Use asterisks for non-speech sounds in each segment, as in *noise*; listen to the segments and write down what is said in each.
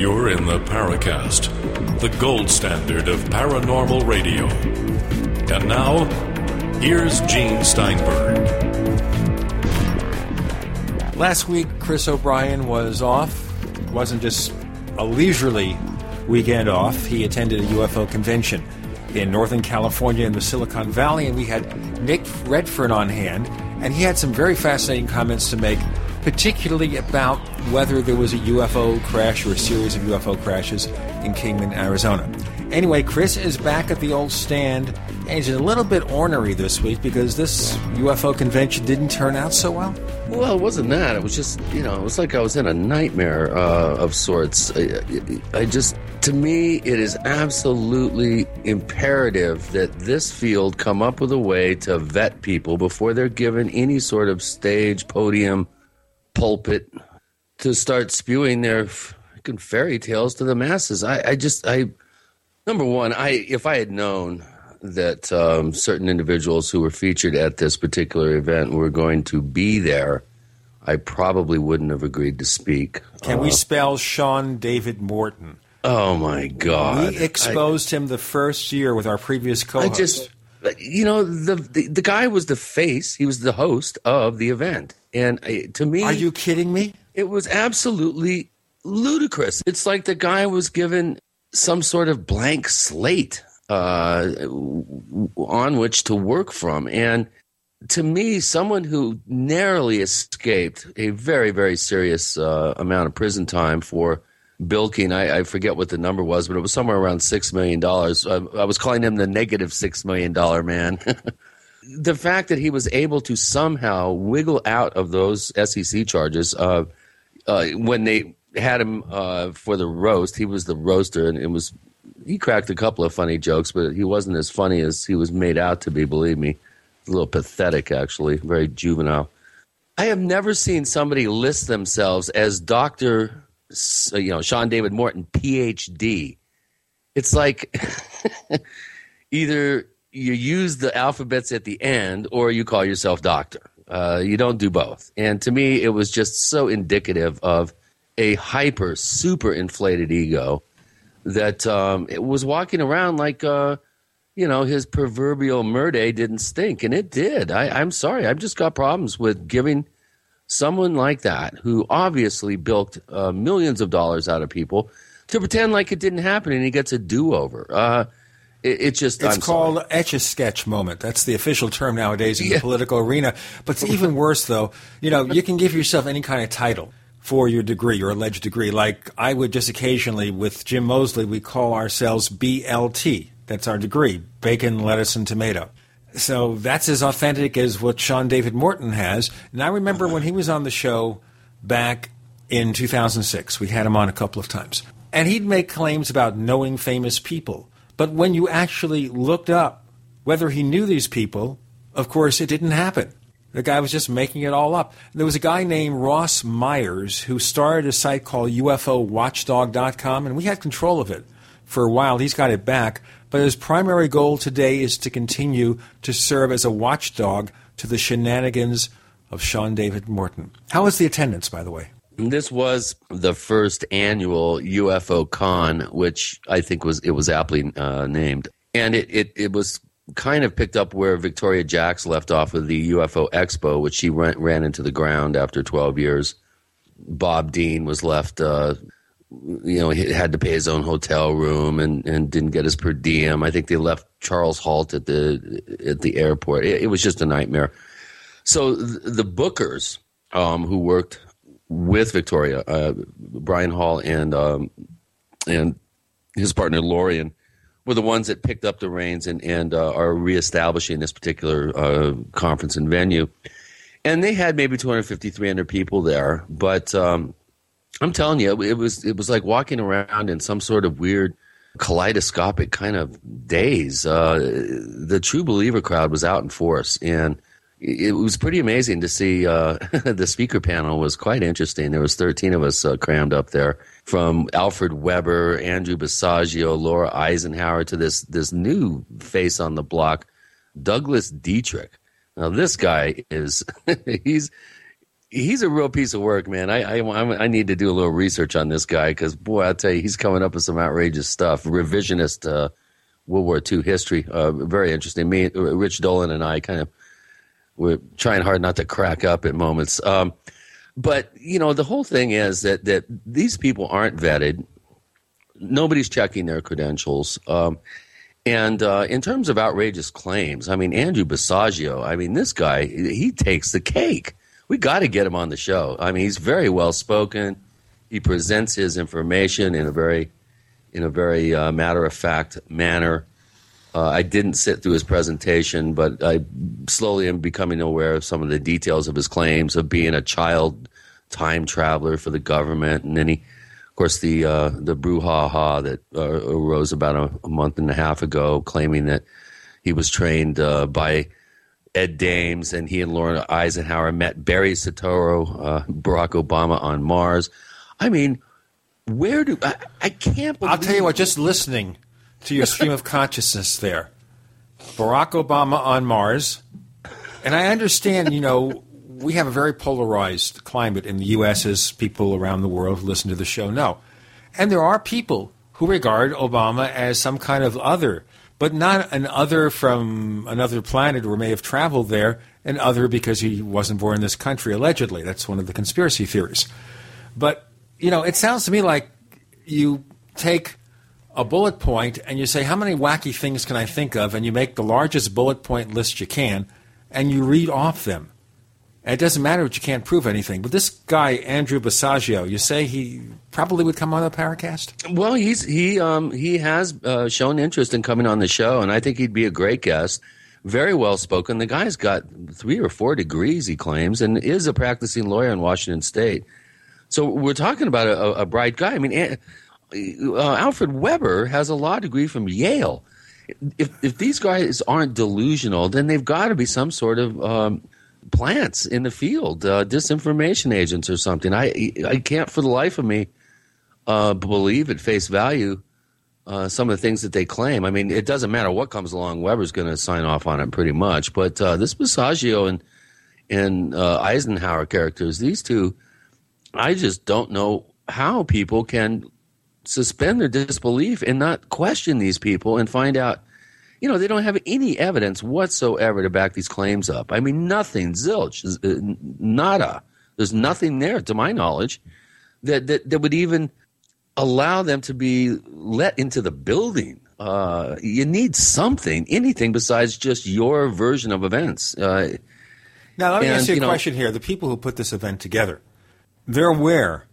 You're in the Paracast, the gold standard of paranormal radio. And now, here's Gene Steinberg. Last week, Chris O'Brien was off. It wasn't just a leisurely weekend off. He attended a UFO convention in Northern California in the Silicon Valley, and we had Nick Redfern on hand, and he had some very fascinating comments to make, particularly about whether there was a UFO crash or a series of UFO crashes in Kingman, Arizona. Anyway, Chris is back at the old stand, and he's a little bit ornery this week because this UFO convention didn't turn out so well. Well, it wasn't that. It was just, you know, it was like I was in a nightmare uh, of sorts. I, I just, to me, it is absolutely imperative that this field come up with a way to vet people before they're given any sort of stage, podium, pulpit to start spewing their fucking fairy tales to the masses. I, I just, I, number one, I, if I had known that um, certain individuals who were featured at this particular event were going to be there, I probably wouldn't have agreed to speak. Can we spell Sean David Morton? Oh my God! We exposed him the first year with our previous co-host. just, you know, the, the the guy was the face. He was the host of the event, and I, to me, Are you kidding me? it was absolutely ludicrous. It's like the guy was given some sort of blank slate uh, on which to work from. And to me, someone who narrowly escaped a very, very serious uh, amount of prison time for bilking, I, I forget what the number was, but it was somewhere around $6 million. I, I was calling him the negative $6 million man. *laughs* the fact that he was able to somehow wiggle out of those SEC charges uh, uh, when they had him uh, for the roast, he was the roaster, and it was he cracked a couple of funny jokes, but he wasn't as funny as he was made out to be. Believe me, a little pathetic, actually, very juvenile. I have never seen somebody list themselves as Doctor, you know, Sean David Morton, PhD. It's like *laughs* either you use the alphabets at the end or you call yourself doctor. Uh, you don't do both. And to me, it was just so indicative of a hyper, super inflated ego that um, it was walking around like, uh, you know, his proverbial murday didn't stink. And it did. I, I'm sorry. I've just got problems with giving someone like that, who obviously bilked uh, millions of dollars out of people, to pretend like it didn't happen and he gets a do over. It, it just It's I'm called etch a sketch moment. That's the official term nowadays in the *laughs* political arena. But it's even worse, though. You know, you can give yourself any kind of title for your degree, your alleged degree. Like I would just occasionally, with Jim Moseley, we call ourselves BLT. That's our degree bacon, lettuce, and tomato. So that's as authentic as what Sean David Morton has. And I remember when he was on the show back in 2006, we had him on a couple of times. And he'd make claims about knowing famous people. But when you actually looked up whether he knew these people, of course, it didn't happen. The guy was just making it all up. There was a guy named Royce Myers who started a site called UFOWatchdog.com, and we had control of it for a while. He's got it back. But his primary goal today is to continue to serve as a watchdog to the shenanigans of Sean David Morton. How is the attendance, by the way? This was the first annual UFO con, which I think was it was aptly uh, named, and it, it it was kind of picked up where Victoria Jacks left off with the UFO Expo, which she ran, ran into the ground after 12 years. Bob Dean was left, uh, you know, he had to pay his own hotel room and, and didn't get his per diem. I think they left Charles Halt at the at the airport. It, it was just a nightmare. So th- the bookers um, who worked with Victoria, uh, Brian Hall and um, and his partner Lorian were the ones that picked up the reins and, and uh, are reestablishing this particular uh, conference and venue. And they had maybe 250, 300 people there. But um, I'm telling you, it was it was like walking around in some sort of weird kaleidoscopic kind of days. Uh, the true believer crowd was out in force, and it was pretty amazing to see. Uh, *laughs* the speaker panel was quite interesting. There was 13 of us uh, crammed up there, from Alfred Webre, Andrew Basiago, Laura Eisenhower, to this this new face on the block, Douglas Dietrich. Now this guy is *laughs* he's he's a real piece of work, man. I I, I need to do a little research on this guy because boy, I tell you, he's coming up with some outrageous stuff. Revisionist uh, World War II history, uh, very interesting. Me, Rich Dolan, and I kind of we're trying hard not to crack up at moments. Um, but you know, the whole thing is that that these people aren't vetted. Nobody's checking their credentials. Um, and uh, in terms of outrageous claims, I mean, Andrew Basiago, I mean, this guy, he takes the cake we got to get him on the show. I mean, he's very well spoken. He presents his information in a very, in a very uh, matter of fact manner. Uh, I didn't sit through his presentation, but I slowly am becoming aware of some of the details of his claims of being a child time traveler for the government, and then he, of course, the uh, the brouhaha that uh, arose about a, a, month and a half ago, claiming that he was trained uh, by Ed Dames, and he and Lauren Eisenhower met Barry Soetoro, uh, Barack Obama on Mars. I mean, where do I, I can't believe I'll tell you what, just listening to your stream of consciousness there. Barack Obama on Mars. And I understand, you know, we have a very polarized climate in the U.S. as people around the world who listen to the show know. And there are people who regard Obama as some kind of other but not an other from another planet or may have traveled there, an other because he wasn't born in this country, allegedly. That's one of the conspiracy theories. But, you know, it sounds to me like you take a bullet point and you say, how many wacky things can I think of? And you make the largest bullet point list you can and you read off them. And it doesn't matter that you can't prove anything. But this guy, Andrew Basiago, you say he probably would come on the Paracast? Well, he's he um, he has uh, shown interest in coming on the show, and I think he'd be a great guest. Very well spoken. The guy's got three or four degrees, he claims, and is a practicing lawyer in Washington State. So we're talking about a, a bright guy. I mean, uh, Alfred Webre has a law degree from Yale. If if these guys aren't delusional, then they've got to be some sort of um, plants in the field, uh, disinformation agents or something. I I can't for the life of me uh, believe at face value uh, some of the things that they claim. I mean, it doesn't matter what comes along. Webre's going to sign off on it pretty much. But uh, this Basiago and and uh, Eisenhower characters, these two, I just don't know how people can suspend their disbelief and not question these people and find out you know, they don't have any evidence whatsoever to back these claims up. I mean, nothing, zilch, uh, nada. There's nothing there, to my knowledge, that, that, that would even allow them to be let into the building. Uh, you need something, anything besides just your version of events. Uh, now, let me and, ask you a you know, question here. The people who put this event together, they're aware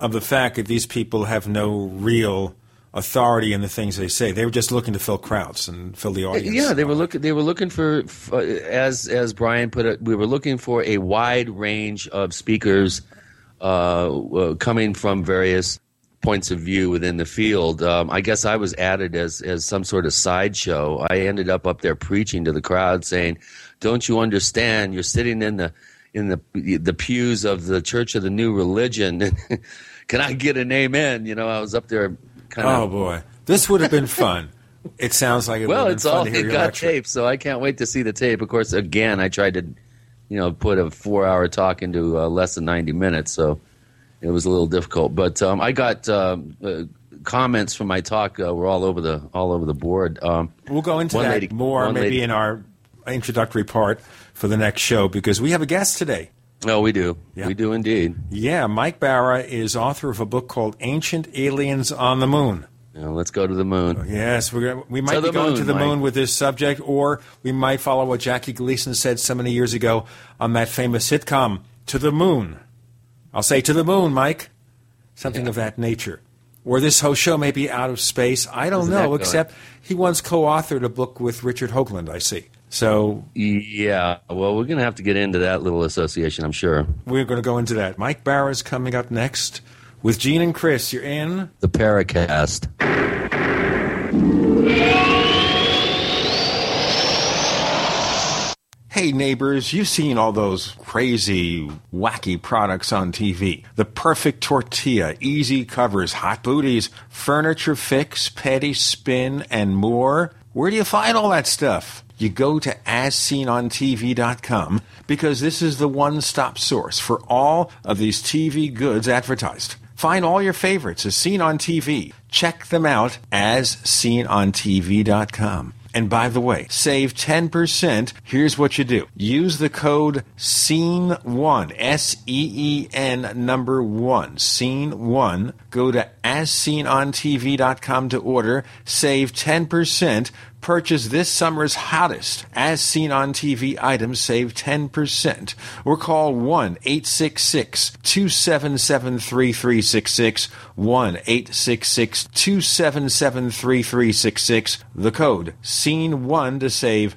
of the fact that these people have no real authority in the things they say. They were just looking to fill crowds and fill the audience. Yeah, they were looking. They were looking for, for, as as Brian put it, we were looking for a wide range of speakers uh, uh, coming from various points of view within the field. Um, I guess I was added as as some sort of sideshow. I ended up up there preaching to the crowd, saying, "Don't you understand? You're sitting in the in the the pews of the Church of the New Religion." *laughs* Can I get an amen? You know, I was up there kind of. Oh boy, this would have been fun. It sounds like it well, it's all it got lecture. tape, so I can't wait to see the tape. Of course, again, I tried to, you know, put a four-hour talk into uh, less than ninety minutes, so it was a little difficult. But um, I got um, uh, comments from my talk uh, were all over the all over the board. Um, we'll go into that lady, more maybe lady. in our introductory part for the next show because we have a guest today. Oh, we do. Yeah. We do indeed. Yeah, Mike Bara is author of a book called Ancient Aliens on the Moon. Yeah, let's go to the moon. Yes, we're gonna, we might to be going moon, to the Mike. moon with this subject, or we might follow what Jackie Gleason said so many years ago on that famous sitcom, To the Moon. I'll say to the moon, Mike. Something yeah. of that nature. Or this whole show may be out of space. I don't Isn't know, except he once co authored a book with Richard Hoagland, I see. So yeah, well, we're going to have to get into that little association, I'm sure. We're going to go into that. Mike Bara is coming up next with Gene and Chris. You're in the Paracast. Hey neighbors, you've seen all those crazy, wacky products on TV. The perfect tortilla, easy covers, hot booties, furniture fix, petty spin, and more. Where do you find all that stuff? You go to asseenontv.com because this is the one stop source for all of these TV goods advertised. Find all your favorites as seen on TV. Check them out as seenontv.com. And by the way, save 10%. Here's what you do. Use the code SEEN1, S E E N number 1, SEEN1. Go to asseenontv.com to order. Save 10%. Purchase this summer's hottest as seen on TV items, save 10%. Or call 1 866 277 3366. 1 866 277 3366. The code SEEN1 to save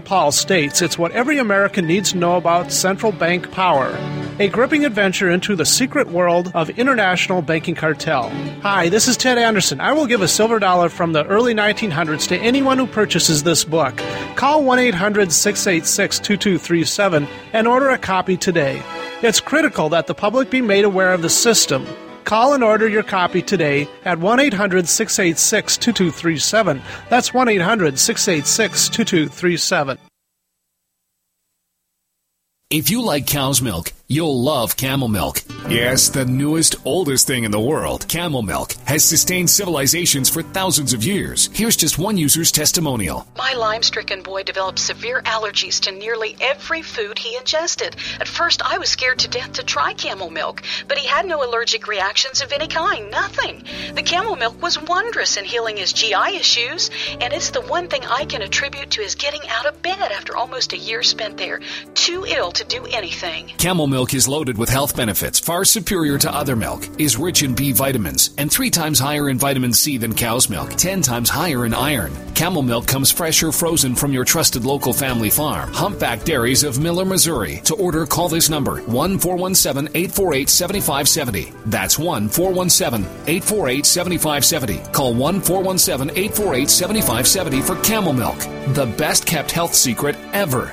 Paul states it's what every American needs to know about central bank power. A gripping adventure into the secret world of international banking cartel. Hi, this is Ted Anderson. I will give a silver dollar from the early 1900s to anyone who purchases this book. Call 1 800 686 2237 and order a copy today. It's critical that the public be made aware of the system. Call and order your copy today at 1 800 686 2237. That's 1 800 686 2237. If you like cow's milk, you'll love camel milk. Yes, the newest, oldest thing in the world, camel milk, has sustained civilizations for thousands of years. Here's just one user's testimonial. My Lyme stricken boy developed severe allergies to nearly every food he ingested. At first, I was scared to death to try camel milk, but he had no allergic reactions of any kind, nothing. The camel milk was wondrous in healing his GI issues, and it's the one thing I can attribute to his getting out of bed after almost a year spent there, too ill to do anything. Camel milk is loaded with health benefits far superior to other milk, is rich in B vitamins, and three times higher in vitamin C than cow's milk, ten times higher in iron. Camel milk comes fresh or frozen from your trusted local family farm. Humpback Dairies of Miller, Missouri. To order, call this number 1 417 848 7570. That's 1 417 848 7570. Call 1 417 848 7570 for camel milk. The best kept health secret ever.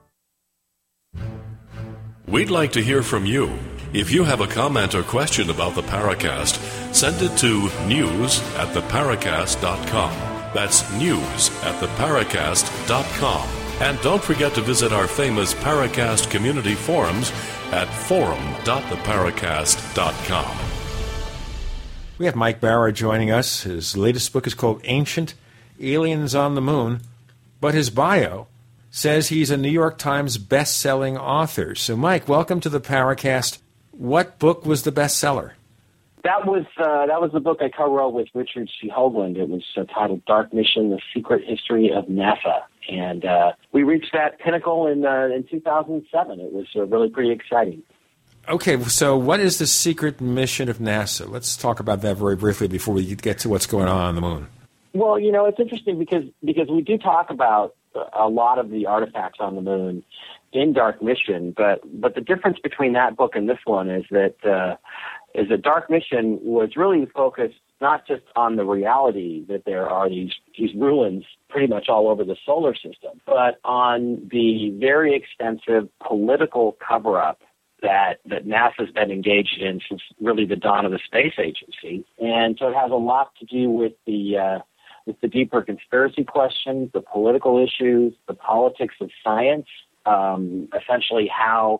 We'd like to hear from you. If you have a comment or question about the Paracast, send it to news at theparacast.com. That's news at theparacast.com. And don't forget to visit our famous Paracast community forums at forum.theparacast.com. We have Mike Bara joining us. His latest book is called Ancient Aliens on the Moon, but his bio says he's a New York Times best-selling author. So, Mike, welcome to the Paracast. What book was the bestseller? That was uh, that was the book I co-wrote with Richard C. Hoagland. It was uh, titled "Dark Mission: The Secret History of NASA," and uh, we reached that pinnacle in uh, in 2007. It was uh, really pretty exciting. Okay, so what is the secret mission of NASA? Let's talk about that very briefly before we get to what's going on on the moon. Well, you know, it's interesting because because we do talk about a lot of the artifacts on the moon in Dark Mission, but but the difference between that book and this one is that uh, is that Dark Mission was really focused not just on the reality that there are these these ruins pretty much all over the solar system, but on the very extensive political cover up that that NASA's been engaged in since really the dawn of the space agency, and so it has a lot to do with the uh, with the deeper conspiracy questions, the political issues, the politics of science, um, essentially how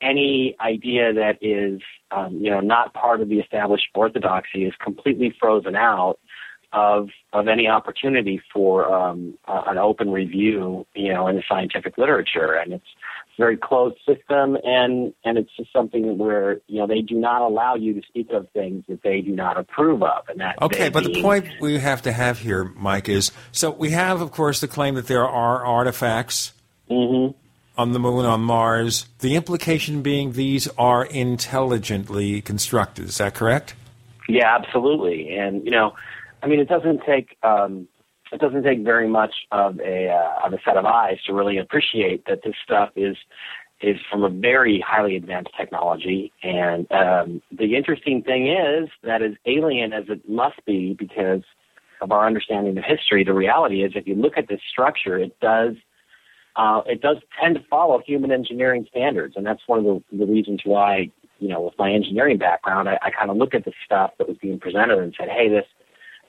any idea that is um, you know not part of the established orthodoxy is completely frozen out of of any opportunity for um, uh, an open review, you know, in the scientific literature, and it's very closed system, and and it's just something where you know they do not allow you to speak of things that they do not approve of, and that okay. But the point we have to have here, Mike, is so we have, of course, the claim that there are artifacts. Mm-hmm. On the moon, on Mars, the implication being these are intelligently constructed. Is that correct? Yeah, absolutely. And you know, I mean, it doesn't take um, it doesn't take very much of a uh, of a set of eyes to really appreciate that this stuff is is from a very highly advanced technology. And um, the interesting thing is that as alien as it must be, because of our understanding of history, the reality is if you look at this structure, it does uh, it does tend to follow human engineering standards, and that's one of the, the reasons why you know with my engineering background, I, I kind of look at the stuff that was being presented and said, hey, this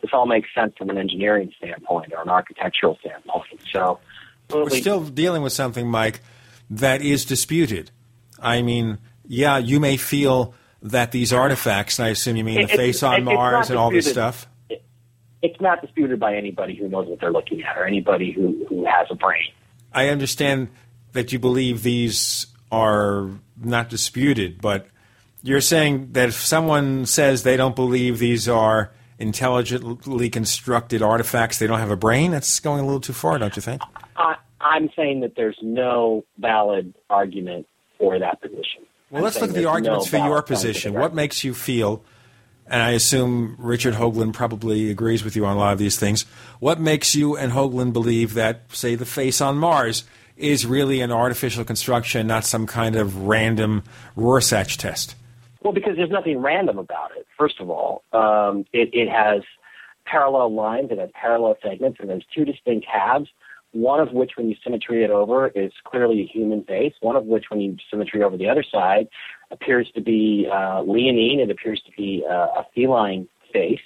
this all makes sense from an engineering standpoint or an architectural standpoint. So we're still dealing with something, Mike, that is disputed. I mean, yeah, you may feel that these artifacts, and I assume you mean it, the face on it, Mars and all this stuff. It, it's not disputed by anybody who knows what they're looking at or anybody who, who has a brain. I understand that you believe these are not disputed, but you're saying that if someone says they don't believe these are intelligently constructed artifacts, they don't have a brain, that's going a little too far, don't you think? I, I'm saying that there's no valid argument for that position. Well, I'm let's look at the arguments no for your position. What makes you feel, and I assume Richard Hoagland probably agrees with you on a lot of these things, what makes you and Hoagland believe that, say, the face on Mars is really an artificial construction, not some kind of random Rorschach test? Well, because there's nothing random about it. First of all, um, it, it has parallel lines, it has parallel segments, and there's two distinct halves. One of which, when you symmetry it over, is clearly a human face. One of which, when you symmetry over the other side, appears to be uh, leonine. It appears to be uh, a feline face.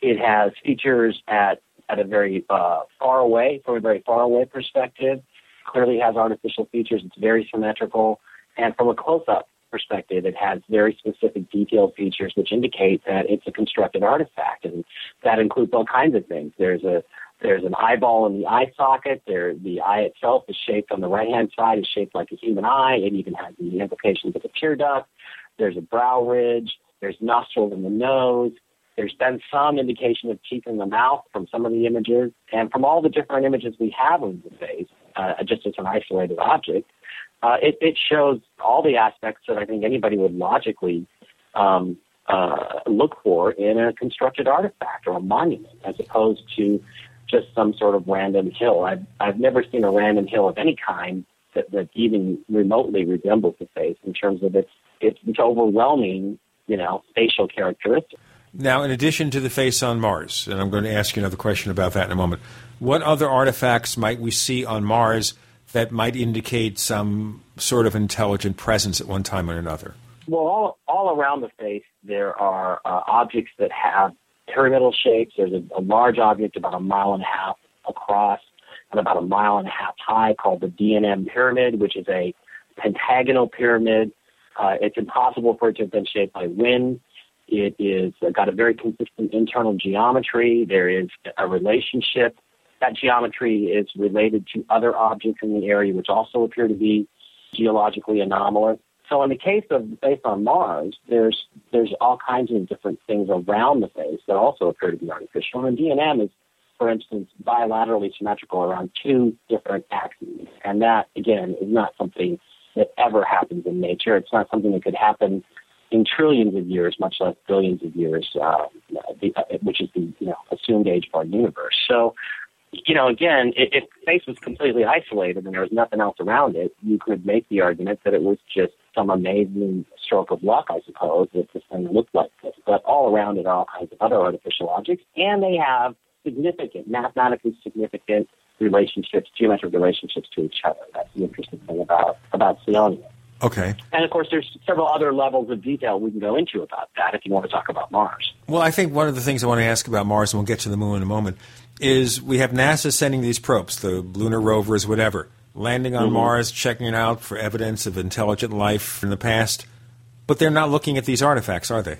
It has features at at a very uh, far away, from a very far away perspective. Clearly has artificial features. It's very symmetrical, and from a close up perspective, it has very specific detailed features which indicate that it's a constructed artifact, and that includes all kinds of things. There's a there's an eyeball in the eye socket. There, the eye itself is shaped on the right hand side is shaped like a human eye. It even has the implications of a tear duct. There's a brow ridge. There's nostrils in the nose. There's been some indication of teeth in the mouth from some of the images, and from all the different images we have of the face, uh, just as an isolated object, uh, it, it shows all the aspects that I think anybody would logically um, uh, look for in a constructed artifact or a monument, as opposed to just some sort of random hill. I've I've never seen a random hill of any kind that, that even remotely resembles the face in terms of its its, overwhelming, you know, facial characteristics. Now, in addition to the face on Mars, and I'm going to ask you another question about that in a moment, what other artifacts might we see on Mars that might indicate some sort of intelligent presence at one time or another? Well, all, all around the face, there are uh, objects that have pyramidal shapes. There's a, a large object about a mile and a half across and about a mile and a half high called the D&M pyramid, which is a pentagonal pyramid. Uh, it's impossible for it to have been shaped by wind. It is uh, got a very consistent internal geometry. There is a relationship. That geometry is related to other objects in the area, which also appear to be geologically anomalous. So in the case of the face on Mars, there's there's all kinds of different things around the face that also appear to be artificial. And D&M is, for instance, bilaterally symmetrical around two different axes. And that, again, is not something that ever happens in nature. It's not something that could happen in trillions of years, much less billions of years, uh, the, uh, which is the you know assumed age of our universe. So you know, again, if, if space was completely isolated and there was nothing else around it, you could make the argument that it was just some amazing stroke of luck, I suppose, that this thing looked like this. But all around it are all kinds of other artificial objects, and they have significant, mathematically significant relationships, geometric relationships to each other. That's the interesting thing about about Cydonia. Okay. And of course, there's several other levels of detail we can go into about that if you want to talk about Mars. Well, I think one of the things I want to ask about Mars, and we'll get to the moon in a moment, is we have NASA sending these probes, the lunar rovers, whatever, landing on Mhm. Mars, checking it out for evidence of intelligent life in the past. But they're not looking at these artifacts, are they?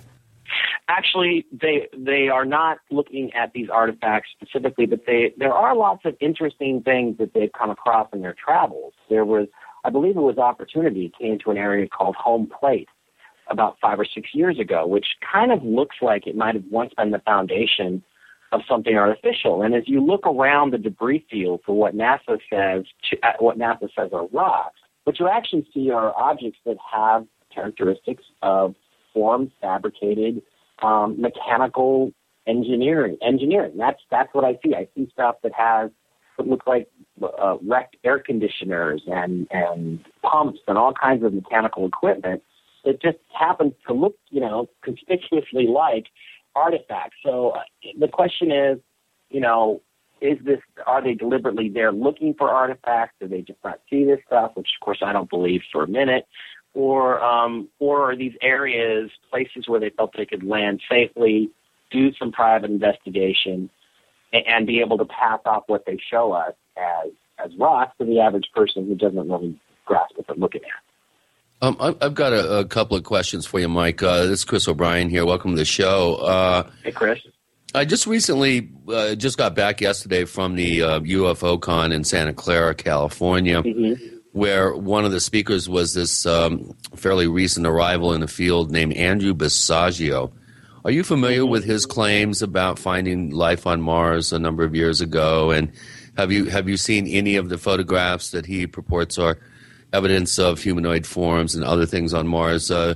Actually, they they are not looking at these artifacts specifically, but they there are lots of interesting things that they've come across in their travels. There was, I believe, it was Opportunity came to an area called Home Plate about five or six years ago, which kind of looks like it might have once been the foundation of something artificial. And as you look around the debris field for what NASA says, uh, what NASA says are rocks, what you actually see are objects that have characteristics of formed, fabricated, um, mechanical engineering. Engineering. That's that's what I see. I see stuff that has what looks like uh, wrecked air conditioners and and pumps and all kinds of mechanical equipment that just happens to look, you know, conspicuously like artifacts. So uh, the question is, you know, is this are they deliberately there looking for artifacts? Do they just not see this stuff? Which of course I don't believe for a minute. Or um, or are these areas places where they felt they could land safely, do some private investigation, and, and be able to pass off what they show us as as rocks to the average person who doesn't really grasp what they're looking at. Um, I- I've got a, a couple of questions for you, Mike. Uh, this is Chris O'Brien here. Welcome to the show. Uh, Hey, Chris. I just recently uh, just got back yesterday from the uh, UFO con in Santa Clara, California, where one of the speakers was this um, fairly recent arrival in the field named Andrew Basiago. Are you familiar with his claims about finding life on Mars a number of years ago? And have you have you seen any of the photographs that he purports are evidence of humanoid forms and other things on Mars? Uh,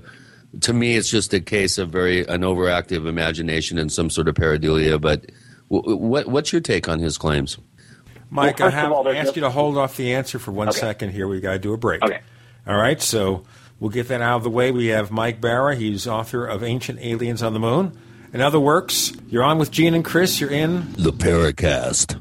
to me, it's just a case of very an overactive imagination and some sort of pareidolia. But w- what, what's your take on his claims? Mike, Well, I have all, there's asked no- you to hold off the answer for one second Okay. here. We've got to do a break. Okay. All right, so we'll get that out of the way. We have Mike Bara. He's author of Ancient Aliens on the Moon and other works. You're on with Gene and Chris. You're in The Paracast.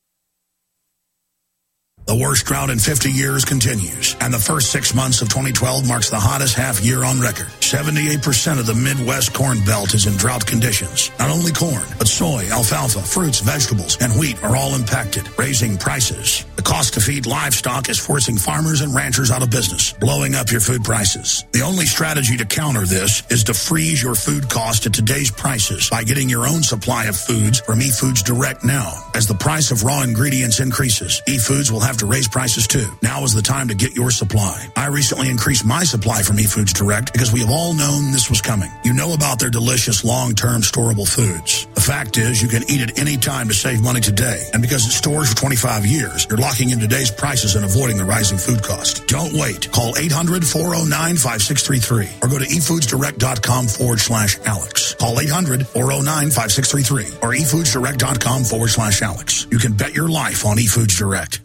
The worst drought in 50 years continues, and the first six months of 2012 marks the hottest half year on record. 78% of the Midwest Corn Belt is in drought conditions. Not only corn, but soy, alfalfa, fruits, vegetables, and wheat are all impacted, raising prices. The cost to feed livestock is forcing farmers and ranchers out of business, blowing up your food prices. The only strategy to counter this is to freeze your food cost at today's prices by getting your own supply of foods from eFoods Direct now. As the price of raw ingredients increases, eFoods will have to raise prices too. Now is the time to get your supply. I recently increased my supply from eFoods Direct because we have all known this was coming. You know about their delicious long-term storable foods. The fact is you can eat it any time to save money today. And because it stores for 25 years, you're locking in today's prices and avoiding the rising food cost. Don't wait. Call 800 409 5633 or go to efoodsdirect.com forward slash Alex. Call 800 409 5633 or efoodsdirect.com forward slash Alex. You can bet your life on eFoods Direct.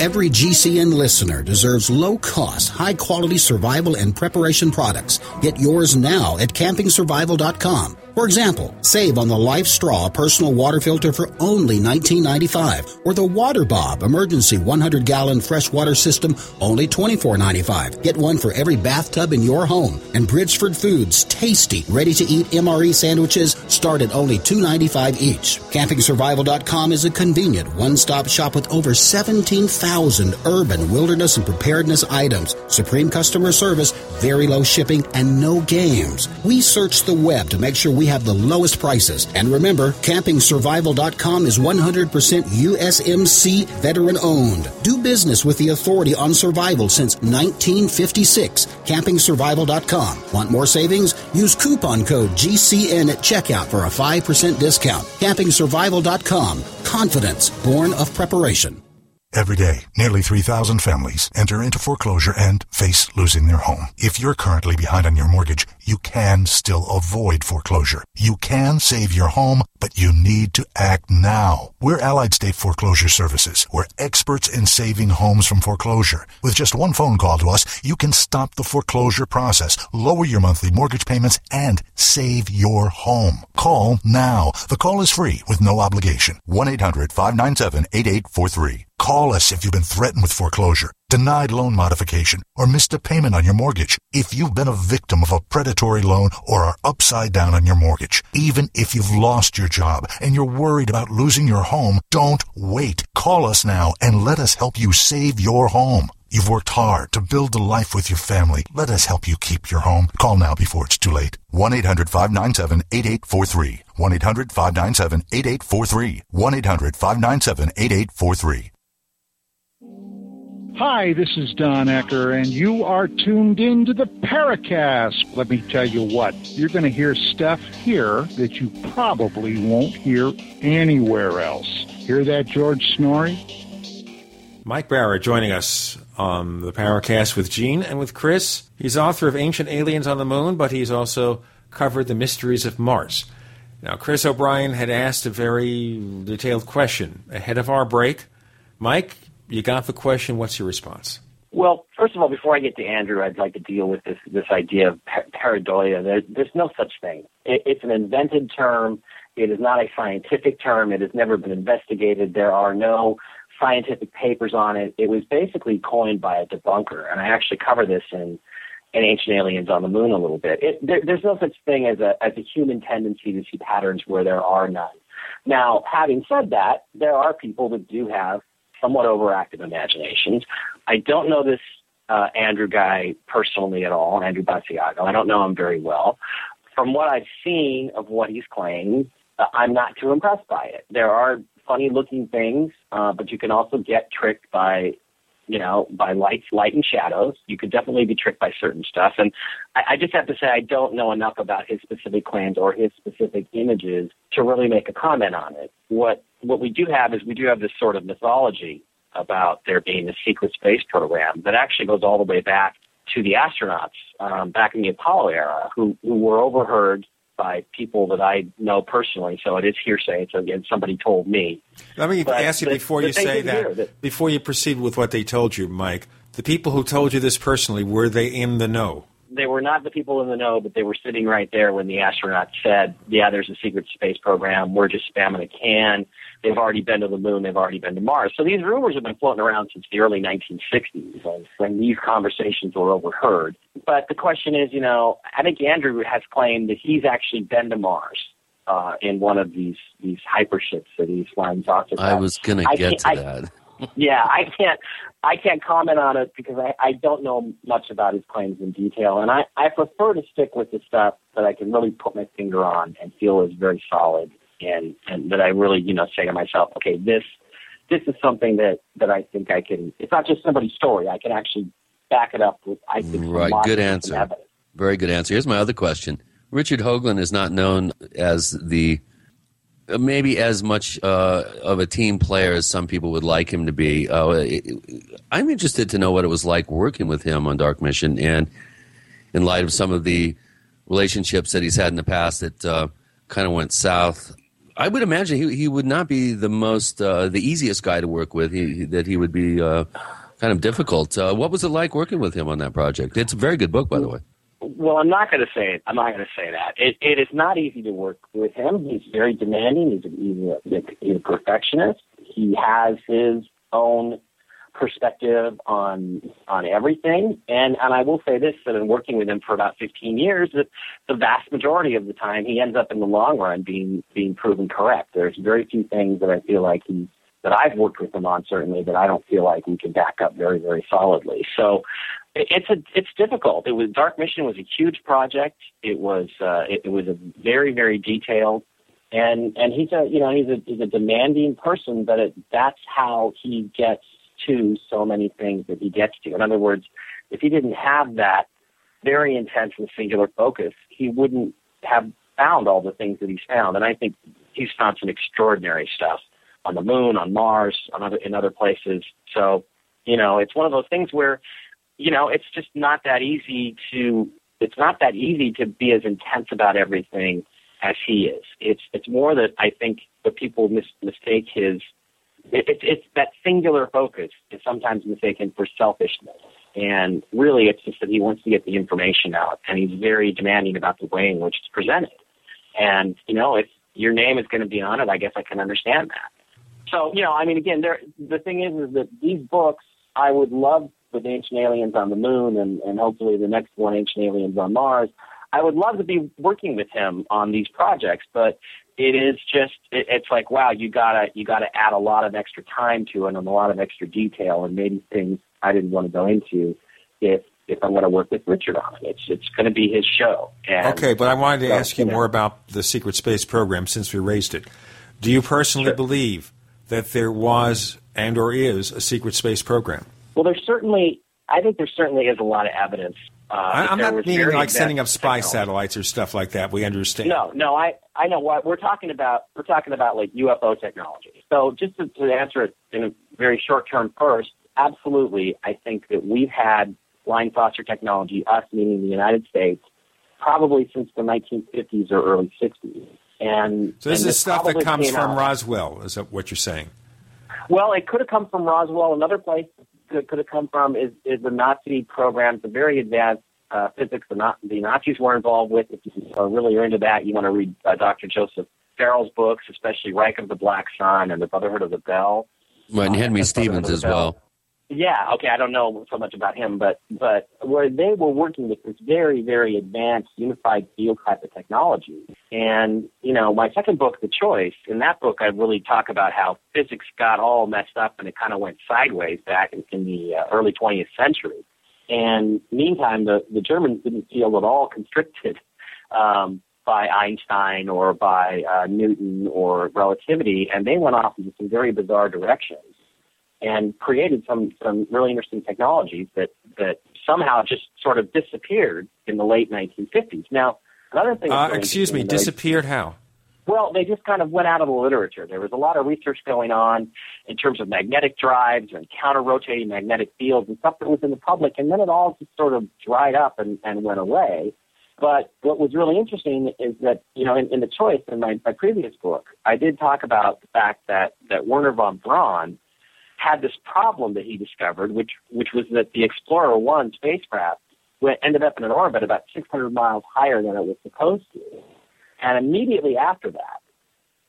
Every GCN listener deserves low cost, high quality survival and preparation products. Get yours now at campingsurvival.com. For example, save on the Life Straw personal water filter for only $19.95 or the Water Bob emergency 100 gallon freshwater system only $24.95. Get one for every bathtub in your home. And Bridgeford Foods tasty, ready to eat MRE sandwiches start at only $2.95 each. CampingSurvival.com is a convenient one stop shop with over 17,000 urban, wilderness, and preparedness items. Supreme customer service, very low shipping, and no games. We search the web to make sure we have the lowest prices. And remember, CampingSurvival.com is 100% USMC veteran owned. Do business with the authority on survival since 1956. CampingSurvival.com. Want more savings? Use coupon code GCN at checkout for a 5% discount. CampingSurvival.com. Confidence born of preparation. Every day, nearly 3,000 families enter into foreclosure and face losing their home. If you're currently behind on your mortgage, you can still avoid foreclosure. You can save your home, but you need to act now. We're Allied State Foreclosure Services. We're experts in saving homes from foreclosure. With just one phone call to us, you can stop the foreclosure process, lower your monthly mortgage payments, and save your home. Call now. The call is free with no obligation. 1-800-597-8843. Call us if you've been threatened with foreclosure, denied loan modification, or missed a payment on your mortgage. If you've been a victim of a predatory loan or are upside down on your mortgage, even if you've lost your job and you're worried about losing your home, don't wait. Call us now and let us help you save your home. You've worked hard to build a life with your family. Let us help you keep your home. Call now before it's too late. 1-800-597-8843. 1-800-597-8843. 1-800-597-8843. Hi, this is Don Ecker, and you are tuned in to the Paracast. Let me tell you what, you're going to hear stuff here that you probably won't hear anywhere else. Hear that, George Noory? Mike Bara joining us on the Paracast with Gene and with Chris. He's author of Ancient Aliens on the Moon, but he's also covered the mysteries of Mars. Now, Chris O'Brien had asked a very detailed question ahead of our break. Mike, you got the question. What's your response? Well, first of all, before I get to Andrew, I'd like to deal with this this idea of par- pareidolia. There, there's no such thing. It, it's an invented term. It is not a scientific term. It has never been investigated. There are no scientific papers on it. It was basically coined by a debunker, and I actually cover this in in Ancient Aliens on the Moon a little bit. It, there, there's no such thing as a as a human tendency to see patterns where there are none. Now, having said that, there are people that do have somewhat overactive imaginations. I don't know this uh, Andrew guy personally at all, Andrew Basiago. I don't know him very well. From what I've seen of what he's claiming, uh, I'm not too impressed by it. There are funny looking things, uh, but you can also get tricked by you know, by lights, light and shadows. You could definitely be tricked by certain stuff. And I, I just have to say I don't know enough about his specific claims or his specific images to really make a comment on it. What what we do have is we do have this sort of mythology about there being a secret space program that actually goes all the way back to the astronauts um, back in the Apollo era who, who were overheard by people that I know personally, so it is hearsay. So again, somebody told me. Let me But ask you before the you say that, that- before you proceed with what they told you, Mike. The people who told you this personally were they in the know? They were not the people in the know, but they were sitting right there when the astronauts said, "Yeah, there's a secret space program. We're just spamming a can. They've already been to the moon. They've already been to Mars." So these rumors have been floating around since the early 1960s, when- when these conversations were overheard. But the question is, you know, I think Andrew has claimed that he's actually been to Mars uh, in one of these these hyperships that he's flying saucer. I was going to I get to I- that. *laughs* yeah, I can't I can't comment on it because I, I don't know much about his claims in detail, and I, I prefer to stick with the stuff that I can really put my finger on and feel is very solid, and and that I really you know say to myself, okay, this this is something that that I think I can. It's not just somebody's story. I can actually back it up with I think Right, good answer. Very good answer. Here's my other question. Richard Hoagland is not known as the maybe as much uh, of a team player as some people would like him to be. Uh, I'm interested to know what it was like working with him on Dark Mission, and in light of some of the relationships that he's had in the past that uh, kind of went south. I would imagine he, he would not be the most uh, the easiest guy to work with. He, that he would be uh, kind of difficult. Uh, what was it like working with him on that project? It's a very good book, by the way. Well, I'm not going to say it. I'm not going to say that. It, it is not easy to work with him. He's very demanding. He's a, he's a, he's a perfectionist. He has his own perspective on on everything. And and I will say this: that in working with him for about 15 years, that the vast majority of the time he ends up in the long run being being proven correct. There's very few things that I feel like he that I've worked with him on certainly that I don't feel like we can back up very very solidly. So it's a it's difficult. It was Dark Mission was a huge project. It was uh, it, it was a very very detailed and and he's a you know he's a he's a demanding person, but it, that's how he gets to so many things that he gets to. In other words, if he didn't have that very intense and singular focus, he wouldn't have found all the things that he's found. And I think he's found some extraordinary stuff on the moon, on Mars, on other in other places. So, you know, it's one of those things where, you know, it's just not that easy to it's not that easy to be as intense about everything as he is. It's it's more that I think the people mis- mistake his it, it, it's that singular focus is sometimes mistaken for selfishness. And really, it's just that he wants to get the information out, and he's very demanding about the way in which it's presented. And you know, if your name is going to be on it, I guess I can understand that. So, you know, I mean, again, there, the thing is, is that these books, I would love with Ancient Aliens on the Moon, and, and hopefully the next one, Ancient Aliens on Mars. I would love to be working with him on these projects, but it is just it, it's like wow you gotta you gotta add a lot of extra time to it and a lot of extra detail and maybe things I didn't want to go into if if I'm going to work with Richard on it. It's it's going to be his show. And okay, but I wanted to so, ask you, you know, more about the secret space program since we raised it. Do you personally Sure. believe that there was and or is a secret space program? Well, there's certainly I think there certainly is a lot of evidence. Uh, I'm not meaning like sending up spy technology. satellites or stuff like that. We understand. No, no, I I know what we're talking about. We're talking about like UFO technology. So just to, to answer it in a very short term first, absolutely, I think that we've had flying saucer technology, us meaning the United States, probably since the 1950s or early 60s. And So this and is stuff that comes from out- Roswell. Is that what you're saying? Well, it could have come from Roswell. Another place it could have come from is, is the Nazi programs, the very advanced uh, physics the, Na- the Nazis were involved with. If you uh, really are into that, you want to read uh, Dr. Joseph Farrell's books, especially Reich of the Black Sun and the Brotherhood of the Bell. Right, and Henry that's Stevens as well. Yeah, okay, I don't know so much about him, but but where they were working with this very, very advanced unified field type of technology. And, you know, my second book, The Choice, in that book I really talk about how physics got all messed up and it kind of went sideways back in, in the uh, early 20th century. And meantime, the, the Germans didn't feel at all constricted um, by Einstein or by uh, Newton or relativity, and they went off into some very bizarre directions and created some some really interesting technologies that that somehow just sort of disappeared in the late 1950s. Now, another thing. Uh, excuse me, disappeared how? well, they just kind of went out of the literature. There was a lot of research going on in terms of magnetic drives and counter rotating magnetic fields and stuff that was in the public, and then it all just sort of dried up and, and went away. But what was really interesting is that, you know, in, in The Choice, in my, my previous book, I did talk about the fact that, that Wernher von Braun had this problem that he discovered, which, which was that the Explorer 1 spacecraft went, ended up in an orbit about 600 miles higher than it was supposed to. And immediately after that,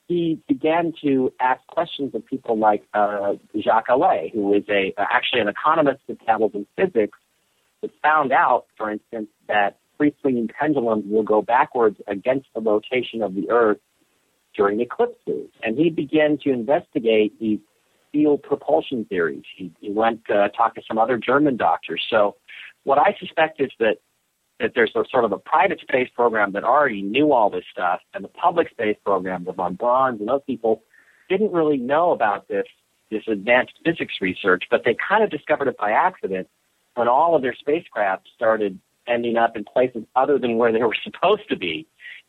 he began to ask questions of people like uh, Jacques Allais, who is a actually an economist that dabbles in physics, that found out, for instance, that free swinging pendulums will go backwards against the rotation of the Earth during eclipses. And he began to investigate these field propulsion theories. He, he went uh, talked to some other German doctors. So, what I suspect is that that there's a sort of a private space program that already knew all this stuff, and the public space program, the von Brauns and those people, didn't really know about this this advanced physics research, but they kind of discovered it by accident when all of their spacecraft started ending up in places other than where they were *laughs* supposed to be.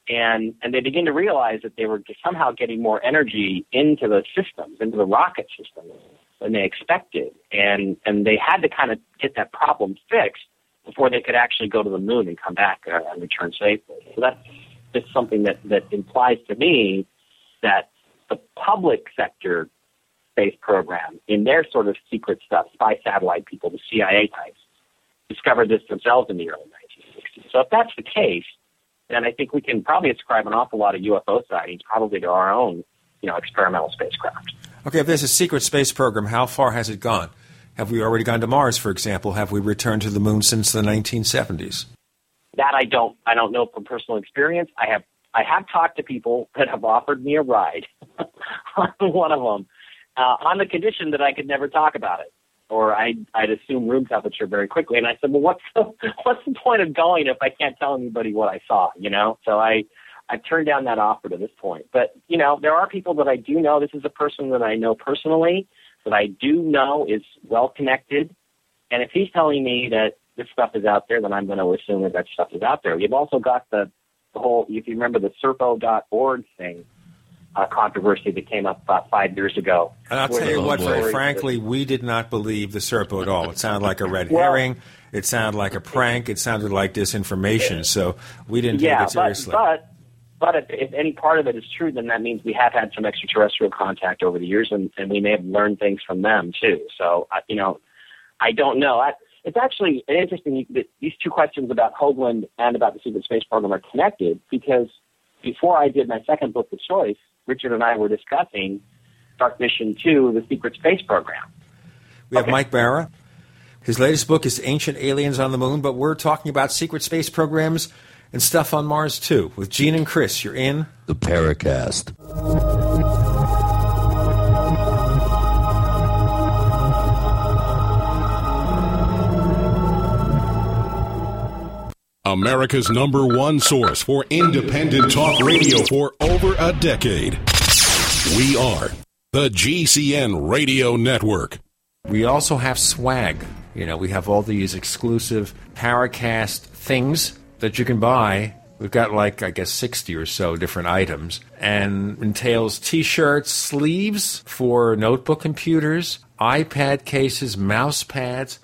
And and they begin to realize that they were somehow getting more energy into the systems, into the rocket systems than they expected, and and they had to kind of get that problem fixed before they could actually go to the moon and come back uh, and return safely. So that's just something that that implies to me that the public sector space program, in their sort of secret stuff, spy satellite people, the CIA types, discovered this themselves in the early 1960s. So if that's the case, then I think we can probably ascribe an awful lot of UFO sightings probably to our own, you know, experimental spacecraft. Okay, if there's a secret space program, how far has it gone? Have we already gone to Mars, for example? Have we returned to the moon since the 1970s? That I don't I don't know from personal experience. I have I have talked to people that have offered me a ride *laughs* on one of them uh, on the condition that I could never talk about it or I'd, I'd assume room temperature very quickly. And I said, well, what's *laughs* the, what's the point of going if I can't tell anybody what I saw, you know? So I, I turned down that offer to this point. But, you know, there are people that I do know. This is a person that I know personally that I do know is well connected. And if he's telling me that this stuff is out there, then I'm going to assume that that stuff is out there. You've also got the, the whole, if you remember the Serpo.org thing, uh, controversy that came up about five years ago. And I'll tell you what, very frankly, we did not believe the Serpo at all. It sounded like a red well, herring. It sounded like a prank. It sounded like disinformation. So we didn't yeah, take it seriously. But, but, but if, if, any part of it is true, then that means we have had some extraterrestrial contact over the years, and, and we may have learned things from them too. So, you know, I don't know. I, it's actually interesting that these two questions about Hoagland and about the secret space program are connected because before I did my second book, The Choice, Richard and I were discussing Dark Mission 2, the secret space program. We have okay. Mike Bara. His latest book is Ancient Aliens on the Moon, but we're talking about secret space programs and stuff on Mars too. With Gene and Chris, you're in the Paracast. America's number one source for independent talk radio for over a decade. We are the GCN Radio Network. We also have swag. You know, we have all these exclusive Paracast things that you can buy. We've got like, I guess, 60 or so different items and entails t shirts, sleeves for notebook computers, iPad cases, mouse pads,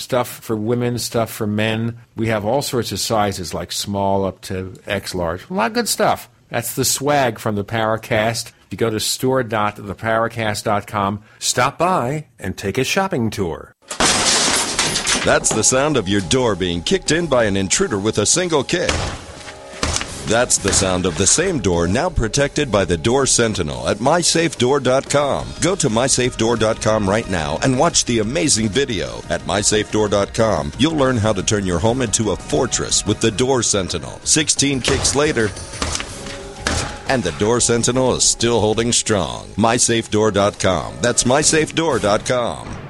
stuff for women, stuff for men. We have all sorts of sizes, like small up to X large. A lot of good stuff. That's the swag from the Paracast. You go to store.theparacast.com, stop by, and take a shopping tour. That's the sound of your door being kicked in by an intruder with a single kick. That's the sound of the same door now protected by the Door Sentinel at mysafedoor.com. Go to mysafedoor.com right now and watch the amazing video. At mysafedoor.com, you'll learn how to turn your home into a fortress with the Door Sentinel. 16 kicks later, and the Door Sentinel is still holding strong. MySafeDoor.com. That's MySafeDoor.com.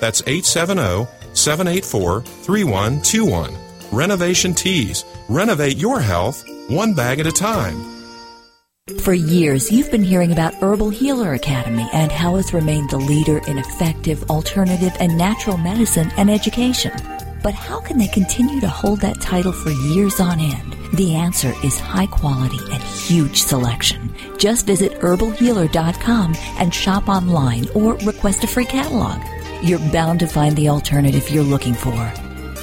That's 870 784 3121. Renovation Teas. Renovate your health one bag at a time. For years, you've been hearing about Herbal Healer Academy and how it's remained the leader in effective, alternative, and natural medicine and education. But how can they continue to hold that title for years on end? The answer is high quality and huge selection. Just visit herbalhealer.com and shop online or request a free catalog. You're bound to find the alternative you're looking for.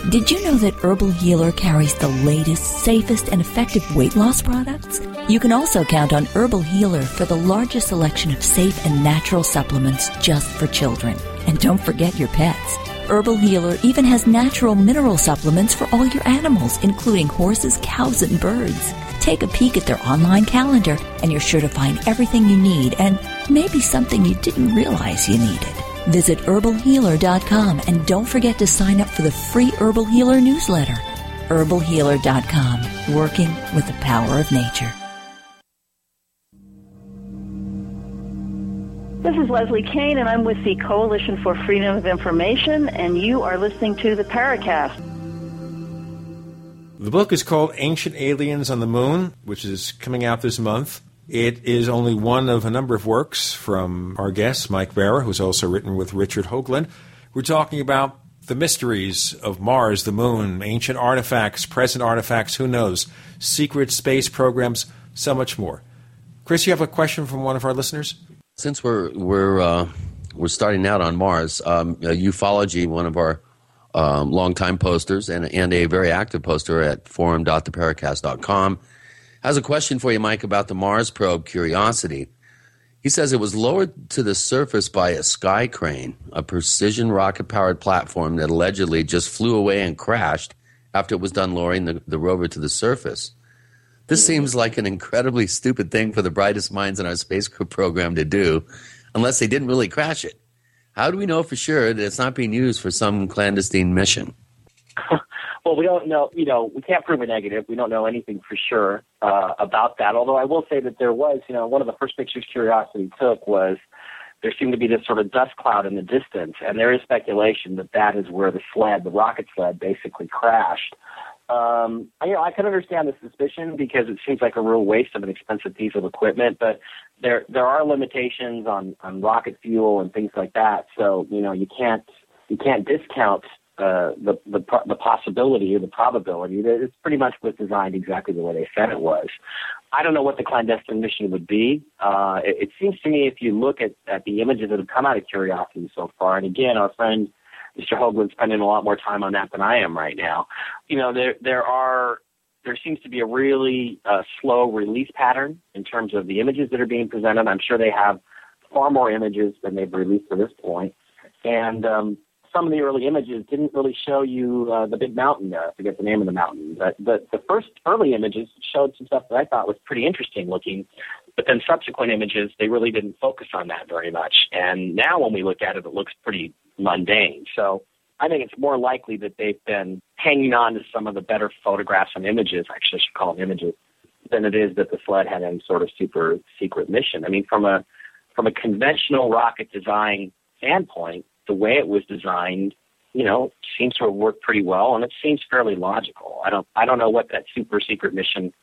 Did you know that Herbal Healer carries the latest, safest, and effective weight loss products? You can also count on Herbal Healer for the largest selection of safe and natural supplements just for children. And don't forget your pets. Herbal Healer even has natural mineral supplements for all your animals, including horses, cows, and birds. Take a peek at their online calendar, and you're sure to find everything you need and maybe something you didn't realize you needed. Visit herbalhealer.com and don't forget to sign up for the free Herbal Healer newsletter. herbalhealer.com, working with the power of nature. This is Leslie Kean, and I'm with the Coalition for Freedom of Information, and you are listening to the Paracast. The book is called Ancient Aliens on the Moon, which is coming out this month. It is only one of a number of works from our guest, Mike Bara, who's also written with Richard Hoagland. We're talking about the mysteries of Mars, the moon, ancient artifacts, present artifacts, who knows, secret space programs, so much more. Chris, you have a question from one of our listeners? Since we're we're uh, we're starting out on Mars, um, ufology, one of our um, longtime posters and and a very active poster at forum.theparacast.com, has a question for you, Mike, about the Mars probe Curiosity. He says it was lowered to the surface by a sky crane, a precision rocket powered platform that allegedly just flew away and crashed after it was done lowering the, the rover to the surface. This seems like an incredibly stupid thing for the brightest minds in our space program to do, unless they didn't really crash it. How do we know for sure that it's not being used for some clandestine mission? *laughs* well, we don't know. You know, we can't prove a negative. We don't know anything for sure uh, about that. Although I will say that there was, you know, one of the first pictures Curiosity took was there seemed to be this sort of dust cloud in the distance, and there is speculation that that is where the sled, the rocket sled, basically crashed. Um, you know, I can understand the suspicion because it seems like a real waste of an expensive piece of equipment, but there there are limitations on on rocket fuel and things like that. So you know, you can't you can't discount uh, the the the possibility or the probability that it's pretty much was designed exactly the way they said it was. I don't know what the clandestine mission would be. Uh, it, it seems to me if you look at, at the images that have come out of Curiosity so far, and again, our friend Mr. Hoagland's spending a lot more time on that than I am right now. You know, there there are there seems to be a really uh, slow release pattern in terms of the images that are being presented. I'm sure they have far more images than they've released to this point, and um, some of the early images didn't really show you uh, the big mountain there. I forget the name of the mountain, but the, the first early images showed some stuff that I thought was pretty interesting looking. But then subsequent images, they really didn't focus on that very much. And now when we look at it, it looks pretty mundane. So I think it's more likely that they've been hanging on to some of the better photographs and images, actually I should call them images, than it is that the sled had any sort of super secret mission. I mean, from a from a conventional rocket design standpoint, the way it was designed, you know, seems to have worked pretty well, and it seems fairly logical. I don't I don't know what that super secret mission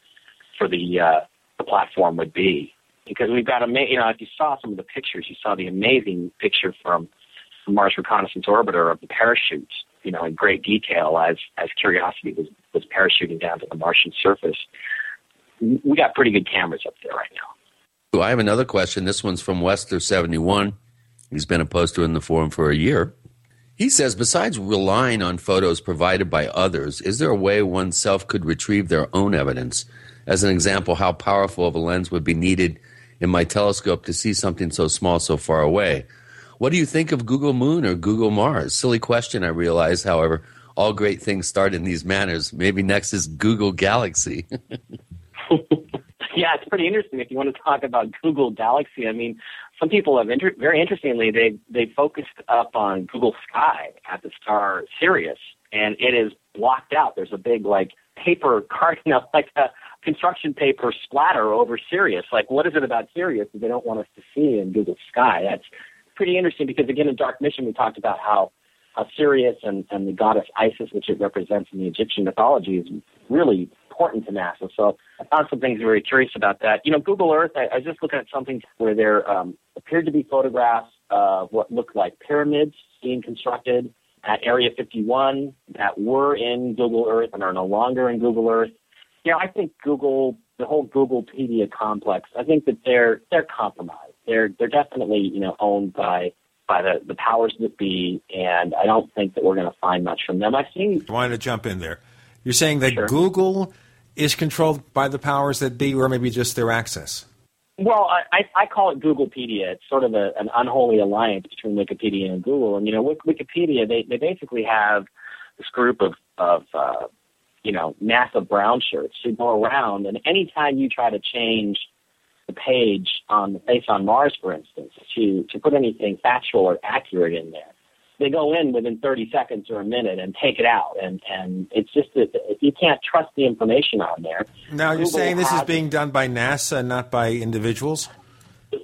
for the uh, the platform would be because we've got a you know if you saw some of the pictures, you saw the amazing picture from Mars Reconnaissance Orbiter of the parachutes, you know, in great detail as as Curiosity was was parachuting down to the Martian surface. We got pretty good cameras up there right now. I have another question. This one's from Wester seventy one. He's been a poster in the forum for a year. He says, besides relying on photos provided by others, is there a way oneself could retrieve their own evidence? As an example, how powerful of a lens would be needed in my telescope to see something so small so far away? What do you think of Google Moon or Google Mars? Silly question, I realize. However, all great things start in these manners. Maybe next is Google Galaxy. *laughs* *laughs* Yeah, it's pretty interesting. If you want to talk about Google Galaxy, I mean, some people have inter- very interestingly they they focused up on Google Sky at the star Sirius, and it is blocked out. There's a big like paper *laughs* you know, like a construction paper splatter over Sirius. Like, what is it about Sirius that they don't want us to see in Google Sky? That's pretty interesting because again, in Dark Mission, we talked about how how Sirius and, and the goddess Isis, which it represents in the Egyptian mythology, is really important to NASA. So I found some things very curious about that. You know, Google Earth, I, I was just looking at something where there um, appeared to be photographs of what looked like pyramids being constructed at Area 51 that were in Google Earth and are no longer in Google Earth. You know, I think Google, the whole Googlepedia complex, I think that they're they're compromised. They're they're definitely you know owned by by the, the powers that be, and I don't think that we're going to find much from them. I've seen. I wanted to jump in there. You're saying that Sure. Google is controlled by the powers that be, or maybe just their access? Well, I, I call it Googlepedia. It's sort of a, an unholy alliance between Wikipedia and Google. And you know, Wik- Wikipedia they they basically have this group of of uh, you know NASA brown shirts who go around, and anytime you try to change the page on the face on Mars, for instance, to to put anything factual or accurate in there, they go in within 30 seconds or a minute and take it out, and and it's just that you can't trust the information on there. Now, you're saying this is being done by NASA and not by individuals?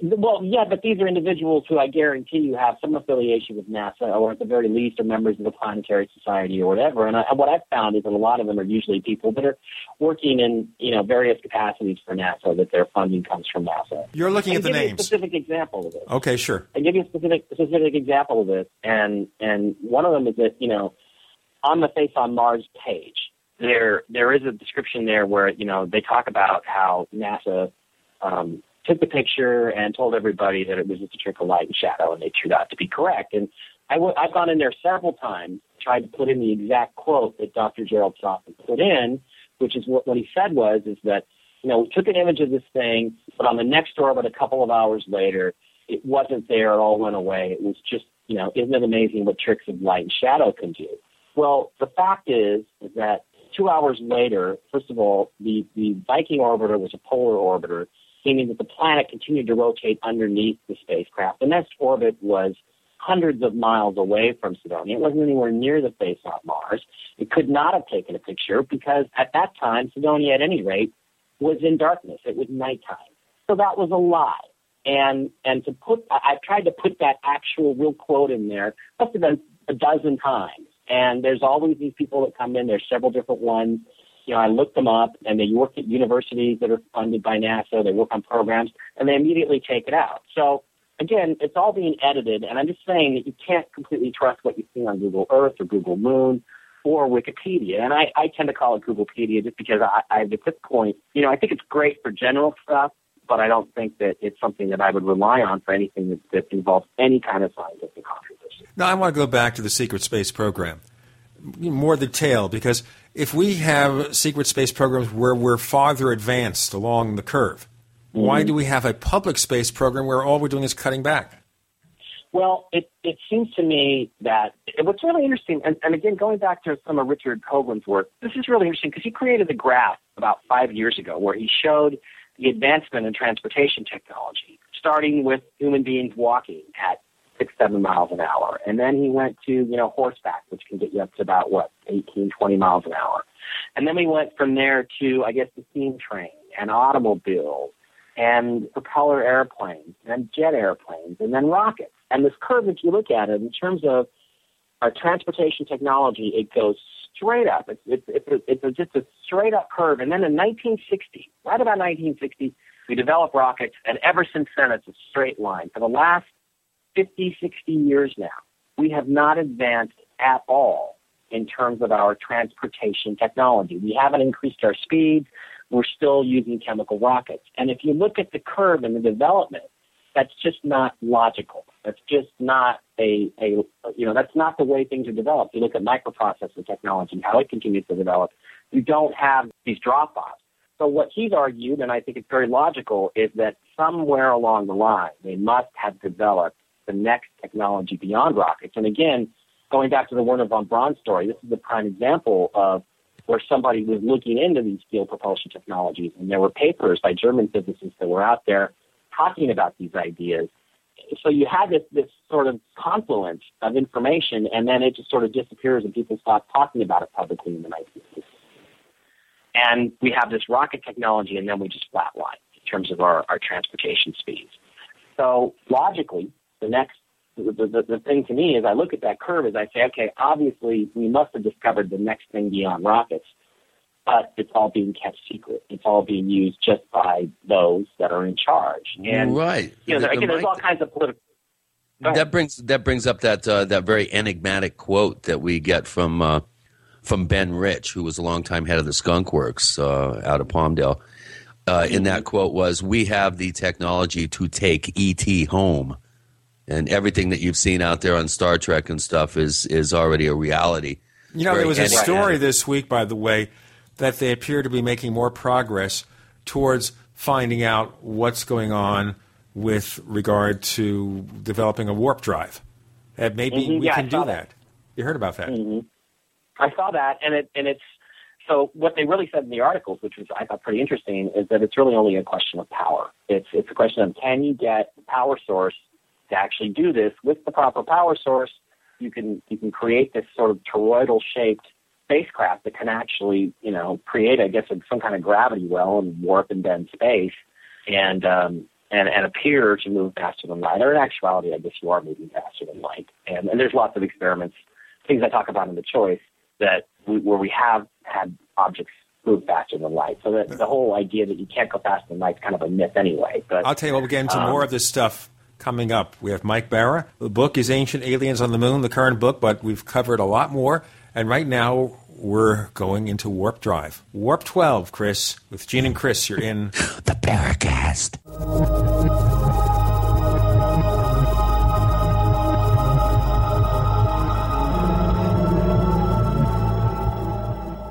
Well, yeah, but these are individuals who I guarantee you have some affiliation with NASA, or at the very least are members of the Planetary Society or whatever. And I, what I've found is that a lot of them are usually people that are working in you know various capacities for NASA, that their funding comes from NASA. You're looking I at the give you a names. specific example of this. Okay, sure. I give you a specific specific example of this, and and one of them is that you know on the Face on Mars page there there is a description there where you know they talk about how NASA um, took the picture and told everybody that it was just a trick of light and shadow, and they turned out to be correct. And I w- I've gone in there several times, tried to put in the exact quote that Dr. Gerald Soffen put in, which is what what he said was is that you know we took an image of this thing, but on the next orbit a couple of hours later, it wasn't there. It all went away. It was just you know isn't it amazing what tricks of light and shadow can do? Well, the fact is, is that two hours later, first of all, the, the Viking orbiter was a polar orbiter, meaning that the planet continued to rotate underneath the spacecraft. The next orbit was hundreds of miles away from Cydonia. It wasn't anywhere near the face on Mars. It could not have taken a picture because at that time, Cydonia, at any rate, was in darkness. It was nighttime. So that was a lie. And and to put, I- I've tried to put that actual real quote in there. Must have been a dozen times. And there's always these people that come in. There's several different ones. You know, I looked them up, and they work at universities that are funded by NASA. They work on programs, and they immediately take it out. So again, it's all being edited, and I'm just saying that you can't completely trust what you see on Google Earth or Google Moon or Wikipedia. And I, I tend to call it Googlepedia just because I, I, at this point, you know, I think it's great for general stuff, but I don't think that it's something that I would rely on for anything that, that involves any kind of scientific controversy. Now, I want to go back to the secret space program. More detail, because if we have secret space programs where we're farther advanced along the curve, why Mhm. do we have a public space program where all we're doing is cutting back? Well, it, it seems to me that what's really interesting, and, and again, going back to some of Richard Hoagland's work, this is really interesting because he created a graph about five years ago where he showed the advancement in transportation technology, starting with human beings walking at six, seven miles an hour. And then he went to, you know, horseback, which can get you up to about, what, 18, 20 miles an hour. And then we went from there to, I guess, the steam train and automobiles and propeller airplanes and jet airplanes and then rockets. And this curve, if you look at it, in terms of our transportation technology, it goes straight up. It's, it's, it's, a, it's a, just a straight up curve. And then in 1960, right about 1960, we developed rockets, and ever since then, it's a straight line. For the last 50, 60 years now, we have not advanced at all in terms of our transportation technology. We haven't increased our speeds. We're still using chemical rockets. And if you look at the curve and the development, that's just not logical. That's just not a, a you know, that's not the way things are developed. You look at microprocessor technology, how it continues to develop. You don't have these drop offs. So what he's argued, and I think it's very logical, is that somewhere along the line they must have developed the next technology beyond rockets. And again, going back to the Wernher von Braun story, this is a prime example of where somebody was looking into these field propulsion technologies, and there were papers by German physicists that were out there talking about these ideas. So you had this this sort of confluence of information, and then it just sort of disappears, and people stop talking about it publicly in the 1960s. And we have this rocket technology, and then we just flatline in terms of our, our transportation speeds. So logically, the next the, the, the thing to me is I look at that curve as I say, okay, obviously we must have discovered the next thing beyond rockets, but it's all being kept secret. It's all being used just by those that are in charge. And right. You know, there, the again, there's all kinds of political. That brings that brings up that uh, that very enigmatic quote that we get from uh, from Ben Rich, who was a longtime head of the Skunk Works uh, out of Palmdale. Uh, in that quote was, "We have the technology to take ET home," and everything that you've seen out there on Star Trek and stuff is is already a reality. You know, there was a enigmatic. story this week, by the way, that they appear to be making more progress towards finding out what's going on with regard to developing a warp drive. And maybe Mhm, we yeah, can do that. that. You heard about that? Mhm. I saw that, and it and it's so what they really said in the articles, which was I thought pretty interesting, is that it's really only a question of power. It's it's a question of can you get the power source to actually do this with the proper power source. You can you can create this sort of toroidal shaped spacecraft that can actually you know create I guess some kind of gravity well and warp and bend space and um, and and appear to move faster than light. Or in actuality, I guess you are moving faster than light. And and there's lots of experiments, things I talk about in the choice that we, where we have had objects move faster than light. So that the whole idea that you can't go faster than light is kind of a myth anyway. But I'll tell you what, we'll get into um, more of this stuff coming up. We have Mike Bara. The book is Ancient Aliens on the Moon, the current book, but we've covered a lot more. And right now, we're going into Warp Drive. Warp 12, Chris. With Gene and Chris, you're in *laughs* The Paracast.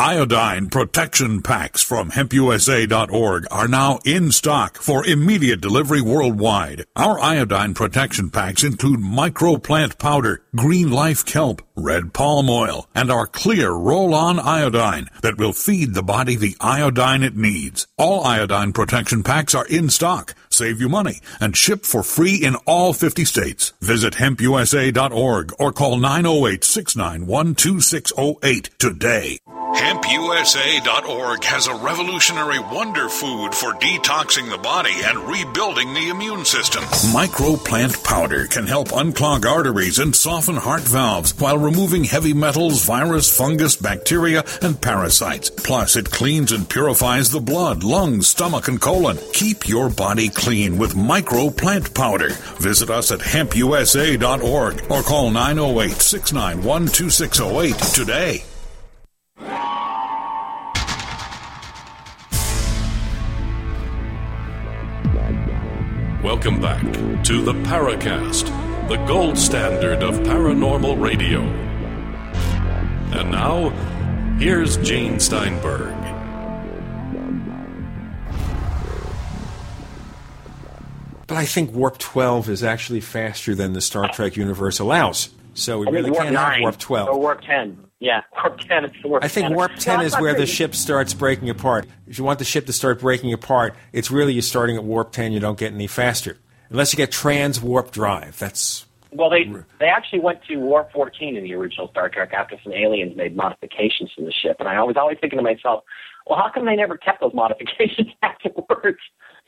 Iodine protection packs from hempusa.org are now in stock for immediate delivery worldwide. Our iodine protection packs include microplant powder, green life kelp, red palm oil, and our clear roll-on iodine that will feed the body the iodine it needs. All iodine protection packs are in stock, save you money, and ship for free in all 50 states. Visit hempusa.org or call 908-691-2608 today. HempUSA.org has a revolutionary wonder food for detoxing the body and rebuilding the immune system. Microplant powder can help unclog arteries and soften heart valves while removing heavy metals, virus, fungus, bacteria, and parasites. Plus, it cleans and purifies the blood, lungs, stomach, and colon. Keep your body clean with microplant powder. Visit us at hempusa.org or call 908 691 2608 today. Welcome back to the Paracast, the gold standard of paranormal radio. And now, here's Gene Steinberg. But I think Warp 12 is actually faster than the Star Trek universe allows. So we I really warp can't nine have Warp 12. or warp ten. Yeah, warp 10 is warp I think 10. warp 10 it's is where the ship starts breaking apart. If you want the ship to start breaking apart, it's really you're starting at warp 10, you don't get any faster. Unless you get trans warp drive. That's Well, they they actually went to warp 14 in the original Star Trek after some aliens made modifications to the ship, and I was always thinking to myself, well, how come they never kept those *laughs* modifications afterwards?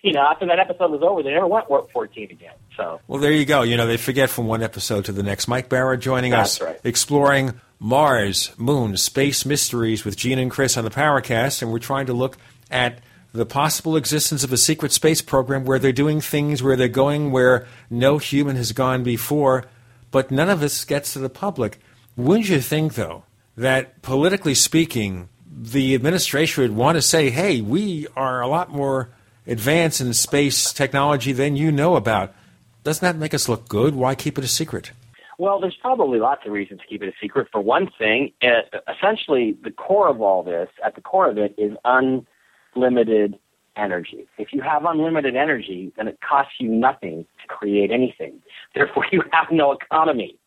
You know, after that episode was over, they never went warp 14 again. So Well, there you go. You know, they forget from one episode to the next. Mike Bara joining That's us, right. exploring Mars, Moon, space mysteries with Gene and Chris on the Paracast, and we're trying to look at the possible existence of a secret space program where they're doing things where they're going where no human has gone before, but none of this gets to the public. Wouldn't you think, though, that politically speaking, the administration would want to say, hey, we are a lot more advanced in space technology than you know about? Doesn't that make us look good? Why keep it a secret? Well, there's probably lots of reasons to keep it a secret. For one thing, uh, essentially, the core of all this, at the core of it, is unlimited energy. If you have unlimited energy, then it costs you nothing to create anything. *laughs* Therefore, you have no economy.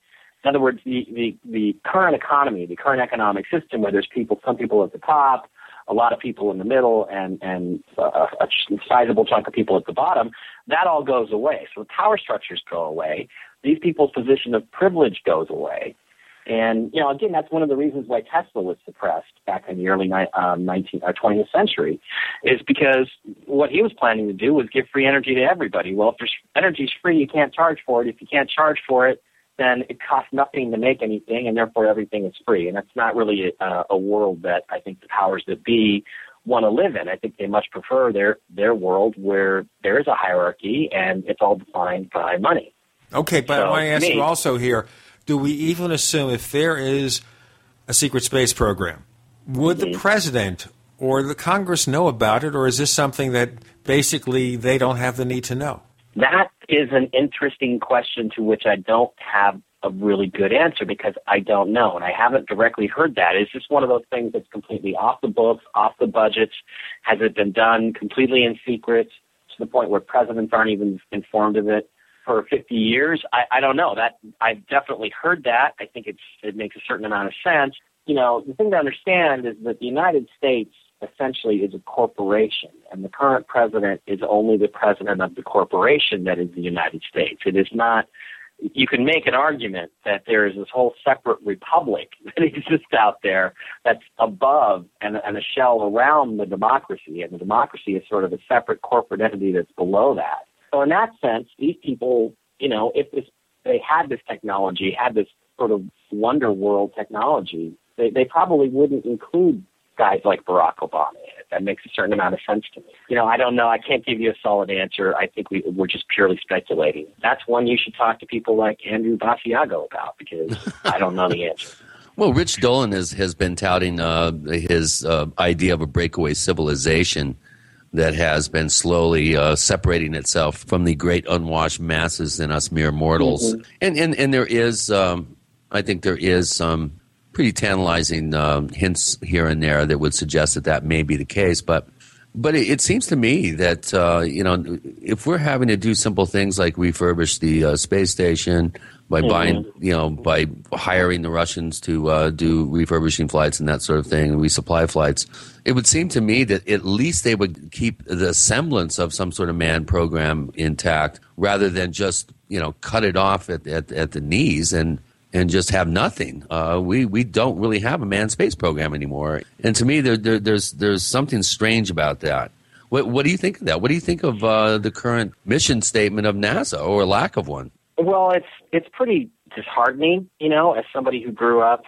In other words, the, the, the current economy, the current economic system, where there's people, some people at the top, a lot of people in the middle, and and a, a sizable chunk of people at the bottom, that all goes away. So the power structures go away. These people's position of privilege goes away. And you know, again, that's one of the reasons why Tesla was suppressed back in the early ni- um, 19th or 20th century, is because what he was planning to do was give free energy to everybody. Well, if there's energy's free, you can't charge for it. If you can't charge for it, then it costs nothing to make anything, and therefore everything is free. And that's not really a, a world that I think the powers that be want to live in. I think they much prefer their their world where there is a hierarchy and it's all defined by money. Okay, but I want to ask me- you also here do we even assume if there is a secret space program, would Mm-hmm. the president or the Congress know about it, or is this something that basically they don't have the need to know? That is an interesting question to which I don't have a really good answer because I don't know, and I haven't directly heard that. Is this one of those things that's completely off the books, off the budgets? Has it been done completely in secret to the point where presidents aren't even informed of it for 50 years? I, I don't know. That I've definitely heard that. I think it's it makes a certain amount of sense. You know, the thing to understand is that the United States essentially is a corporation, and the current president is only the president of the corporation that is the United States. It is not. You can make an argument that there is this whole separate republic *laughs* that exists out there that's above and, and a shell around the democracy, and the democracy is sort of a separate corporate entity that's below that. So in that sense, these people, you know, if this, they had this technology, had this sort of wonder world technology, they, they probably wouldn't include guys like Barack Obama in it. That makes a certain amount of sense to me. You know, I don't know. I can't give you a solid answer. I think we, we're just purely speculating. That's one you should talk to people like Andrew Basiago about because *laughs* I don't know the answer. Well, Rich Dolan has, has been touting uh, his uh, idea of a breakaway civilization that has been slowly uh, separating itself from the great unwashed masses and us mere mortals. Mhm. And, and, and there is, um, I think there is some pretty tantalizing um, hints here and there that would suggest that that may be the case. But but it, it seems to me that uh, you know if we're having to do simple things like refurbish the uh, space station by buying you know by hiring the Russians to uh, do refurbishing flights and that sort of thing, resupply flights, it would seem to me that at least they would keep the semblance of some sort of manned program intact rather than just you know cut it off at at, at the knees and and just have nothing. Uh, we we don't really have a manned space program anymore, and to me, there, there, there's there's something strange about that. What what do you think of that? What do you think of uh, the current mission statement of NASA or lack of one? Well, it's it's pretty disheartening, you know, as somebody who grew up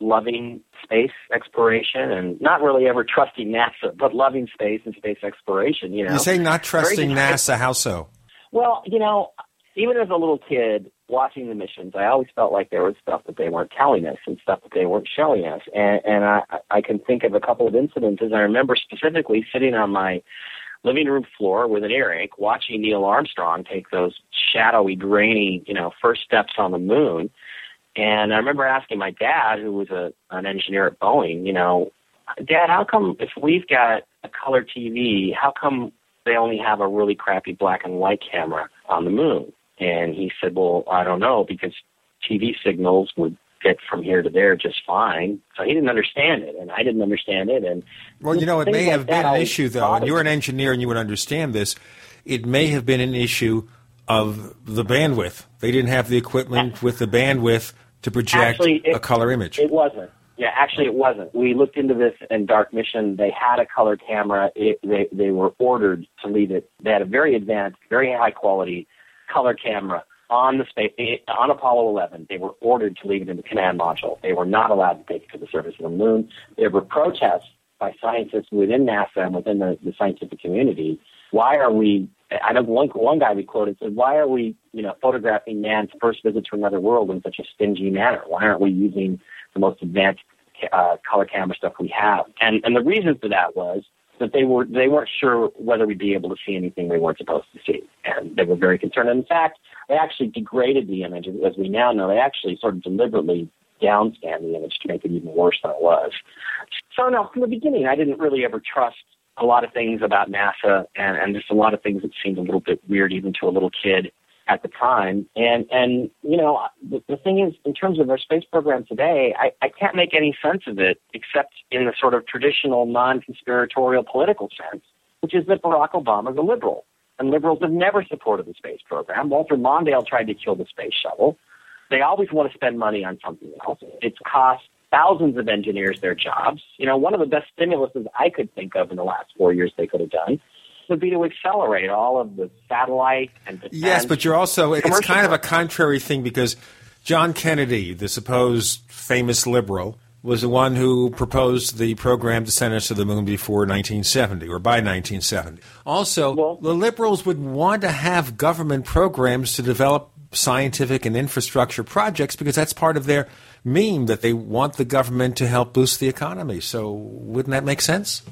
loving space exploration and not really ever trusting NASA, but loving space and space exploration. You know, You say not trusting. NASA. How so? Well, you know, even as a little kid watching the missions, I always felt like there was stuff that they weren't telling us and stuff that they weren't showing us. And, and I, I can think of a couple of incidences. I remember specifically sitting on my living room floor with an earache watching Neil Armstrong take those shadowy, grainy, you know, first steps on the moon. And I remember asking my dad, who was a an engineer at Boeing, you know, Dad, how come if we've got a color TV, how come they only have a really crappy black and white camera on the moon? And he said, Well, I don't know, because TV signals would get from here to there just fine. So he didn't understand it, and I didn't understand it. And well, you know, it may like have been an always issue though, and you're an engineer and you would understand this. It may have been an issue of the bandwidth. They didn't have the equipment with the bandwidth to project Actually, it, a color image. It wasn't. Yeah, actually, it wasn't. We looked into this in Dark Mission. They had a color camera. It, they they were ordered to leave it. They had a very advanced, very high quality color camera on the space on Apollo 11. They were ordered to leave it in the command module. They were not allowed to take it to the surface of the moon. There were protests by scientists within NASA and within the, the scientific community. Why are we? I know one one guy we quoted said, "Why are we, you know, photographing man's first visit to another world in such a stingy manner? Why aren't we using the most advanced uh, color camera stuff we have. And and the reason for that was that they were they weren't sure whether we'd be able to see anything they weren't supposed to see, and they were very concerned. And in fact, they actually degraded the image, as we now know. They actually sort of deliberately downscanned the image to make it even worse than it was. So no, from the beginning, I didn't really ever trust a lot of things about NASA, and and just a lot of things that seemed a little bit weird even to a little kid at the time. And and you know the, the thing is, in terms of our space program today, I, I can't make any sense of it except in the sort of traditional non-conspiratorial political sense, which is that Barack Obama is a liberal, and liberals have never supported the space program. Walter Mondale tried to kill the space shuttle. They always want to spend money on something else. It's cost thousands of engineers their jobs. You know, one of the best stimuluses I could think of in the last four years they could have done would be to accelerate all of the satellite and. Yes, but you're also it's kind of a contrary thing because John Kennedy, the supposed famous liberal, was the one who proposed the program to send us to the moon before 1970 or by 1970. Also, well, the liberals would want to have government programs to develop scientific and infrastructure projects because that's part of their meme that they want the government to help boost the economy. So, wouldn't that make sense?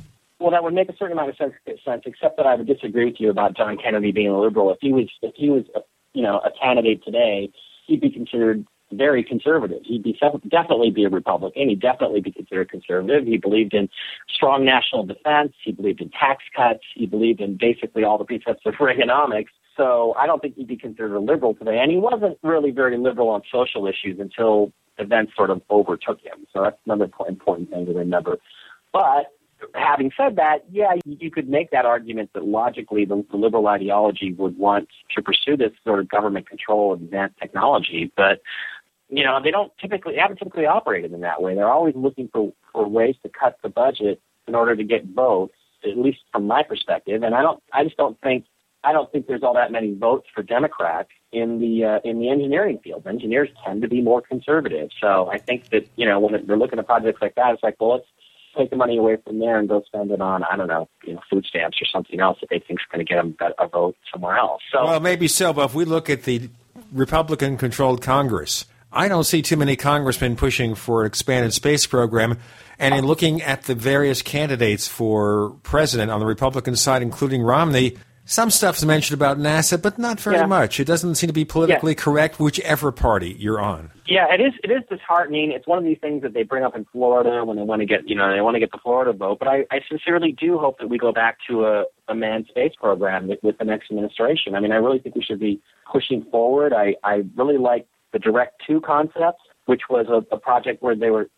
Well, that would make a certain amount of sense, sense, except that I would disagree with you about John Kennedy being a liberal. If he was, if he was, a, you know, a candidate today, he'd be considered very conservative. He'd be definitely be a Republican. He'd definitely be considered conservative. He believed in strong national defense. He believed in tax cuts. He believed in basically all the precepts of *laughs* Reaganomics. So I don't think he'd be considered a liberal today. And he wasn't really very liberal on social issues until events sort of overtook him. So that's another important thing to remember. But having said that, yeah, you could make that argument that logically the, the, liberal ideology would want to pursue this sort of government control of advanced technology, but you know they don't typically they haven't typically operated in that way. They're always looking for for ways to cut the budget in order to get votes, at least from my perspective. And I don't, I just don't think. I don't think there's all that many votes for Democrats in the uh, in the engineering field. Engineers tend to be more conservative, so I think that you know when they're looking at projects like that, it's like, well, let's take the money away from there and go spend it on I don't know, you know, food stamps or something else that they think is going to get them a vote somewhere else. So well, maybe so, but if we look at the Republican-controlled Congress, I don't see too many congressmen pushing for an expanded space program. And in looking at the various candidates for president on the Republican side, including Romney, some stuff's mentioned about NASA, but not very yeah. much. It doesn't seem to be politically yeah. correct, whichever party you're on. Yeah, it is. It is disheartening. It's one of these things that they bring up in Florida when they want to get, you know, they want to get the Florida vote. But I, I sincerely do hope that we go back to a, a manned space program with, with the next administration. I mean, I really think we should be pushing forward. I, I really like the Direct Two concept, which was a, a project where they were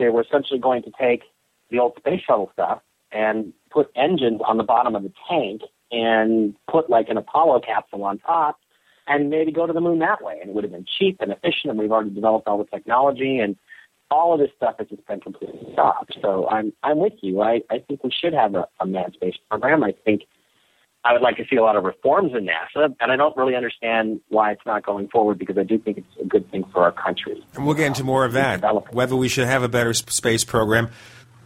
they were essentially going to take the old space shuttle stuff and put engines on the bottom of the tank and put like an Apollo capsule on top and maybe go to the moon that way. And it would have been cheap and efficient, and we've already developed all the technology, and all of this stuff has just been completely stopped. So I'm I'm with you. I, I think we should have a, a manned space program. I think I would like to see a lot of reforms in NASA, and I don't really understand why it's not going forward because I do think it's a good thing for our country. And we'll get into more of that. Whether we should have a better space program.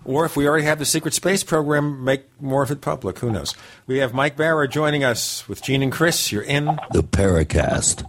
Or if we already have the secret space program, make more of it public. Who knows? We have Mike Bara joining us with Gene and Chris. You're in the Paracast.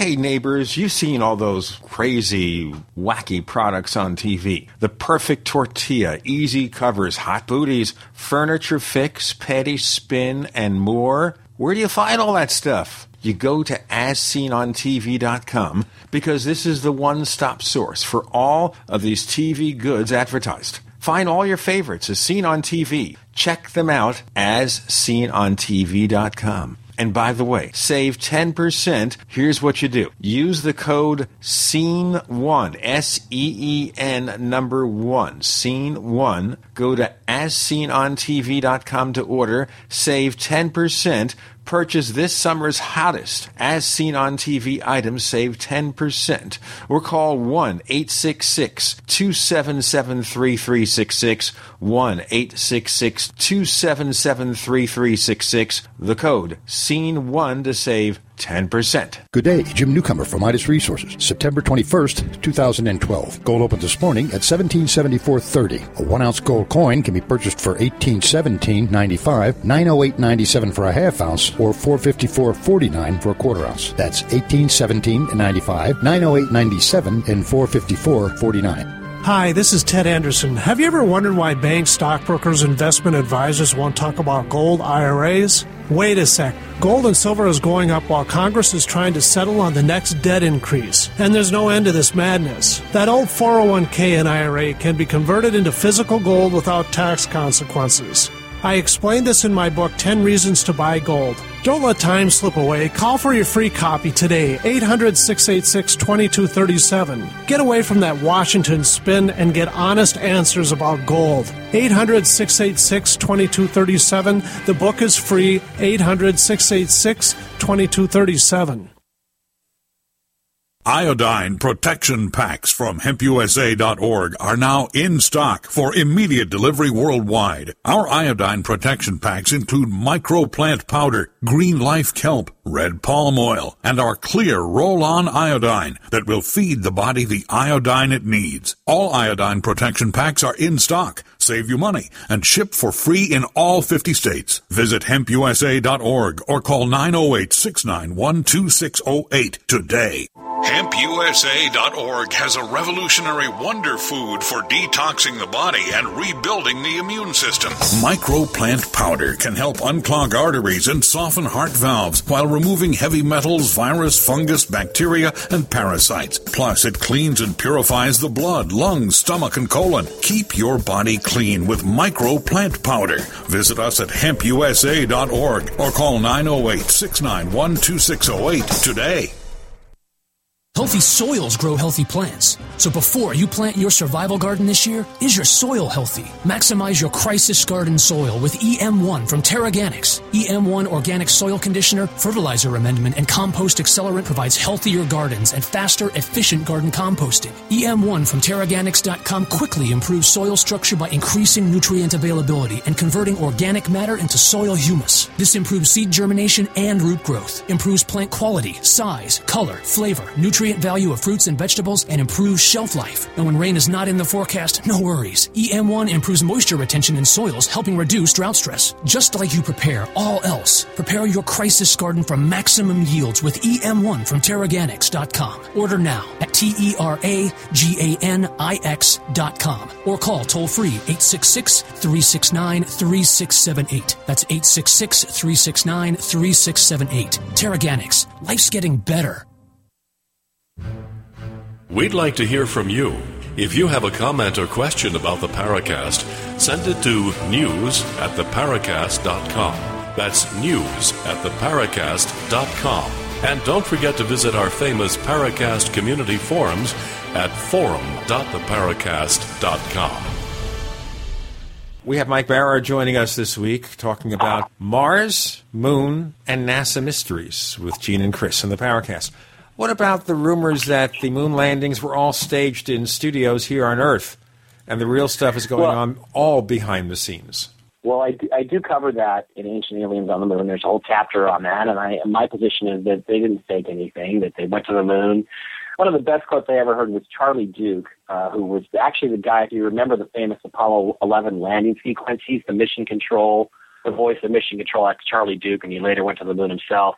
Hey neighbors, you've seen all those crazy, wacky products on TV. The perfect tortilla, easy covers, hot booties, furniture fix, petty spin, and more. Where do you find all that stuff? You go to asseenontv.com because this is the one stop source for all of these TV goods advertised. Find all your favorites as seen on TV. Check them out as seenontv.com. And by the way, save 10%. Here's what you do. Use the code SEEN1, S E E N number 1, SEEN1. Go to asseenontv.com to order. Save 10%. Purchase this summer's hottest as seen on TV items, save 10%. Or call 1 866 277 3366. 1 866 277 3366. The code SEEN1 to save 10%. Good day, Jim Newcomer from Midas Resources. September 21st, 2012. Gold opened this morning at 1774.30. A one ounce gold coin can be purchased for 1817.95, 908.97 for a half ounce, or 454.49 for a quarter ounce. That's 1817.95, 908.97, and 454.49. Hi, this is Ted Anderson. Have you ever wondered why banks, stockbrokers, investment advisors won't talk about gold IRAs? Wait a sec. Gold and silver is going up while Congress is trying to settle on the next debt increase. And there's no end to this madness. That old 401k and IRA can be converted into physical gold without tax consequences. I explained this in my book, 10 Reasons to Buy Gold. Don't let time slip away. Call for your free copy today, 800 686 2237. Get away from that Washington spin and get honest answers about gold. 800 686 2237. The book is free, 800 686 2237. Iodine protection packs from hempusa.org are now in stock for immediate delivery worldwide. Our iodine protection packs include microplant powder, green life kelp, red palm oil, and our clear roll-on iodine that will feed the body the iodine it needs. All iodine protection packs are in stock, save you money, and ship for free in all 50 states. Visit hempusa.org or call 908-691-2608 today. HempUSA.org has a revolutionary wonder food for detoxing the body and rebuilding the immune system. Microplant powder can help unclog arteries and soften heart valves while removing heavy metals, virus, fungus, bacteria, and parasites. Plus, it cleans and purifies the blood, lungs, stomach, and colon. Keep your body clean with microplant powder. Visit us at hempusa.org or call 908 691 2608 today. Healthy soils grow healthy plants. So before you plant your survival garden this year, is your soil healthy? Maximize your crisis garden soil with EM1 from Teraganix. EM1 organic soil conditioner, fertilizer amendment, and compost accelerant provides healthier gardens and faster, efficient garden composting. EM1 from Teraganix.com quickly improves soil structure by increasing nutrient availability and converting organic matter into soil humus. This improves seed germination and root growth, improves plant quality, size, color, flavor, nutrient value of fruits and vegetables, and improves shelf life. And when rain is not in the forecast, no worries. EM1 improves moisture retention in soils, helping reduce drought stress. Just like you prepare all else, prepare your crisis garden for maximum yields with EM1 from Teraganix.com. Order now at T E R A G A N I X.com or call toll free 866 369 3678. That's 866 369 3678. Teraganix. Life's getting better. We'd like to hear from you. If you have a comment or question about the Paracast, send it to news at theparacast.com. That's news at theparacast.com. And don't forget to visit our famous Paracast community forums at forum.theparacast.com. We have Mike Bara joining us this week talking about Mars, Moon, and NASA mysteries with Gene and Chris in the Paracast. What about the rumors that the moon landings were all staged in studios here on Earth and the real stuff is going Well- on all behind the scenes? Well, I do, I do cover that in Ancient Aliens on the Moon. There's a whole chapter on that, and I my position is that they didn't fake anything. That they went to the moon. One of the best quotes I ever heard was Charlie Duke, uh, who was actually the guy. If you remember the famous Apollo 11 landing sequence, he's the mission control, the voice of mission control. That's Charlie Duke, and he later went to the moon himself.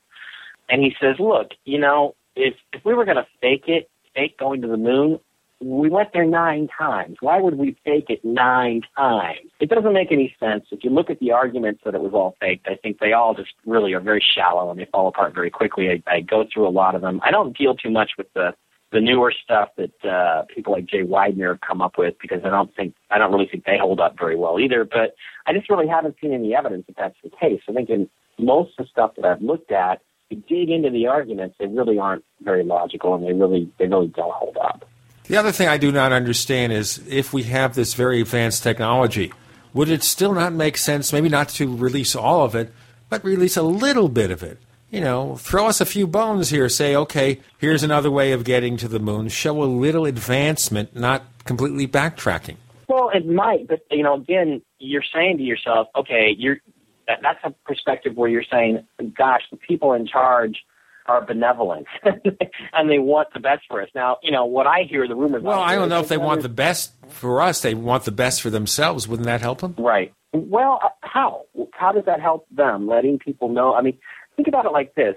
And he says, "Look, you know, if if we were going to fake it, fake going to the moon, we went there nine times. Why would we fake it nine times? It doesn't make any sense. If you look at the arguments that it was all faked, I think they all just really are very shallow and they fall apart very quickly. I, I go through a lot of them. I don't deal too much with the the newer stuff that uh, people like Jay Weidner have come up with because I don't think I don't really think they hold up very well either. But I just really haven't seen any evidence that that's the case. I think in most of the stuff that I've looked at, you dig into the arguments, they really aren't very logical and they really they really don't hold up. The other thing I do not understand is if we have this very advanced technology, would it still not make sense, maybe not to release all of it, but release a little bit of it? You know, throw us a few bones here. Say, okay, here's another way of getting to the moon. Show a little advancement, not completely backtracking. Well, it might, but you know, again, you're saying to yourself, okay, you're that, that's a perspective where you're saying, gosh, the people in charge are benevolent *laughs* and they want the best for us. Now, you know, what I hear, the rumors. Well, I don't know if they want the best for us. They want the best for themselves. Wouldn't that help them? Right. Well, uh, how? How does that help them? Letting people know. I mean, think about it like this: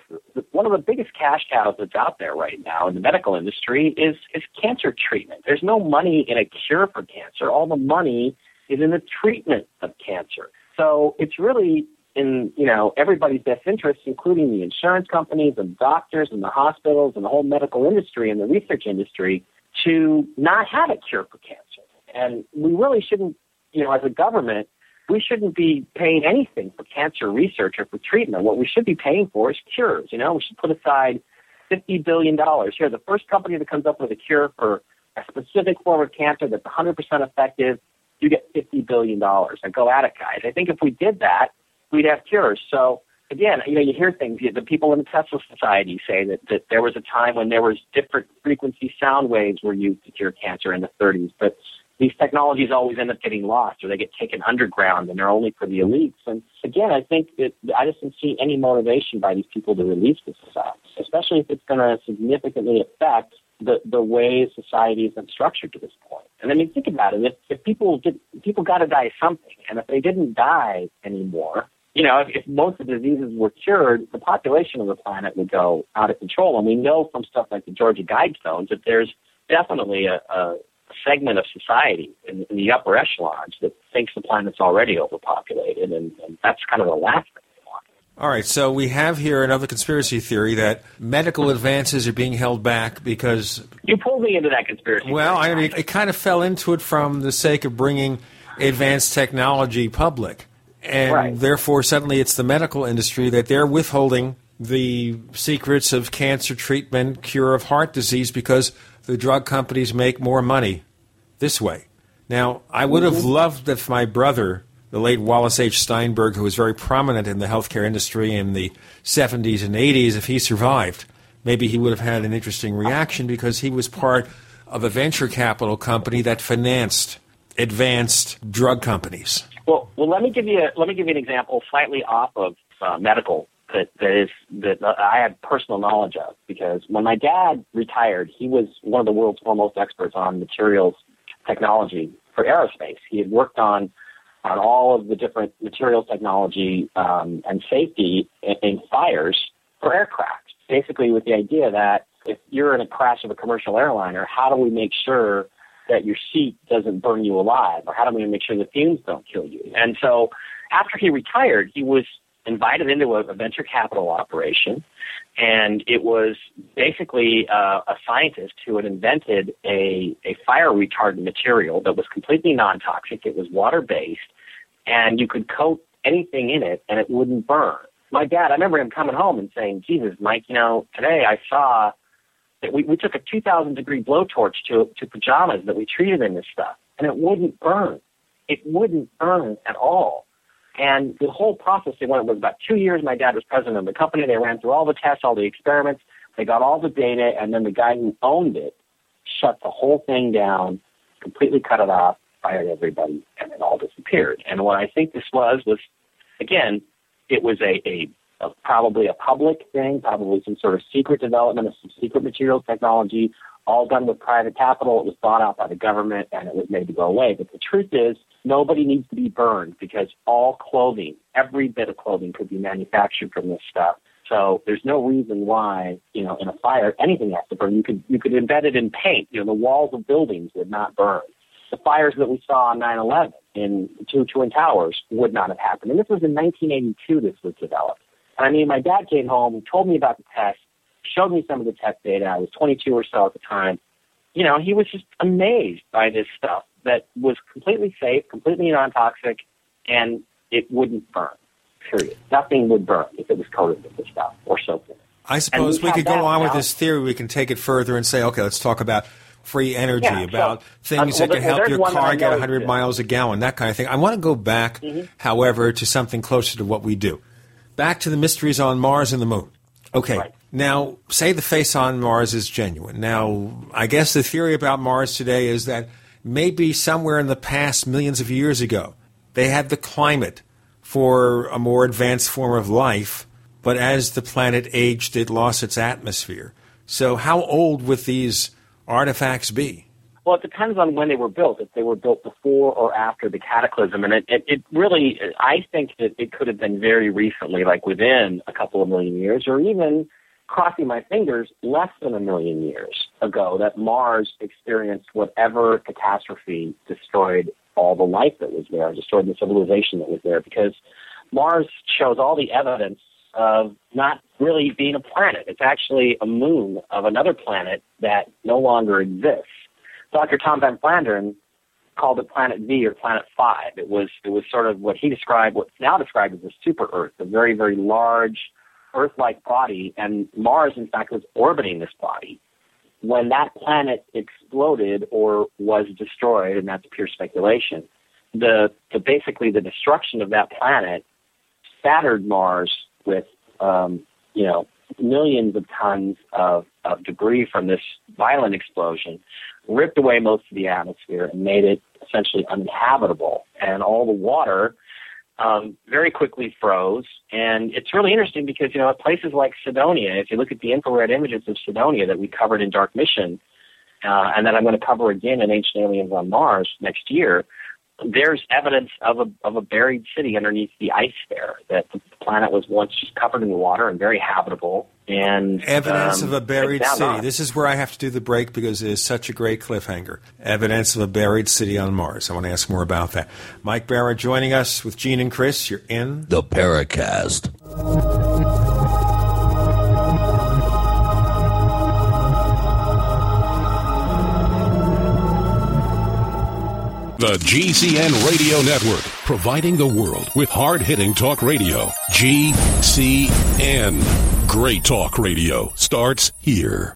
one of the biggest cash cows that's out there right now in the medical industry is is cancer treatment. There's no money in a cure for cancer. All the money is in the treatment of cancer. So it's really in you know everybody's best interest, including the insurance companies and doctors and the hospitals and the whole medical industry and the research industry, to not have a cure for cancer. And we really shouldn't, you know, as a government, we shouldn't be paying anything for cancer research or for treatment. What we should be paying for is cures. You know, we should put aside fifty billion dollars here. The first company that comes up with a cure for a specific form of cancer that's 100% effective, you get fifty billion dollars. And go at it, guys. I think if we did that, we'd have cures. So again, you know, you hear things. The people in the Tesla Society say that that there was a time when there was different frequency sound waves were used to cure cancer in the 30s, but these technologies always end up getting lost or they get taken underground and they're only for the elites. And again, I think that I just don't see any motivation by these people to release this stuff, especially if it's going to significantly affect the, the way society has been structured to this point. And I mean, think about it. If, if people did, people got to die something, and if they didn't die anymore, you know, if, if most of the diseases were cured, the population of the planet would go out of control. And we know from stuff like the Georgia Guidestones that there's definitely a, a segment of society in, in the upper echelons that thinks the planet's already overpopulated, and, and that's kind of a last thing. All right, so we have here another conspiracy theory that medical advances are being held back because. You pulled me into that conspiracy. Well, I mean, it kind of fell into it from the sake of bringing advanced technology public. And Right. therefore, suddenly it's the medical industry that they're withholding the secrets of cancer treatment, cure of heart disease, because the drug companies make more money this way. Now, I would have mm-hmm. loved if my brother, the late Wallace H. Steinberg, who was very prominent in the healthcare industry in the 70s and 80s, if he survived, maybe he would have had an interesting reaction because he was part of a venture capital company that financed advanced drug companies. Well, well, let me give you a, let me give you an example slightly off of uh, medical that that is that I had personal knowledge of because when my dad retired, he was one of the world's foremost experts on materials technology for aerospace. He had worked on on all of the different materials technology um, and safety in, in fires for aircraft. Basically, with the idea that if you're in a crash of a commercial airliner, how do we make sure that your seat doesn't burn you alive, or how do we make sure the fumes don't kill you? And so, after he retired, he was invited into a, a venture capital operation, and it was basically uh, a scientist who had invented a, a fire retardant material that was completely non toxic. It was water based, and you could coat anything in it, and it wouldn't burn. My dad, I remember him coming home and saying, "Jesus, Mike, you know, today I saw." that we, we took a 2,000 degree blowtorch to, to pajamas that we treated in this stuff, and it wouldn't burn. It wouldn't burn at all. And the whole process, they went, was about two years. My dad was president of the company. They ran through all the tests, all the experiments. They got all the data, and then the guy who owned it shut the whole thing down, completely cut it off, fired everybody, and it all disappeared. And what I think this was was, again, it was a, a of probably a public thing, probably some sort of secret development of some secret materials technology, all done with private capital. It was bought out by the government and it was made to go away. But the truth is, nobody needs to be burned because all clothing, every bit of clothing could be manufactured from this stuff. So there's no reason why, you know, in a fire, anything has to burn. You could, you could embed it in paint. You know, the walls of buildings would not burn. The fires that we saw on 9-11 in two Twin Towers would not have happened. And this was in 1982 this was developed. I mean, my dad came home told me about the test, showed me some of the test data. I was 22 or so at the time. You know, he was just amazed by this stuff that was completely safe, completely non-toxic, and it wouldn't burn. Period. Nothing would burn if it was coated with this stuff or soaked in it. I suppose we, could go on with this theory. We can take it further and say, okay, let's talk about free energy, Yeah, about so, things uh, that can help your car get 100 miles a gallon, that kind of thing. I want to go back, Mhm. however, to something closer to what we do. Back to the mysteries on Mars and the Moon. Okay, now say the face on Mars is genuine. Now, I guess the theory about Mars today is that maybe somewhere in the past, millions of years ago, they had the climate for a more advanced form of life, but as the planet aged, it lost its atmosphere. So, how old would these artifacts be? Well, it depends on when they were built. If they were built before or after the cataclysm, and it, it, it really, I think that it could have been very recently, like within a couple of million years, or even crossing my fingers, less than a million years ago, that Mars experienced whatever catastrophe destroyed all the life that was there, destroyed the civilization that was there, because Mars shows all the evidence of not really being a planet. It's actually a moon of another planet that no longer exists. Dr. Tom Van Flandern called it Planet V or Planet Five. It was it was sort of what he described, what's now described as a super Earth, a very very large Earth-like body, and Mars in fact was orbiting this body. When that planet exploded or was destroyed, and that's pure speculation, the, the basically the destruction of that planet spattered Mars with um, you know millions of tons of, of debris from this violent explosion, ripped away most of the atmosphere and made it essentially uninhabitable. And all the water um, very quickly froze. And it's really interesting because you know at places like Cydonia, if you look at the infrared images of Cydonia that we covered in Dark Mission, uh, and that I'm going to cover again in Ancient Aliens on Mars next year, there's evidence of a of a buried city underneath the ice there. That the planet was once just covered in water and very habitable. And Evidence um, of a buried it's city. on. This is where I have to do the break because it is such a great cliffhanger. Evidence of a buried city on Mars. I want to ask more about that. Mike Bara joining us with Gene and Chris. You're in the Paracast. The GCN Radio Network, providing the world with hard hitting talk radio. GCN. Great talk radio starts here.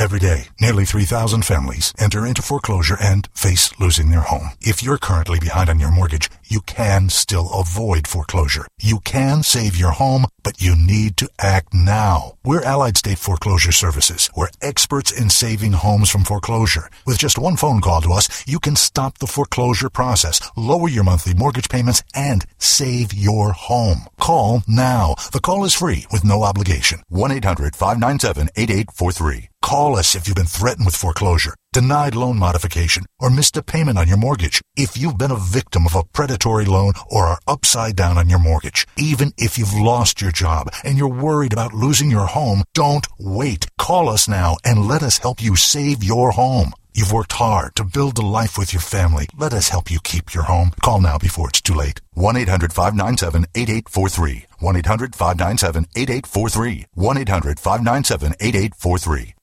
Every day, nearly 3,000 families enter into foreclosure and face losing their home. If you're currently behind on your mortgage, you can still avoid foreclosure. You can save your home, but you need to act now. We're Allied State Foreclosure Services. We're experts in saving homes from foreclosure. With just one phone call to us, you can stop the foreclosure process, lower your monthly mortgage payments, and save your home. Call now. The call is free with no obligation. 1-800-597-8843. Call us if you've been threatened with foreclosure, denied loan modification, or missed a payment on your mortgage. If you've been a victim of a predatory loan or are upside down on your mortgage, even if you've lost your job and you're worried about losing your home, don't wait. Call us now and let us help you save your home. You've worked hard to build a life with your family. Let us help you keep your home. Call now before it's too late. 1-800-597-8843. 1-800-597-8843. 1-800-597-8843.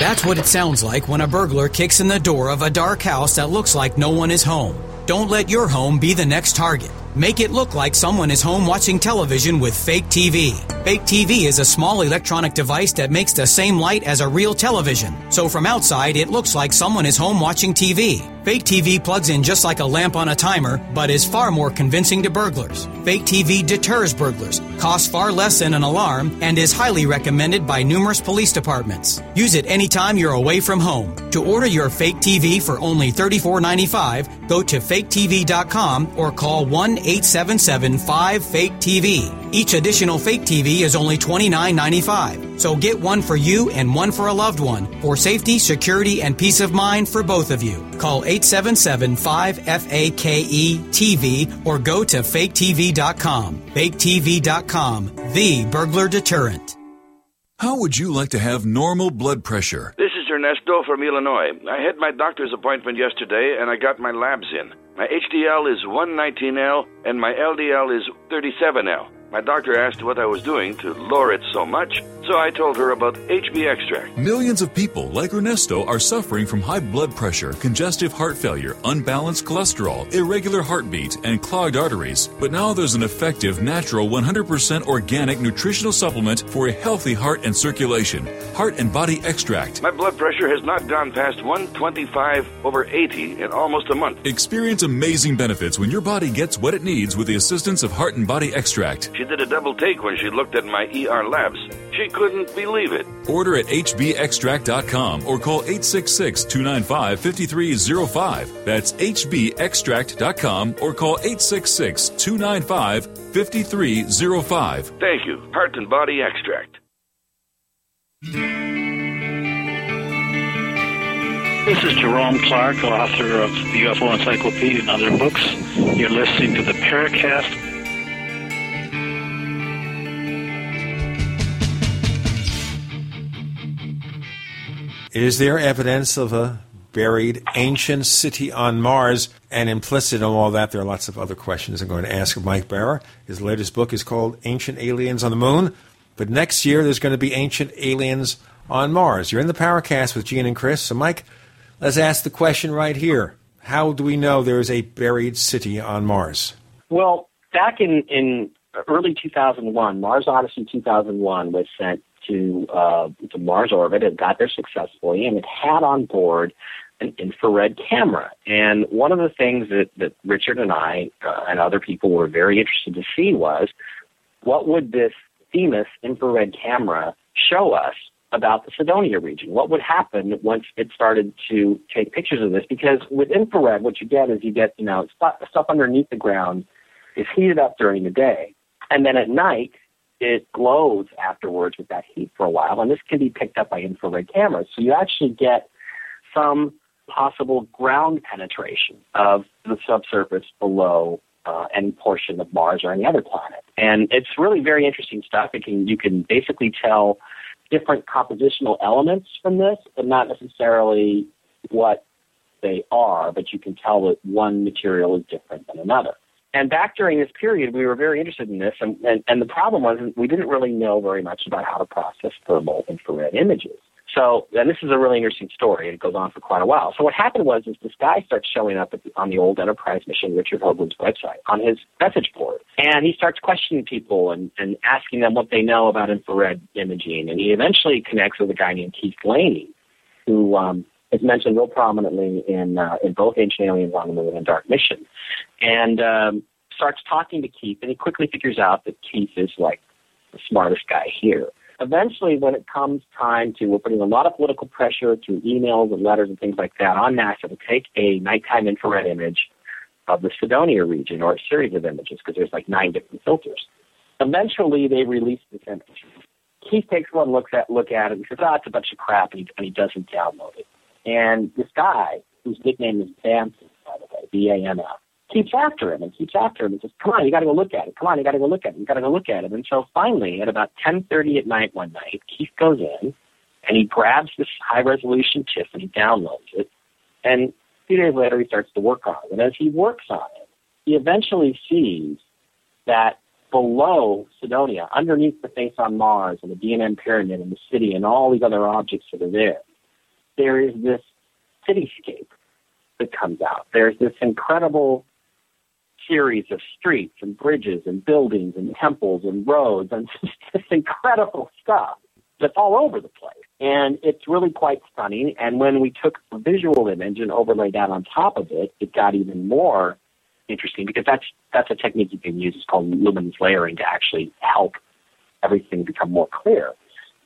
That's what it sounds like when a burglar kicks in the door of a dark house that looks like no one is home. Don't let your home be the next target. Make it look like someone is home watching television with fake TV. Fake TV is a small electronic device that makes the same light as a real television. So from outside, it looks like someone is home watching TV. Fake TV plugs in just like a lamp on a timer, but is far more convincing to burglars. Fake TV deters burglars, costs far less than an alarm, and is highly recommended by numerous police departments. Use it anytime you're away from home. To order your fake TV for only $34.95, go to faketv.com or call 1 877 5 Fake TV. Each additional fake TV is only $29.95. So get one for you and one for a loved one for safety, security, and peace of mind for both of you. Call 877 5 FAKE TV or go to faketv.com. Faketv.com, the burglar deterrent. How would you like to have normal blood pressure? This is Ernesto from Illinois. I had my doctor's appointment yesterday and I got my labs in. My HDL is 119L and my LDL is 37L. My doctor asked what I was doing to lower it so much, so I told her about HB extract. Millions of people like Ernesto are suffering from high blood pressure, congestive heart failure, unbalanced cholesterol, irregular heartbeat, and clogged arteries. But now there's an effective, natural, 100% organic nutritional supplement for a healthy heart and circulation. Heart and Body Extract. My blood pressure has not gone past 125 over 80 in almost a month. Experience amazing benefits when your body gets what it needs with the assistance of Heart and Body Extract. She did a double take when she looked at my ER labs. She couldn't believe it. Order at hbextract.com or call 866 295 5305. That's hbextract.com or call 866 295 5305. Thank you. Heart and Body Extract. This is Jerome Clark, author of the UFO Encyclopedia and other books. You're listening to the Paracast Is there evidence of a buried ancient city on Mars? And implicit in all that, there are lots of other questions I'm going to ask Mike Bara. His latest book is called Ancient Aliens on the Moon. But next year, there's going to be Ancient Aliens on Mars. You're in the Paracast with Gene and Chris. So, Mike, let's ask the question right here. How do we know there is a buried city on Mars? Well, back in, in early 2001, Mars Odyssey 2001 was sent to uh, to Mars orbit. It got there successfully, and it had on board an infrared camera. And one of the things that, that Richard and I uh, and other people were very interested to see was what would this Themis infrared camera show us about the Cydonia region? What would happen once it started to take pictures of this? Because with infrared, what you get is you get, you know, stuff, stuff underneath the ground is heated up during the day. And then at night, it glows afterwards with that heat for a while, and this can be picked up by infrared cameras. So you actually get some possible ground penetration of the subsurface below uh, any portion of Mars or any other planet. And it's really very interesting stuff. It can you can basically tell different compositional elements from this, but not necessarily what they are, but you can tell that one material is different than another. And back during this period, we were very interested in this, and, and, and the problem was we didn't really know very much about how to process thermal infrared images. So, and this is a really interesting story. It goes on for quite a while. So what happened was, is this guy starts showing up the, on the old Enterprise mission, Richard Hoagland's website, on his message board, and he starts questioning people and, and asking them what they know about infrared imaging. And he eventually connects with a guy named Keith Laney, who um, is mentioned real prominently in uh, in both Ancient Aliens on the Moon and Dark Mission, and um, starts talking to Keith, and he quickly figures out that Keith is like the smartest guy here. Eventually, when it comes time to, we're putting a lot of political pressure through emails and letters and things like that on NASA to take a nighttime infrared image of the Cydonia region or a series of images because there's like nine different filters. Eventually, they release this image. Keith takes one look at look at it and says, "Ah, oh, it's a bunch of crap," and he, and he doesn't download it. And this guy, whose nickname is Bamf, by the way, B-A-M-F, keeps after him and keeps after him and says, "Come on, you got to go look at it. Come on, you got to go look at it. You got to go look at it." And so finally, at about 10:30 at night one night, Keith goes in and he grabs this high-resolution TIFF and he downloads it. And a few days later, he starts to work on it. And as he works on it, he eventually sees that below Cydonia, underneath the face on Mars and the D&M pyramid and the city and all these other objects that are there, there is this cityscape that comes out. There's this incredible series of streets and bridges and buildings and temples and roads and *laughs* just incredible stuff that's all over the place. And it's really quite stunning. And when we took a visual image and overlaid that on top of it, it got even more interesting because that's that's a technique you can use. It's called luminance layering to actually help everything become more clear.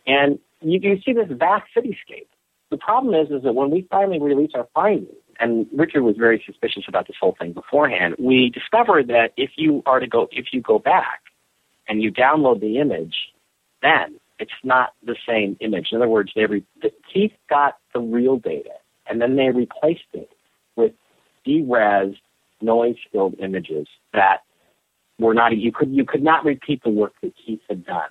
And you, you see this vast cityscape. The problem is, is that when we finally release our findings, and Richard was very suspicious about this whole thing beforehand, we discovered that if you are to go, if you go back and you download the image, then it's not the same image. In other words, they re- Keith got the real data, and then they replaced it with deres noise-filled images that were not. You could you could not repeat the work that Keith had done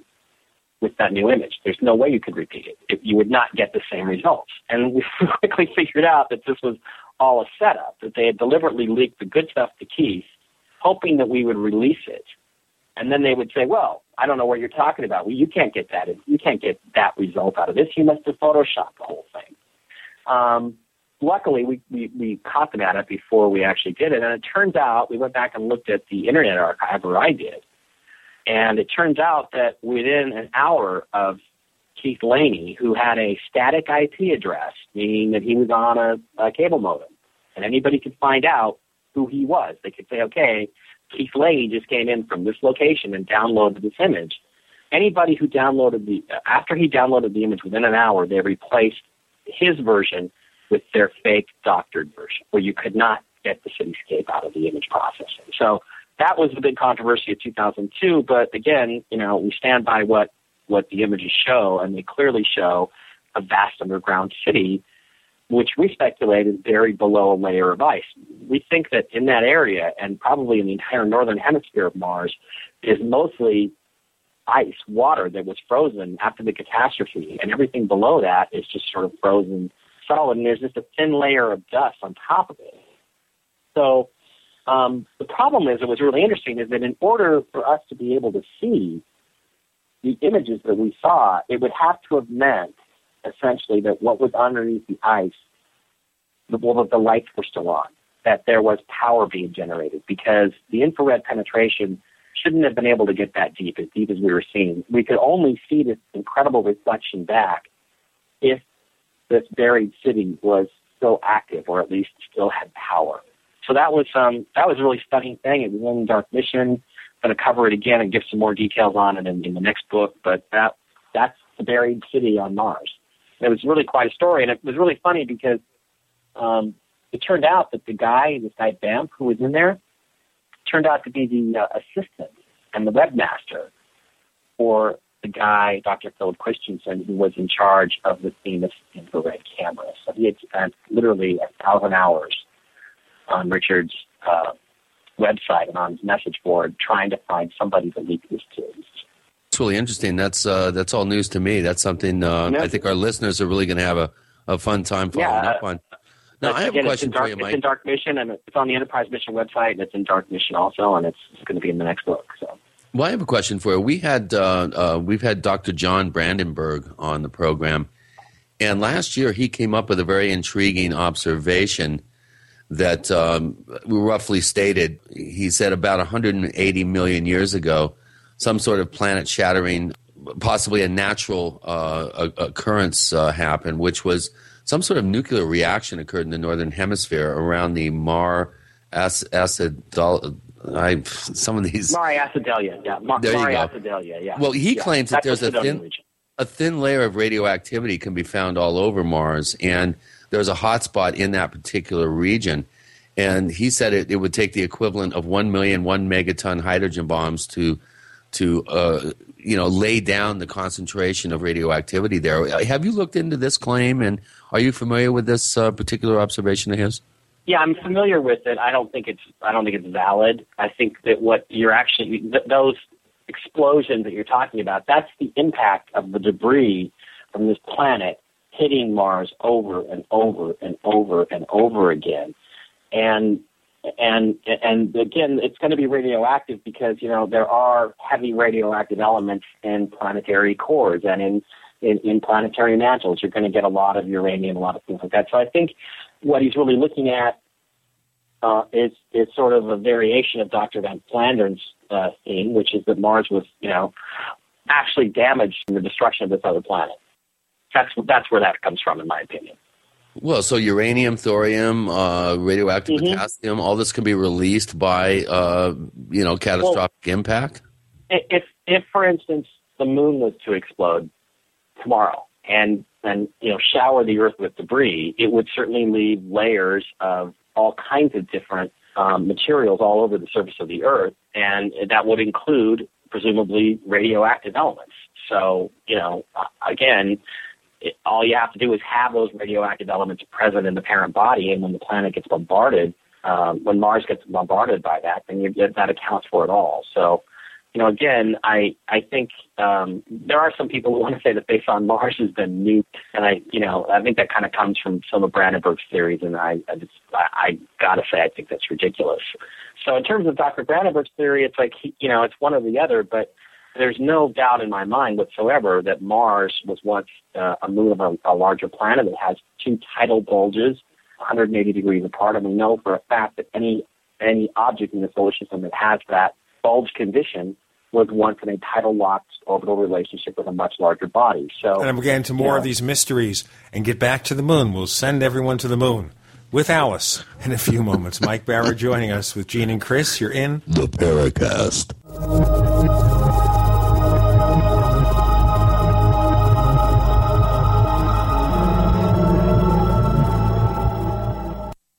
with that new image. There's no way you could repeat it. it. You would not get the same results. And we *laughs* quickly figured out that this was all a setup. That they had deliberately leaked the good stuff to Keith, hoping that we would release it and then they would say, well, I don't know what you're talking about. Well, you can't get that. You can't get that result out of this. You must have photoshopped the whole thing. Um, luckily, we, we, we caught them at it before we actually did it. And it turns out, we went back and looked at the Internet Archive, or I did. And it turns out that within an hour of Keith Laney, who had a static IP address, meaning that he was on a, a cable modem, and anybody could find out who he was. They could say, okay, Keith Laney just came in from this location and downloaded this image. Anybody who downloaded the after he downloaded the image within an hour, they replaced his version with their fake doctored version, where you could not get the cityscape out of the image processing. So that was the big controversy of 2002. But again, you know, we stand by what what the images show, and they clearly show a vast underground city which we speculate is buried below a layer of ice. We think that in that area, and probably in the entire northern hemisphere of Mars, is mostly ice, water that was frozen after the catastrophe, and everything below that is just sort of frozen solid, and there's just a thin layer of dust on top of it. So um, the problem is, it was really interesting, is that in order for us to be able to see the images that we saw, it would have to have meant essentially that what was underneath the ice, the, well, the lights were still on, that there was power being generated because the infrared penetration shouldn't have been able to get that deep, as deep as we were seeing. We could only see this incredible reflection back if this buried city was still active or at least still had power. So that was um, that was a really stunning thing. It was in Dark Mission. I'm going to cover it again and give some more details on it in, in the next book. But that that's the buried city on Mars it was really quite a story, and it was really funny because um, it turned out that the guy, this guy Bamf, who was in there, turned out to be the uh, assistant and the webmaster for the guy, Dr. Philip Christensen, who was in charge of the famous infrared camera. So he had spent literally a thousand hours on Richard's uh, website and on his message board trying to find somebody to leak this to. It's really interesting. That's uh, that's all news to me. That's something uh, I think our listeners are really going to have a, a fun time following yeah, up on. Now, I have again, a question dark, for you, Mike. It's in Dark Mission, and it's on the Enterprise Mission website, and it's in Dark Mission also, and it's, it's going to be in the next book. So. Well, I have a question for you. We had uh, uh, we've had Dr. John Brandenburg on the program, and last year he came up with a very intriguing observation that um, roughly stated. He said about 180 million years ago, some sort of planet shattering, possibly a natural uh, occurrence uh, happened, which was some sort of nuclear reaction occurred in the northern hemisphere around the Mar acid. I some of these Mare Acidalia, yeah. Mar- there go. Acidalia, yeah. Well, he yeah. claims that That's there's a thin region. a thin layer of radioactivity can be found all over Mars, and there's a hot spot in that particular region. And he said it, it would take the equivalent of one million one megaton hydrogen bombs to to uh, you know lay down the concentration of radioactivity there. Have you looked into this claim, and are you familiar with this uh, particular observation of his? Yeah, I'm familiar with it. I don't think it's I don't think it's valid. I think that what you're actually th- those explosions that you're talking about, that's the impact of the debris from this planet hitting Mars over and over and over and over again. And and and again, it's going to be radioactive because you know there are heavy radioactive elements in planetary cores and in in, in planetary mantles. You're going to get a lot of uranium, a lot of things like that. So I think what he's really looking at uh, is is sort of a variation of Dr. Van Flandern's uh, theme, which is that Mars was, you know, actually damaged in the destruction of this other planet. That's that's where that comes from, in my opinion. Well, so uranium, thorium, uh, radioactive Mhm. potassium, all this can be released by, uh, you know, catastrophic impact. If if for instance the moon was to explode tomorrow and and you know shower the Earth with debris, it would certainly leave layers of all kinds of different um, materials all over the surface of the Earth, and that would include presumably radioactive elements. So you know, again, it, all you have to do is have those radioactive elements present in the parent body, and when the planet gets bombarded, um, when Mars gets bombarded by that, then you, that accounts for it all. So, you know, again, I I think um, there are some people who want to say that base on Mars has been nuked, and I, you know, I think that kind of comes from some of Brandenburg's theories, and I, I just, I, I gotta say, I think that's ridiculous. So, in terms of Dr. Brandenburg's theory, it's like, he, you know, it's one or the other, but there's no doubt in my mind whatsoever that Mars was once uh, a moon of a, a larger planet. It has two tidal bulges, 180 degrees apart, and we know for a fact that any any object in the solar system that has that bulge condition was once in a tidal locked orbital relationship with a much larger body. So, And we'll get into more you of these mysteries and get back to the moon. We'll send everyone to the moon with Alice in a few moments. Mike Bara joining us with Gene and Chris. You're in The Paracast.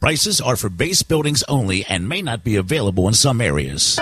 Prices are for base buildings only and may not be available in some areas.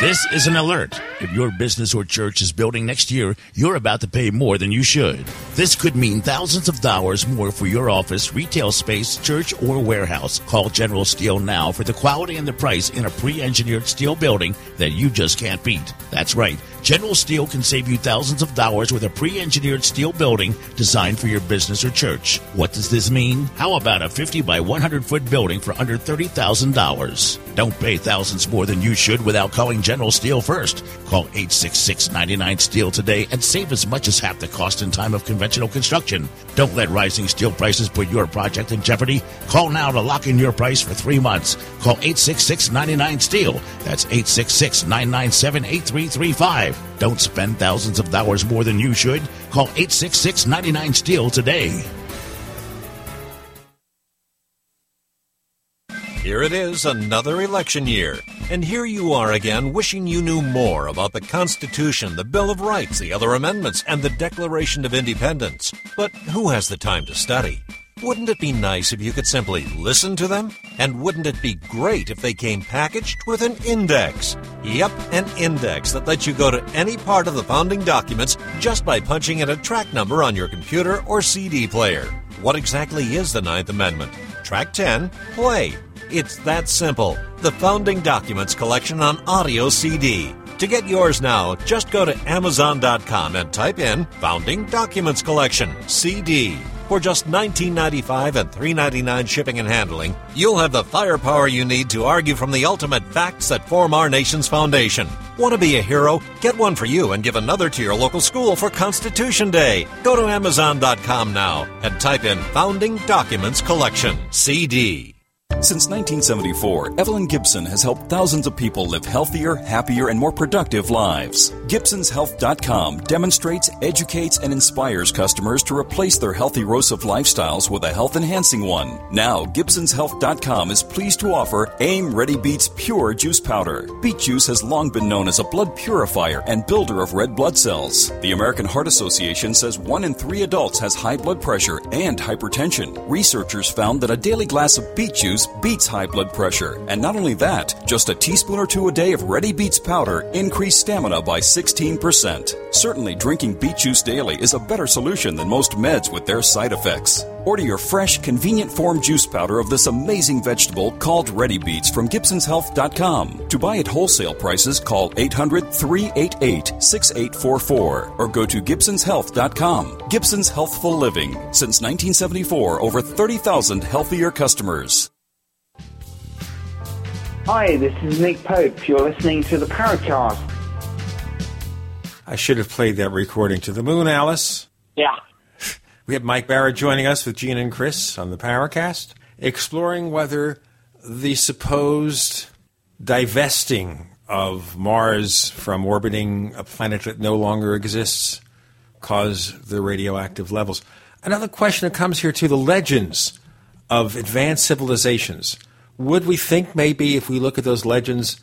This is an alert. If your business or church is building next year, you're about to pay more than you should. This could mean thousands of dollars more for your office, retail space, church, or warehouse. Call General Steel now for the quality and the price in a pre engineered steel building that you just can't beat. That's right. General Steel can save you thousands of dollars with a pre engineered steel building designed for your business or church. What does this mean? How about a 50 by 100 foot building for under $30,000? Don't pay thousands more than you should without calling General Steel first. Call 866 99 Steel today and save as much as half the cost in time of conventional construction. Don't let rising steel prices put your project in jeopardy. Call now to lock in your price for three months. Call 866 99 Steel. That's 866 997 8335. Don't spend thousands of dollars more than you should. Call 866 99 Steel today. Here it is, another election year. And here you are again, wishing you knew more about the Constitution, the Bill of Rights, the other amendments, and the Declaration of Independence. But who has the time to study? Wouldn't it be nice if you could simply listen to them? And wouldn't it be great if they came packaged with an index? Yep, an index that lets you go to any part of the founding documents just by punching in a track number on your computer or CD player. What exactly is the Ninth Amendment? Track 10, play. It's that simple. The Founding Documents collection on audio CD. To get yours now, just go to Amazon.com and type in Founding Documents Collection CD. For just $19.95 and $3.99 shipping and handling, you'll have the firepower you need to argue from the ultimate facts that form our nation's foundation. Want to be a hero? Get one for you and give another to your local school for Constitution Day. Go to Amazon.com now and type in Founding Documents Collection CD. Since 1974, Evelyn Gibson has helped thousands of people live healthier, happier, and more productive lives. Gibson'sHealth.com demonstrates, educates, and inspires customers to replace their healthy erosive lifestyles with a health enhancing one. Now, Gibson'sHealth.com is pleased to offer AIM Ready Beets Pure Juice Powder. Beet juice has long been known as a blood purifier and builder of red blood cells. The American Heart Association says one in three adults has high blood pressure and hypertension. Researchers found that a daily glass of beet juice beats high blood pressure. And not only that, just a teaspoon or two a day of Ready Beets powder increase stamina by 16%. Certainly, drinking beet juice daily is a better solution than most meds with their side effects. Order your fresh, convenient form juice powder of this amazing vegetable called Ready Beets from Gibson'sHealth.com. To buy at wholesale prices, call 800 388 6844 or go to Gibson'sHealth.com. Gibson's Healthful Living. Since 1974, over 30,000 healthier customers. Hi, this is Nick Pope. You're listening to the Paracast. I should have played that recording to the moon, Alice. Yeah. *laughs* We have Mike Bara joining us with Gene and Chris on the Paracast, exploring whether the supposed divesting of Mars from orbiting a planet that no longer exists cause the radioactive levels. Another question that comes here to the legends of advanced civilizations. Would we think maybe if we look at those legends,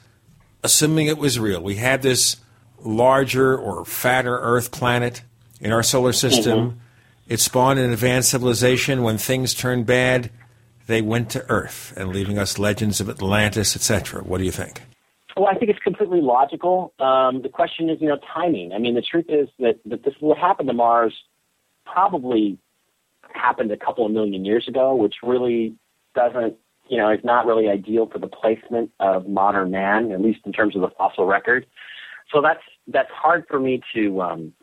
assuming it was real, we had this larger or fatter Earth planet in our solar system? Mm-hmm it spawned an advanced civilization. When things turned bad, they went to Earth and leaving us legends of Atlantis, etc. What do you think? Well, I think it's completely logical. Um, the question is, you know, timing. I mean, the truth is that, that this what happened to Mars probably happened a couple of million years ago, which really doesn't, you know, is not really ideal for the placement of modern man, at least in terms of the fossil record. So that's that's hard for me to um,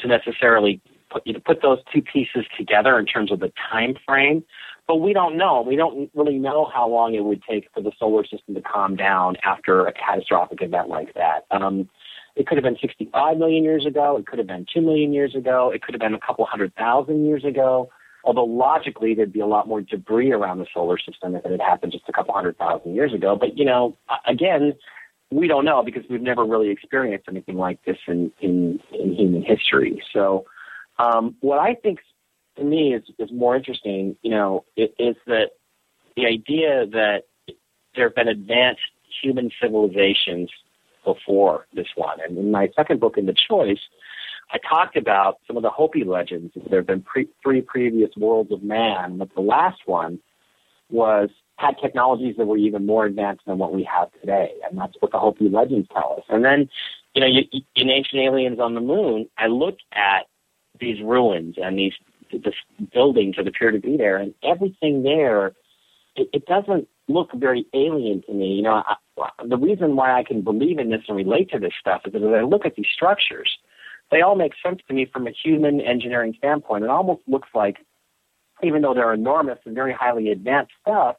to necessarily put you to put those two pieces together in terms of the time frame. But we don't know. We don't really know how long it would take for the solar system to calm down after a catastrophic event like that. Um, it could have been 65 million years ago. It could have been 2 million years ago. It could have been a couple hundred thousand years ago. Although logically, there'd be a lot more debris around the solar system if it had happened just a couple hundred thousand years ago. But, you know, again, we don't know because we've never really experienced anything like this in, in, in human history. So, um, what I think to me is, is more interesting, you know, is that the idea that there have been advanced human civilizations before this one. And in my second book, In the Choice, I talked about some of the Hopi legends. There have been pre- three previous worlds of man, but the last one was had technologies that were even more advanced than what we have today, and that's what the Hopi legends tell us. And then, you know, you, in Ancient Aliens on the Moon, I looked at these ruins and these the buildings that appear to be there, and everything there, it, it doesn't look very alien to me. You know, I, the reason why I can believe in this and relate to this stuff is that as I look at these structures, they all make sense to me from a human engineering standpoint. It almost looks like, even though they're enormous and very highly advanced stuff,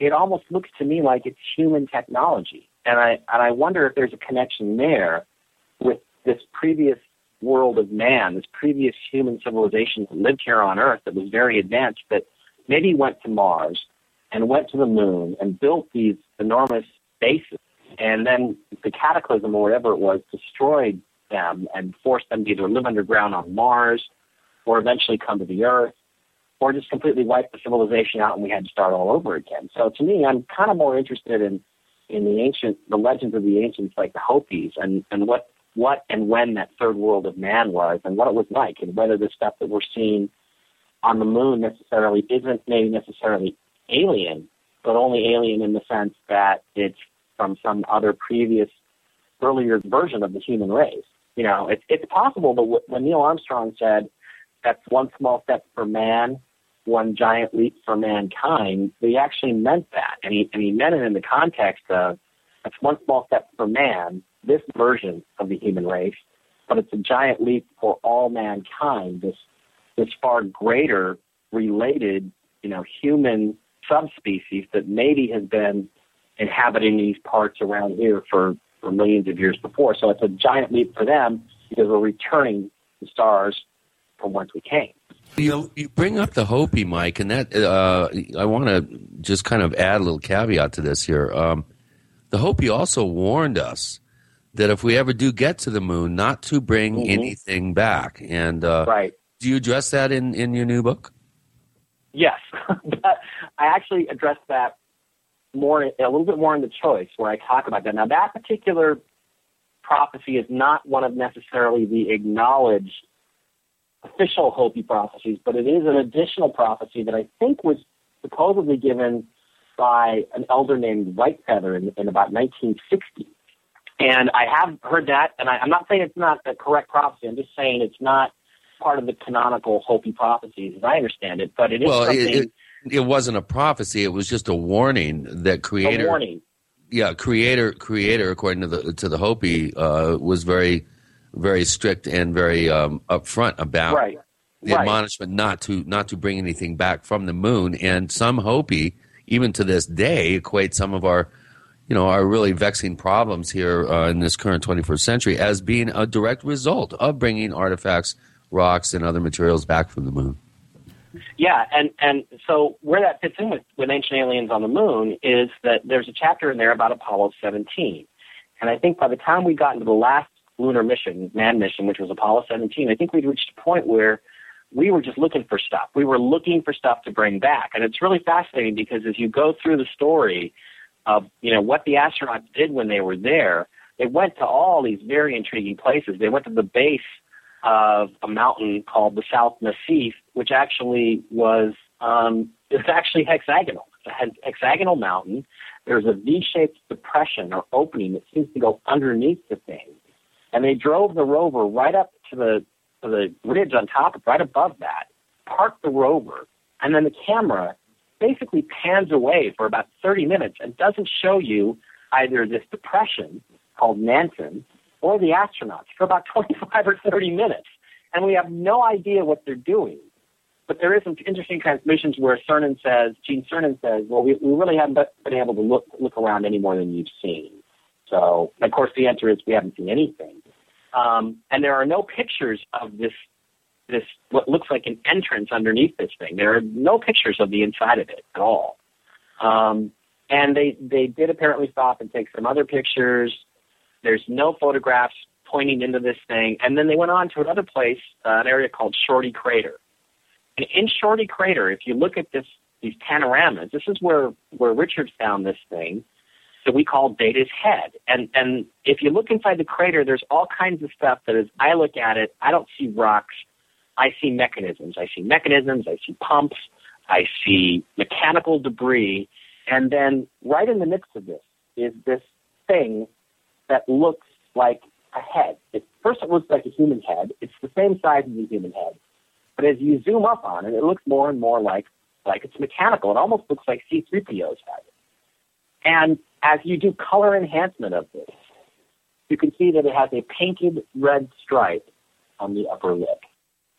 it almost looks to me like it's human technology. And I and I wonder if there's a connection there with this previous world of man, this previous human civilization that lived here on Earth that was very advanced, that maybe went to Mars and went to the moon and built these enormous bases. And then the cataclysm or whatever it was destroyed them and force them to either live underground on Mars or eventually come to the Earth or just completely wipe the civilization out and we had to start all over again. So to me, I'm kind of more interested in in the ancient, the legends of the ancients, like the Hopis, and and what what and when that third world of man was and what it was like and whether the stuff that we're seeing on the moon necessarily isn't maybe necessarily alien, but only alien in the sense that it's from some other previous earlier version of the human race. You know, it's it's possible that when Neil Armstrong said that's one small step for man, one giant leap for mankind, he actually meant that, and he and he meant it in the context of that's one small step for man, this version of the human race, but it's a giant leap for all mankind, this this far greater related, you know, human subspecies that maybe has been inhabiting these parts around here for, for millions of years before. So it's a giant leap for them because we're returning the stars from whence we came. You, you bring up the Hopi, Mike, and that uh, I want to just kind of add a little caveat to this here. Um, the Hopi also warned us that if we ever do get to the moon, not to bring Mhm. anything back. And uh, Right. do you address that in, in your new book? Yes, *laughs* I actually addressed that more, a little bit more in the choice where I talk about that. Now, that particular prophecy is not one of necessarily the acknowledged official Hopi prophecies, but it is an additional prophecy that I think was supposedly given by an elder named Whitefeather in, in about 1960. And I have heard that, and I, I'm not saying it's not a correct prophecy. I'm just saying it's not part of the canonical Hopi prophecies, as I understand it. But it is well, something. it, it, it wasn't a prophecy. It was just a warning that creator. a warning. Yeah, creator, creator, according to the to the Hopi, uh, was very, very strict and very um, upfront about Right. the Right. admonishment not to not to bring anything back from the moon. And some Hopi, even to this day, equate some of our, you know, our really vexing problems here uh, in this current 21st century as being a direct result of bringing artifacts, rocks, and other materials back from the moon. Yeah, and and so where that fits in with, with ancient aliens on the moon is that there's a chapter in there about Apollo 17, and I think by the time we got into the last lunar mission, manned mission, which was Apollo 17, I think we'd reached a point where we were just looking for stuff. We were looking for stuff to bring back, and it's really fascinating because as you go through the story of you know what the astronauts did when they were there, they went to all these very intriguing places. They went to the base of a mountain called the South Massif, which actually was um, it was actually hexagonal. It's a hexagonal mountain. There's a V-shaped depression or opening that seems to go underneath the thing, and they drove the rover right up to the to the ridge on top, right above that, parked the rover, and then the camera basically pans away for about 30 minutes and doesn't show you either this depression called Nansen or the astronauts for about *laughs* 25 or 30 minutes. And we have no idea what they're doing. But there is some interesting transmissions where Cernan says, Gene Cernan says, well, we, we really haven't been able to look, look around any more than you've seen. So, of course, the answer is we haven't seen anything. Um, and there are no pictures of this, this, what looks like an entrance underneath this thing. There are no pictures of the inside of it at all. Um, and they, they did apparently stop and take some other pictures. There's no photographs pointing into this thing. And then they went on to another place, uh, an area called Shorty Crater. And in Shorty Crater, if you look at this, these panoramas, this is where, where Richard found this thing that we call Data's head. And, and if you look inside the crater, there's all kinds of stuff that as I look at it, I don't see rocks. I see mechanisms. I see mechanisms. I see pumps. I see mechanical debris. And then right in the midst of this is this thing that looks like a head. It, first, it looks like a human head. It's the same size as a human head. But as you zoom up on it, it looks more and more like, like it's mechanical. It almost looks like C-3PO's head. And as you do color enhancement of this, you can see that it has a painted red stripe on the upper lip.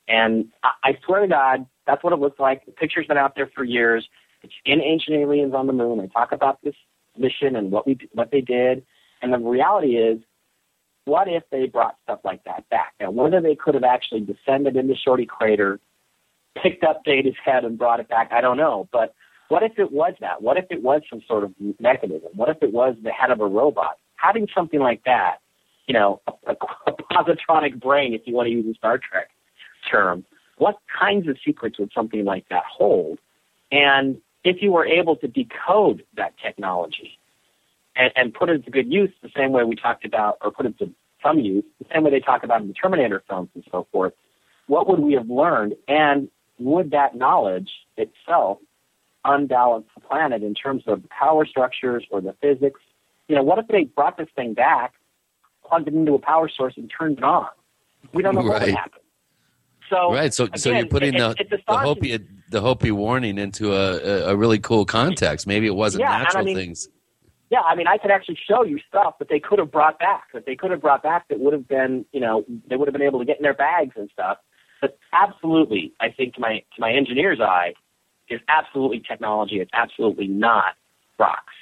And I, I swear to God, that's what it looks like. The picture's been out there for years. It's in Ancient Aliens on the Moon. I talk about this mission and what we what they did. And the reality is, what if they brought stuff like that back? Now, whether they could have actually descended into Shorty Crater, picked up Data's head and brought it back, I don't know. But what if it was that? What if it was some sort of mechanism? What if it was the head of a robot? Having something like that, you know, a, a, positronic brain, if you want to use a Star Trek term, what kinds of secrets would something like that hold? And if you were able to decode that technology and, and put it to good use the same way we talked about, or put it to some use, the same way they talk about in the Terminator films and so forth, what would we have learned? And would that knowledge itself unbalance the planet in terms of the power structures or the physics? You know, what if they brought this thing back, plugged it into a power source, and turned it on? We don't know what would happen. So, right. So, so you're putting it- the, the. Hopi the Hopi warning into a, a, really cool context. Maybe it wasn't Yeah, and I natural mean- things. Yeah, I mean, I could actually show you stuff that they could have brought back, that they could have brought back that would have been, you know, they would have been able to get in their bags and stuff. But absolutely, I think to my to my engineer's eye, is absolutely technology. It's absolutely not rocks.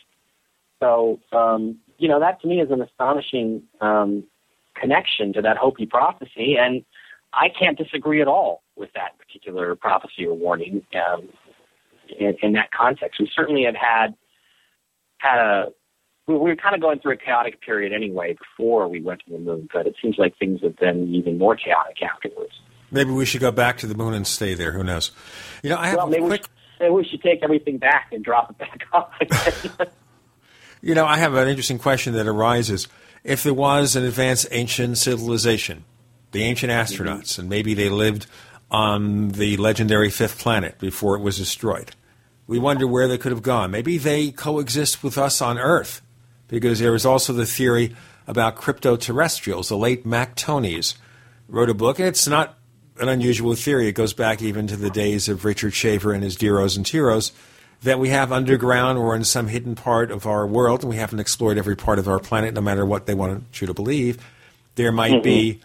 So, um, you know, that to me is an astonishing um, connection to that Hopi prophecy, and I can't disagree at all with that particular prophecy or warning. Um, in, in that context. We certainly have had had a we were kind of going through a chaotic period anyway before we went to the moon, but it seems like things have been even more chaotic afterwards. Maybe we should go back to the moon and stay there. Who knows? You know, I have well, a maybe, quick. we should, maybe we should take everything back and drop it back off again. *laughs* You know, I have an interesting question that arises. If there was an advanced ancient civilization, the ancient mm-hmm. astronauts, and maybe they lived on the legendary fifth planet before it was destroyed, we wonder where they could have gone. Maybe they coexist with us on Earth, because there is also the theory about crypto-terrestrials. The late Mac Tonnies wrote a book, and it's not an unusual theory. It goes back even to the days of Richard Shaver and his Deros and Teros that we have underground or in some hidden part of our world, and we haven't explored every part of our planet, no matter what they want you to believe. There might mm-hmm. be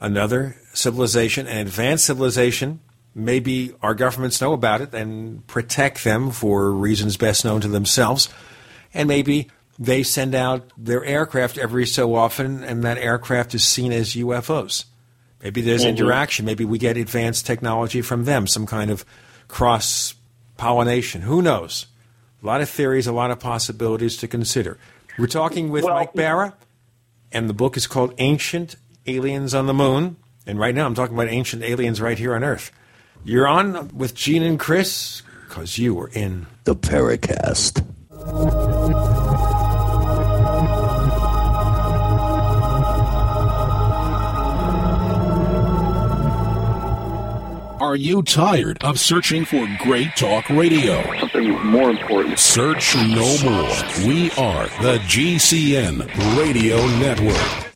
another civilization, an advanced civilization. Maybe our governments know about it and protect them for reasons best known to themselves. And maybe they send out their aircraft every so often, and that aircraft is seen as UFOs. Maybe there's Mhm. interaction. Maybe we get advanced technology from them, some kind of cross pollination. Who knows? A lot of theories, a lot of possibilities to consider. We're talking with Mike Bara, and the book is called Ancient Aliens on the Moon. And right now I'm talking about ancient aliens right here on Earth. You're on with Gene and Chris because you were in the Paracast. Are you tired of searching for great talk radio? Something more important. Search no more. We are the GCN Radio Network.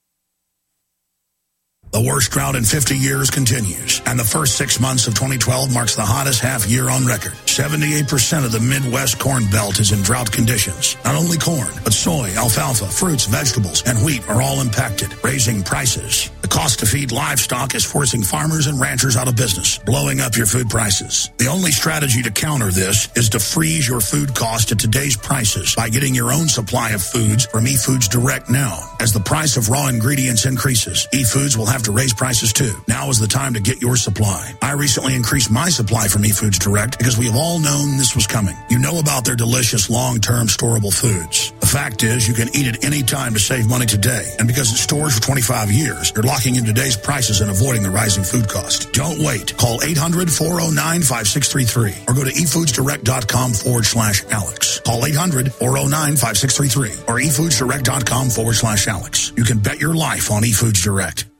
The worst drought in 50 years continues, and the first six months of 2012 marks the hottest half year on record. 78% of the Midwest corn belt is in drought conditions. Not only corn, but soy, alfalfa, fruits, vegetables, and wheat are all impacted, raising prices. The cost to feed livestock is forcing farmers and ranchers out of business, blowing up your food prices. The only strategy to counter this is to freeze your food cost at today's prices by getting your own supply of foods from eFoods Direct now. As the price of raw ingredients increases, eFoods will have to raise prices too. Now is the time to get your supply. I recently increased my supply from eFoods Direct because we have all known this was coming. You know about their delicious long-term storable foods. The fact is you can eat it any time to save money today. And because it stores for 25 years, you're locking in today's prices and avoiding the rising food cost. Don't wait. Call 800-409-5633 or go to efoodsdirect.com forward slash Alex. Call 800-409-5633 or efoodsdirect.com forward slash Alex. You can bet your life on eFoods Direct.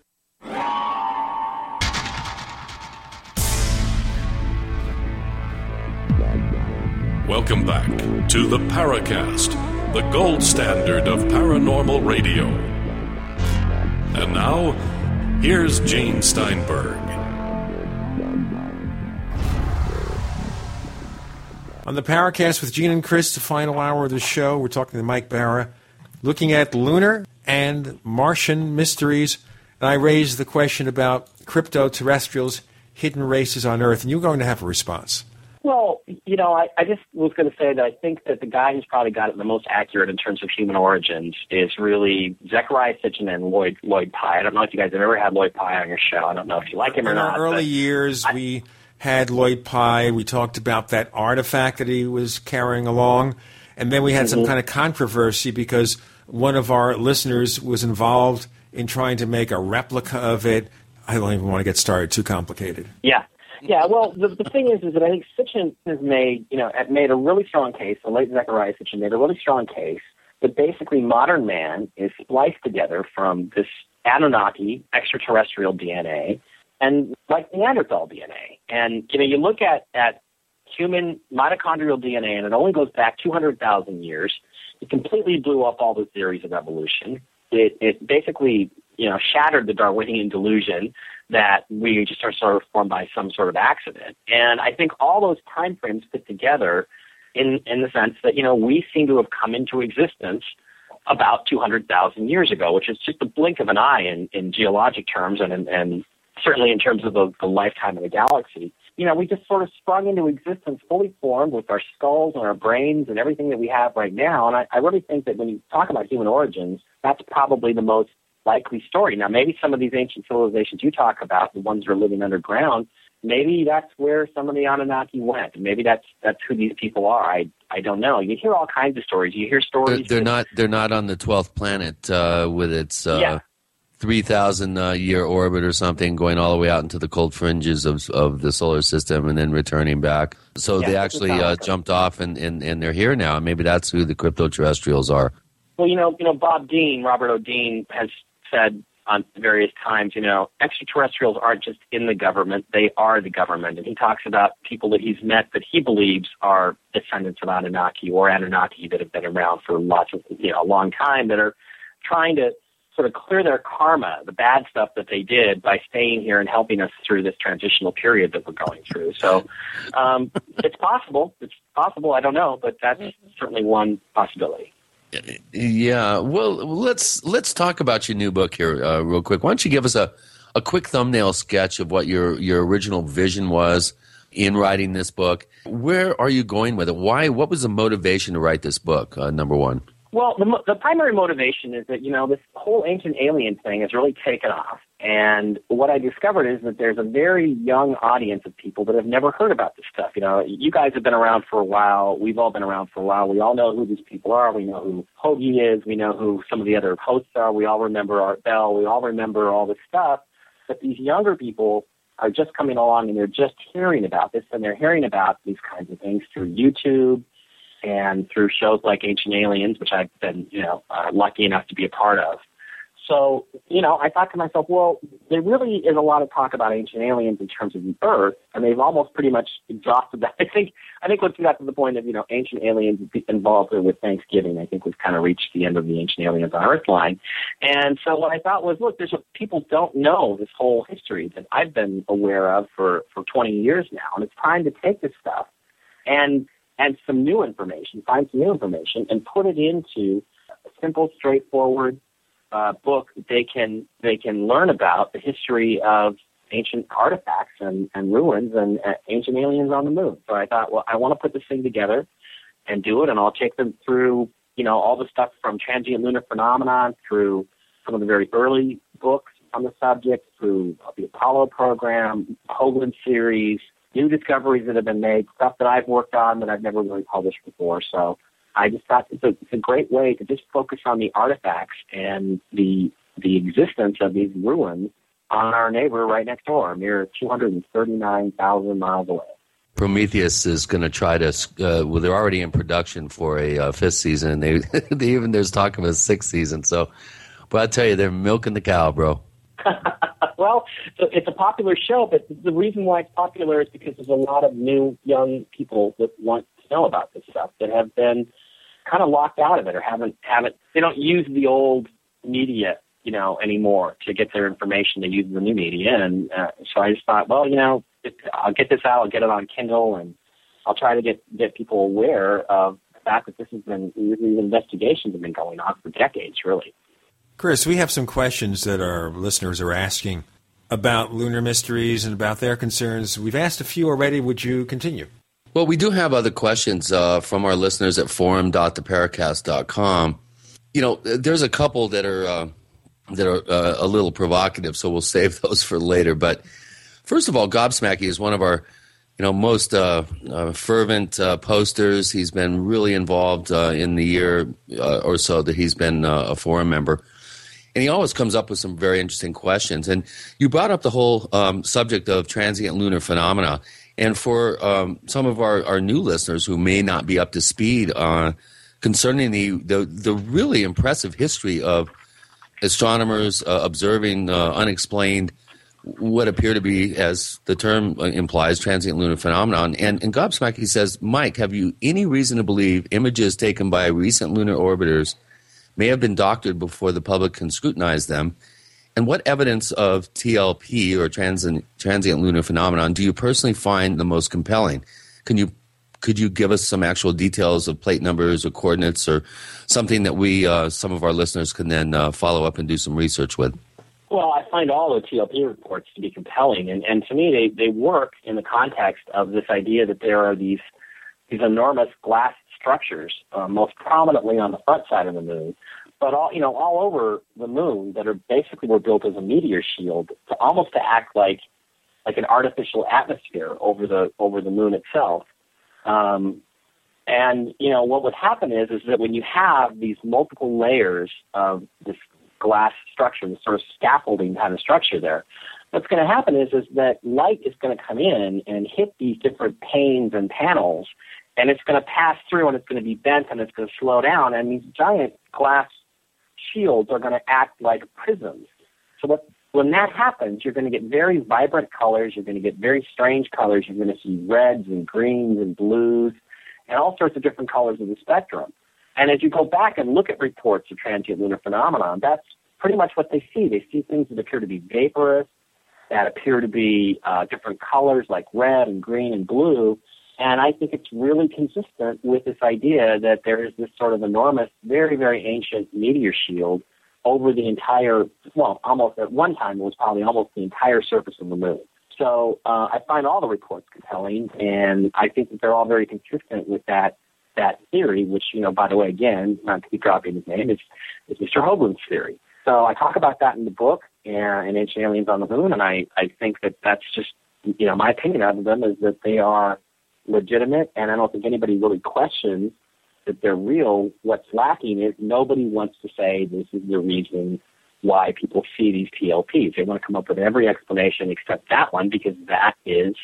Welcome back to the Paracast, the gold standard of paranormal radio. And now, here's Gene Steinberg. On the Paracast with Gene and Chris, the final hour of the show, we're talking to Mike Bara, looking at lunar and Martian mysteries. And I raised the question about crypto terrestrials, hidden races on Earth, and you're going to have a response. Well, you know, I, I just was going to say that I think that the guy who's probably got it the most accurate in terms of human origins is really Zecharia Sitchin and Lloyd Lloyd Pye. I don't know if you guys have ever had Lloyd Pye on your show. I don't know if you like him or In not. In our early years, we had Lloyd Pye. We talked about that artifact that he was carrying along. And then we had some Mhm. kind of controversy because one of our listeners was involved in trying to make a replica of it. I don't even want to get started, too complicated. Yeah. Yeah, well, the, the thing is, is that I think Sitchin has made, you know, made a really strong case. The late Zecharia Sitchin made a really strong case that basically modern man is spliced together from this Anunnaki extraterrestrial DNA and like Neanderthal DNA. And you know, you look at at human mitochondrial DNA, and it only goes back 200,000 years. It completely blew up all the theories of evolution. It, it basically, you know, shattered the Darwinian delusion that we just are sort of formed by some sort of accident. And I think all those time frames fit together in in the sense that you know we seem to have come into existence about 200,000 years ago, which is just a blink of an eye in, in geologic terms and, and, and certainly in terms of the, the lifetime of the galaxy. You know, we just sort of sprung into existence fully formed with our skulls and our brains and everything that we have right now. And I, I really think that when you talk about human origins, that's probably the most likely story. Now, maybe some of these ancient civilizations you talk about, the ones that are living underground, maybe that's where some of the Anunnaki went. Maybe that's that's who these people are. I I don't know. You hear all kinds of stories. You hear stories. They're, they're not. They're not on the twelfth planet uh, with its uh, yeah. Three thousand uh, year orbit or something, going all the way out into the cold fringes of of the solar system and then returning back. So Yeah, they actually uh, jumped off and, and and they're here now. And Maybe that's who the crypto terrestrials are. Well, you know, you know, Bob Dean, Robert O. Dean has said on various times, you know, extraterrestrials aren't just in the government; they are the government. And he talks about people that he's met that he believes are descendants of Anunnaki or Anunnaki that have been around for lots of, you know, a long time that are trying to sort of clear their karma, the bad stuff that they did by staying here and helping us through this transitional period that we're going through. So um, *laughs* it's possible. It's possible. I don't know, but that's certainly one possibility. Yeah. Well, let's let's talk about your new book here uh, real quick. Why don't you give us a, a quick thumbnail sketch of what your your original vision was in writing this book? Where are you going with it? Why? What was the motivation to write this book? Uh, number one. Well, the, the primary motivation is that, you know, this whole ancient alien thing has really taken off. And what I discovered is that there's a very young audience of people that have never heard about this stuff. You know, you guys have been around for a while. We've all been around for a while. We all know who these people are. We know who Hoagie is. We know who some of the other hosts are. We all remember Art Bell. We all remember all this stuff. But these younger people are just coming along and they're just hearing about this and they're hearing about these kinds of things through YouTube and through shows like Ancient Aliens, which I've been, you know, uh, lucky enough to be a part of. So, you know, I thought to myself, well, there really is a lot of talk about ancient aliens in terms of the Earth, and they've almost pretty much exhausted that. *laughs* I think, I think once we got to the point of, you know, ancient aliens involved with Thanksgiving, I think we've kind of reached the end of the ancient aliens on Earth line. And so what I thought was, look, there's a, people don't know this whole history that I've been aware of for for 20 years now, and it's time to take this stuff and and some new information, find some new information, and put it into a simple, straightforward uh, book that they can they can learn about the history of ancient artifacts and, and ruins and uh, ancient aliens on the moon. So I thought, well, I want to put this thing together and do it, and I'll take them through, you know, all the stuff from transient lunar phenomenon through some of the very early books on the subject, through the Apollo program, Hoagland series, new discoveries that have been made, stuff that I've worked on that I've never really published before. So I just thought it's a, it's a great way to just focus on the artifacts and the the existence of these ruins on our neighbor right next door, mere 239,000 miles away. Prometheus is going to try to. Uh, well, they're already in production for a uh, fifth season, and they, *laughs* they even there's talk of a sixth season. So, but I tell you, they're milking the cow, bro. *laughs* well, it's a popular show, but the reason why it's popular is because there's a lot of new young people that want to know about this stuff that have been kind of locked out of it or haven't haven't they don't use the old media you know anymore to get their information. They use the new media, and uh, so I just thought, well, you know, I'll get this out. I'll get it on Kindle, and I'll try to get get people aware of the fact that this has been these investigations have been going on for decades, really. Chris, we have some questions that our listeners are asking about lunar mysteries and about their concerns. We've asked a few already. Would you continue? Well, we do have other questions uh, from our listeners at forum.theparacast.com. You know, there's a couple that are uh, that are uh, a little provocative, so we'll *laughs* save those for later. But first of all, Gobsmacky is one of our you know most uh, uh, fervent uh, posters. He's been really involved in the year or so that he's been a forum member. And he always comes up with some very interesting questions. And you brought up the whole um, subject of transient lunar phenomena. And for um, some of our, our new listeners who may not be up to speed uh, concerning the, the, the really impressive history of astronomers uh, observing uh, unexplained what appear to be, as the term uh, implies, transient lunar phenomenon. And, and Gobsmack, he says, Mike, have you any reason to believe images taken by recent lunar orbiters may have been doctored before the public can scrutinize them? And what evidence of TLP or transient, transient lunar phenomenon do you personally find the most compelling? Can you could you give us some actual details of plate numbers or coordinates or something that we uh, some of our listeners can then uh, follow up and do some research with? Well, I find all the TLP reports to be compelling, and, and to me, they, they work in the context of this idea that there are these these enormous glass structures, uh, most prominently on the front side of the moon, but all you know all over the moon that are basically were built as a meteor shield to almost to act like like an artificial atmosphere over the over the moon itself. Um, and you know what would happen is is that when you have these multiple layers of this glass structure, this sort of scaffolding kind of structure there, what's going to happen is is that light is going to come in and hit these different panes and panels, and it's going to pass through and it's going to be bent and it's going to slow down, and these giant glass shields are going to act like prisms. So what when that happens, you're going to get very vibrant colors. You're going to get very strange colors. You're going to see reds and greens and blues and all sorts of different colors of the spectrum. And as you go back and look at reports of transient lunar phenomenon, that's pretty much what they see. They see things that appear to be vaporous, that appear to be uh, different colors like red and green and blue. And I think it's really consistent with this idea that there is this sort of enormous, very, very ancient meteor shield over the entire, well, almost at one time it was probably almost the entire surface of the moon. So uh, I find all the reports compelling, and I think that they're all very consistent with that that theory, which you know, by the way, again, not to be dropping his name, is Mr. Hoagland's theory. So I talk about that in the book and in Ancient Aliens on the Moon, and I I think that that's just you know my opinion of them is that they are legitimate, and I don't think anybody really questions that they're real. What's lacking is nobody wants to say this is the reason why people see these TLPs. They want to come up with every explanation except that one because that is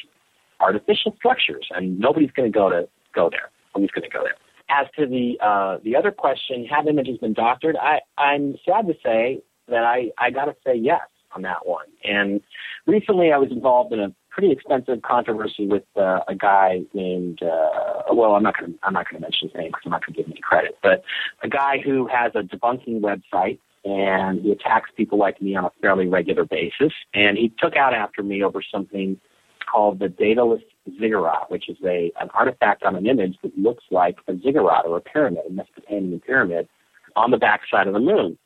artificial structures, and nobody's going to go to go there. Nobody's going to go there. As to the uh, the other question, have images been doctored? I I'm sad to say that I I got to say yes on that one. And recently, I was involved in a pretty expensive controversy with uh, a guy named uh, well, I'm not to I'm not to mention his name because I'm not to give him any credit, but a guy who has a debunking website and he attacks people like me on a fairly regular basis. And he took out after me over something called the Daedalus ziggurat, which is a an artifact on an image that looks like a ziggurat or a pyramid, a Mesopotamian pyramid, on the backside of the moon.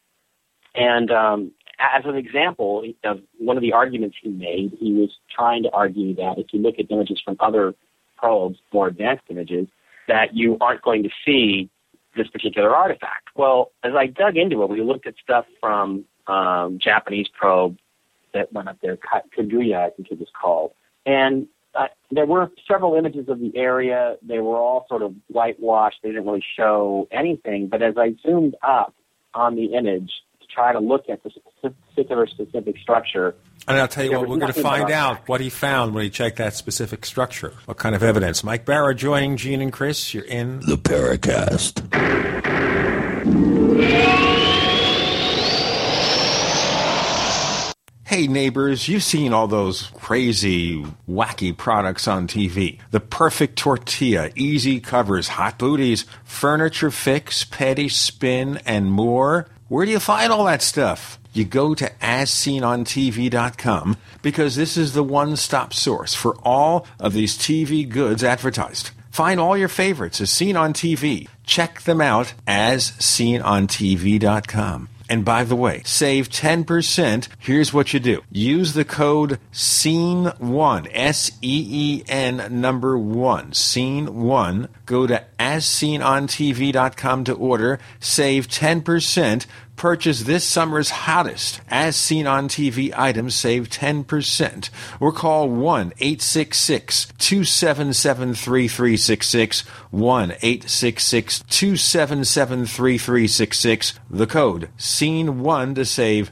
And um, as an example of one of the arguments he made, he was trying to argue that if you look at images from other probes, more advanced images, that you aren't going to see this particular artifact. Well, as I dug into it, we looked at stuff from um, Japanese probe that went up there, Kaguya, I think it was called, and uh, there were several images of the area. They were all sort of whitewashed. They didn't really show anything. But as I zoomed up on the image try to look at the particular specific structure, and I'll tell you what, we're going to find out what he found when he checked that specific structure. What kind of evidence? Mike Bara joining Gene and Chris. You're in the Paracast. Hey neighbors, you've seen all those crazy, wacky products on TV. The perfect tortilla, easy covers, hot booties, furniture fix, petty spin, and more. Where do you find all that stuff? You go to asseenontv.com because this is the one stop source for all of these TV goods advertised. Find all your favorites as seen on TV. Check them out as seenontv.com. And by the way, save 10%. Here's what you do. Use the code SEEN1, S-E-E-N number 1, SEEN1. Go to asseenontv.com to order. Save 10%. Purchase this summer's hottest as seen on TV items, save 10%. Or call 1 866 277 3366. 1 866 277 3366. The code SEEN1 to save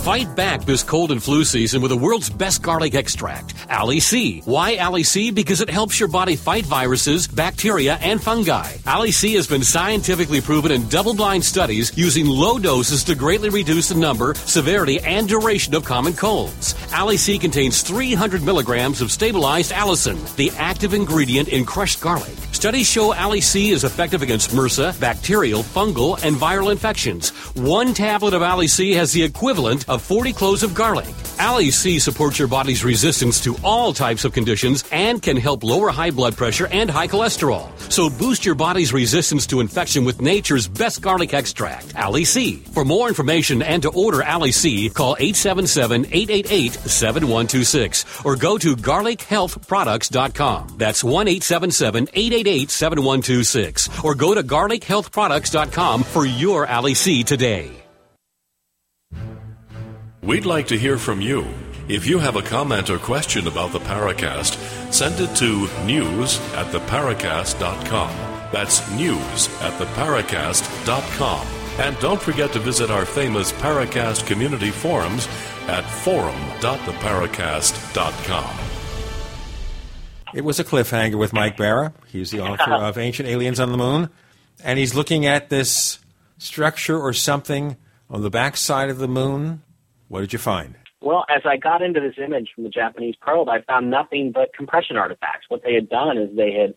Fight back this cold and flu season with the world's best garlic extract, Ali C. Why Ali C? Because it helps your body fight viruses, bacteria, and fungi. Ali C has been scientifically proven in double blind studies using low doses to greatly reduce the number, severity, and duration of common colds. Ali C contains 300 milligrams of stabilized allicin, the active ingredient in crushed garlic. Studies show Ali C is effective against MRSA, bacterial, fungal, and viral infections. One tablet of Ali C has the equivalent of 40 cloves of garlic. Ali C supports your body's resistance to all types of conditions and can help lower high blood pressure and high cholesterol. So boost your body's resistance to infection with nature's best garlic extract, Ali C. For more information and to order Ali C, call 877-888-7126 or go to garlichealthproducts.com. That's 1-877-888-7126 or go to garlichealthproducts.com for your Ali C today. We'd like to hear from you. If you have a comment or question about the Paracast, send it to news at theparacast.com. That's news at theparacast.com. And don't forget to visit our famous Paracast community forums at forum.theparacast.com. It was a cliffhanger with Mike Bara. He's the author *laughs* of Ancient Aliens on the Moon. And he's looking at this structure or something on the backside of the moon. What did you find? Well, as I got into this image from the Japanese probe, I found nothing but compression artifacts. What they had done is they had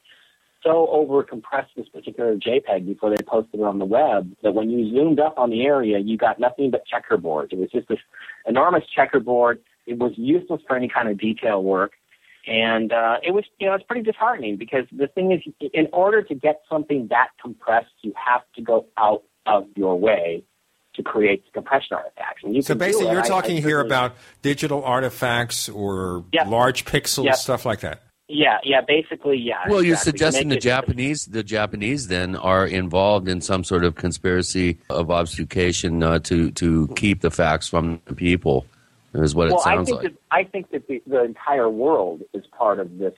so over compressed this particular JPEG before they posted it on the web that when you zoomed up on the area, you got nothing but checkerboards. It was just this enormous checkerboard. It was useless for any kind of detail work. And uh, it was, you know, it's pretty disheartening because the thing is, in order to get something that compressed, you have to go out of your way to create compression artifacts. And you so basically, you're I- talking I here about digital artifacts or Yep. large pixels, Yep. stuff like that. Yeah, yeah, basically, yeah. Well, you're suggesting the Japanese, the Japanese then are involved in some sort of conspiracy of obfuscation uh, to to keep the facts from the people, is what well, it sounds I think like. That, I think that the, the entire world is part of this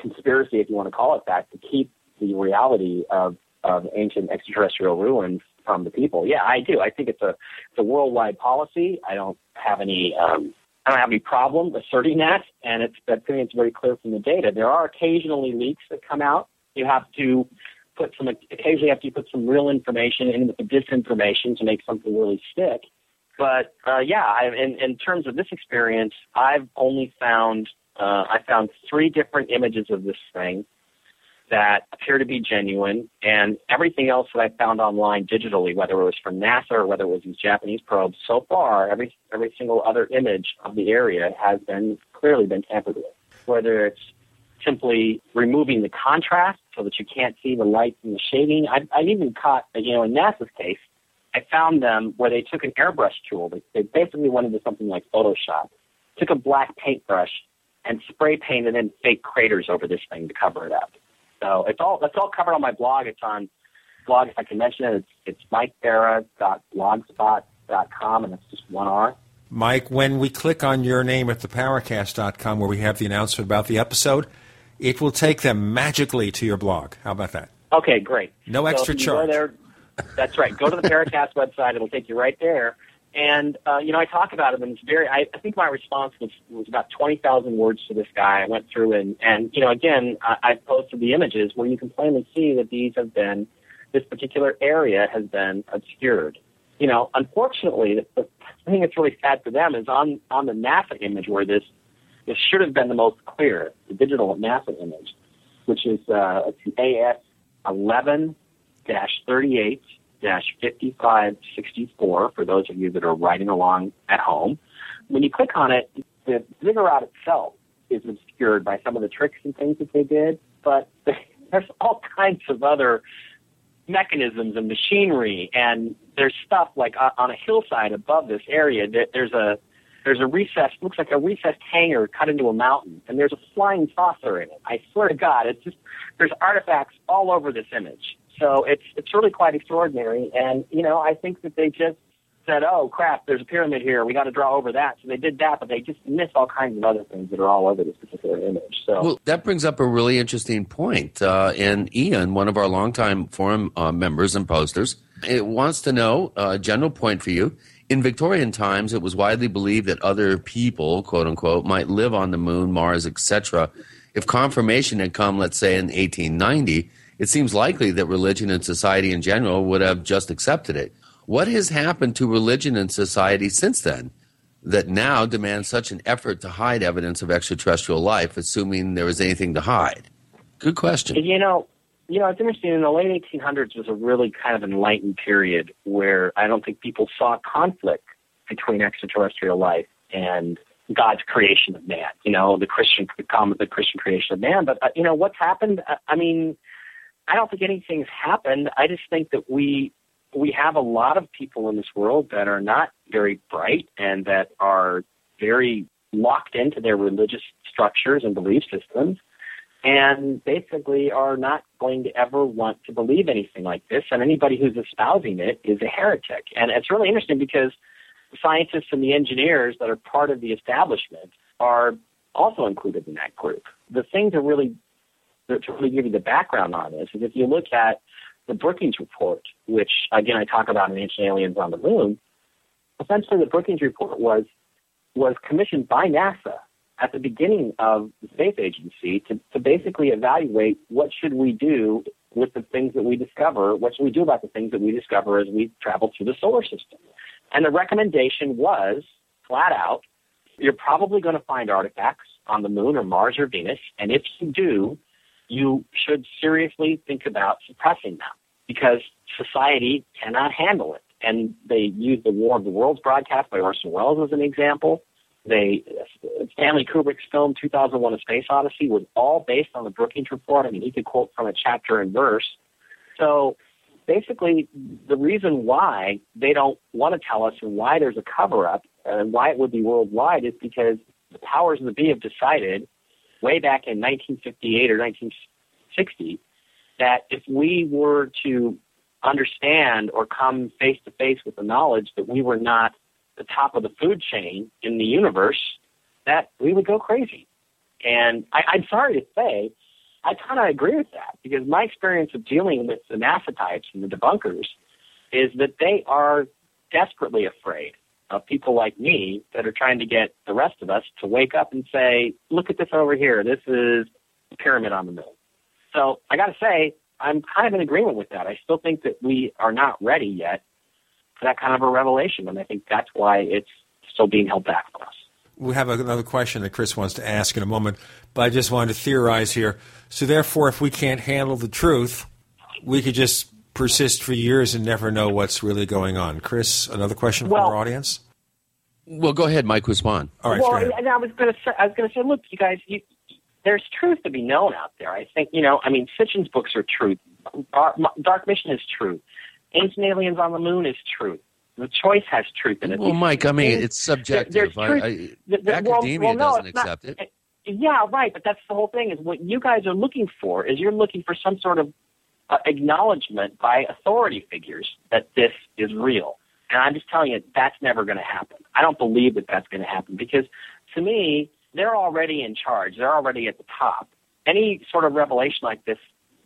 conspiracy, if you want to call it that, to keep the reality of, of ancient extraterrestrial ruins from the people. Yeah, I do. I think it's a it's a worldwide policy. I don't have any um, I don't have any problem asserting that, and it's I think it's very clear from the data. There are occasionally leaks that come out. You have to put some occasionally after you put some real information in with the disinformation to make something really stick. But uh, yeah, I, in, in terms of this experience, I've only found uh, I found three different images of this thing that appear to be genuine, and everything else that I found online digitally, whether it was from NASA or whether it was these Japanese probes, so far every every single other image of the area has been clearly been tampered with. Whether it's simply removing the contrast so that you can't see the light from the shading. I, I even caught, you know, in NASA's case, I found them where they took an airbrush tool. They, they basically went into something like Photoshop, took a black paintbrush and spray painted in fake craters over this thing to cover it up. So it's all that's all covered on my blog. It's on blog if I can mention it. It's it's and it's just one R. Mike, when we click on your name at theparacast.com where we have the announcement about the episode, it will take them magically to your blog. How about that? Okay, great. No So extra charge. There, that's right. Go to the *laughs* Paracast website; it'll take you right there. And uh, you know, I talk about it, and it's very. I, I think my response was was about twenty thousand words to this guy. I went through and and you know, again, I, I posted the images where you can plainly see that these have been this particular area has been obscured. You know, unfortunately, the, the thing that's really sad for them is on on the NASA image where this this should have been the most clear, the digital NASA image, which is uh, AS eleven dash thirty eight dash fifty five sixty four for those of you that are writing along at home. When you click on it, the ziggurat itself is obscured by some of the tricks and things that they did, but *laughs* there's all kinds of other mechanisms and machinery and there's stuff like on- on a hillside above this area that there's a there's a recessed looks like a recessed hangar cut into a mountain and there's a flying saucer in it i swear to god it's just there's artifacts all over this image so it's it's really quite extraordinary and you know i think that they just said oh crap there's a pyramid here we got to draw over that so they did that but they just missed all kinds of other things that are all over this particular image so Well, that brings up a really interesting point. Uh, and Ian, one of our longtime forum uh, members and posters, it wants to know uh, a general point for you. In Victorian times, it was widely believed that other people, quote unquote, might live on the moon, Mars, etc. If confirmation had come, let's say, in 1890, it seems likely that religion and society in general would have just accepted it. What has happened to religion and society since then? that now demands such an effort to hide evidence of extraterrestrial life, assuming there is anything to hide? Good question. You know, you know, it's interesting. In the late 1800s was a really kind of enlightened period where I don't think people saw conflict between extraterrestrial life and God's creation of man. You know, the Christian, the the Christian creation of man. But uh, you know, what's happened? Uh, I mean, I don't think anything's happened. I just think that we we have a lot of people in this world that are not very bright and that are very locked into their religious structures and belief systems and basically are not going to ever want to believe anything like this. And anybody who's espousing it is a heretic. And it's really interesting because the scientists and the engineers that are part of the establishment are also included in that group. The thing to really to really give you the background on this is if you look at the Brookings report, which again I talk about in Ancient Aliens on the Moon, essentially the Brookings report was was commissioned by NASA at the beginning of the space agency to, to basically evaluate what should we do with the things that we discover, what should we do about the things that we discover as we travel through the solar system. And the recommendation was flat out, you're probably going to find artifacts on the moon or Mars or Venus, and if you do, you should seriously think about suppressing them because society cannot handle it. And they used the War of the Worlds broadcast by Orson Welles as an example. They uh, Stanley Kubrick's film 2001: A Space Odyssey was all based on the Brookings report. I mean, he could quote from a chapter and verse. So basically, the reason why they don't want to tell us and why there's a cover up and why it would be worldwide is because the powers that be have decided way back in 1958 or 1960 that if we were to understand or come face to face with the knowledge that we were not the top of the food chain in the universe, that we would go crazy. And I, I'm sorry to say, I kind of agree with that because my experience of dealing with the NASA types and the debunkers is that they are desperately afraid of people like me that are trying to get the rest of us to wake up and say, look at this over here. This is a pyramid on the moon. So I got to say, I'm kind of in agreement with that. I still think that we are not ready yet for that kind of a revelation, and I think that's why it's still being held back from us. We have another question that Chris wants to ask in a moment, but I just wanted to theorize here. So, therefore, if we can't handle the truth, we could just persist for years and never know what's really going on. Chris, another question Well- from our audience? Well, go ahead, Mike. Respond. All right, well, and I was going to say, I was going to say, look, you guys, you, there's truth to be known out there. I think, you know, I mean, Sitchin's books are truth. Dark, Dark Mission is truth. Ancient Aliens on the Moon is truth. The Choice has truth in it. Well, Mike, I mean, it's subjective. There's I- truth. I- Th- th- well- academia well, no, doesn't it's not- accept it. Yeah, right. But that's the whole thing. Is what you guys are looking for is you're looking for some sort of uh, acknowledgement by authority figures that this is real. And I'm just telling you, that's never going to happen. I don't believe that that's going to happen because, to me, they're already in charge. They're already at the top. Any sort of revelation like this,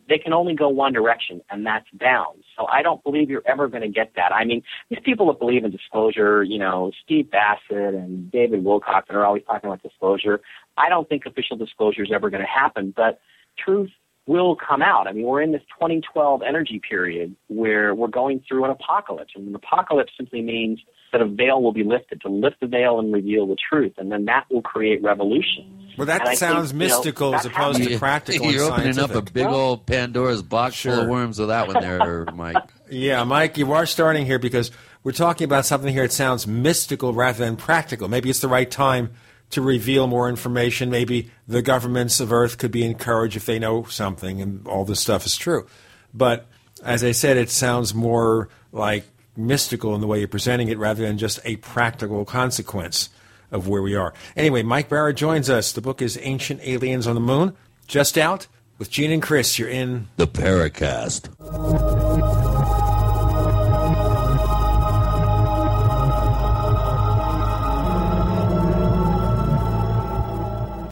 they can only go one direction, and that's down. So I don't believe you're ever going to get that. I mean, these people that believe in disclosure, you know, Steve Bassett and David Wilcock, that are always talking about disclosure. I don't think official disclosure is ever going to happen, but truth will come out. I mean, we're in this 2012 energy period where we're going through an apocalypse, and an apocalypse simply means that a veil will be lifted to lift the veil and reveal the truth, and then that will create revolution. Well, that And sounds think, you know, mystical as that's opposed to practical You're opening up a scientific. big old Pandora's box full of worms with that one there, Mike. *laughs* Yeah, Mike, you are starting here because we're talking about something here that sounds mystical rather than practical. Maybe it's the right time to reveal more information. Maybe the governments of Earth could be encouraged if they know something and all this stuff is true. But as I said, it sounds more like mystical in the way you're presenting it rather than just a practical consequence of where we are. Anyway, Mike Bara joins us. The book is Ancient Aliens on the Moon, just out with Gene and Chris. You're in The Paracast.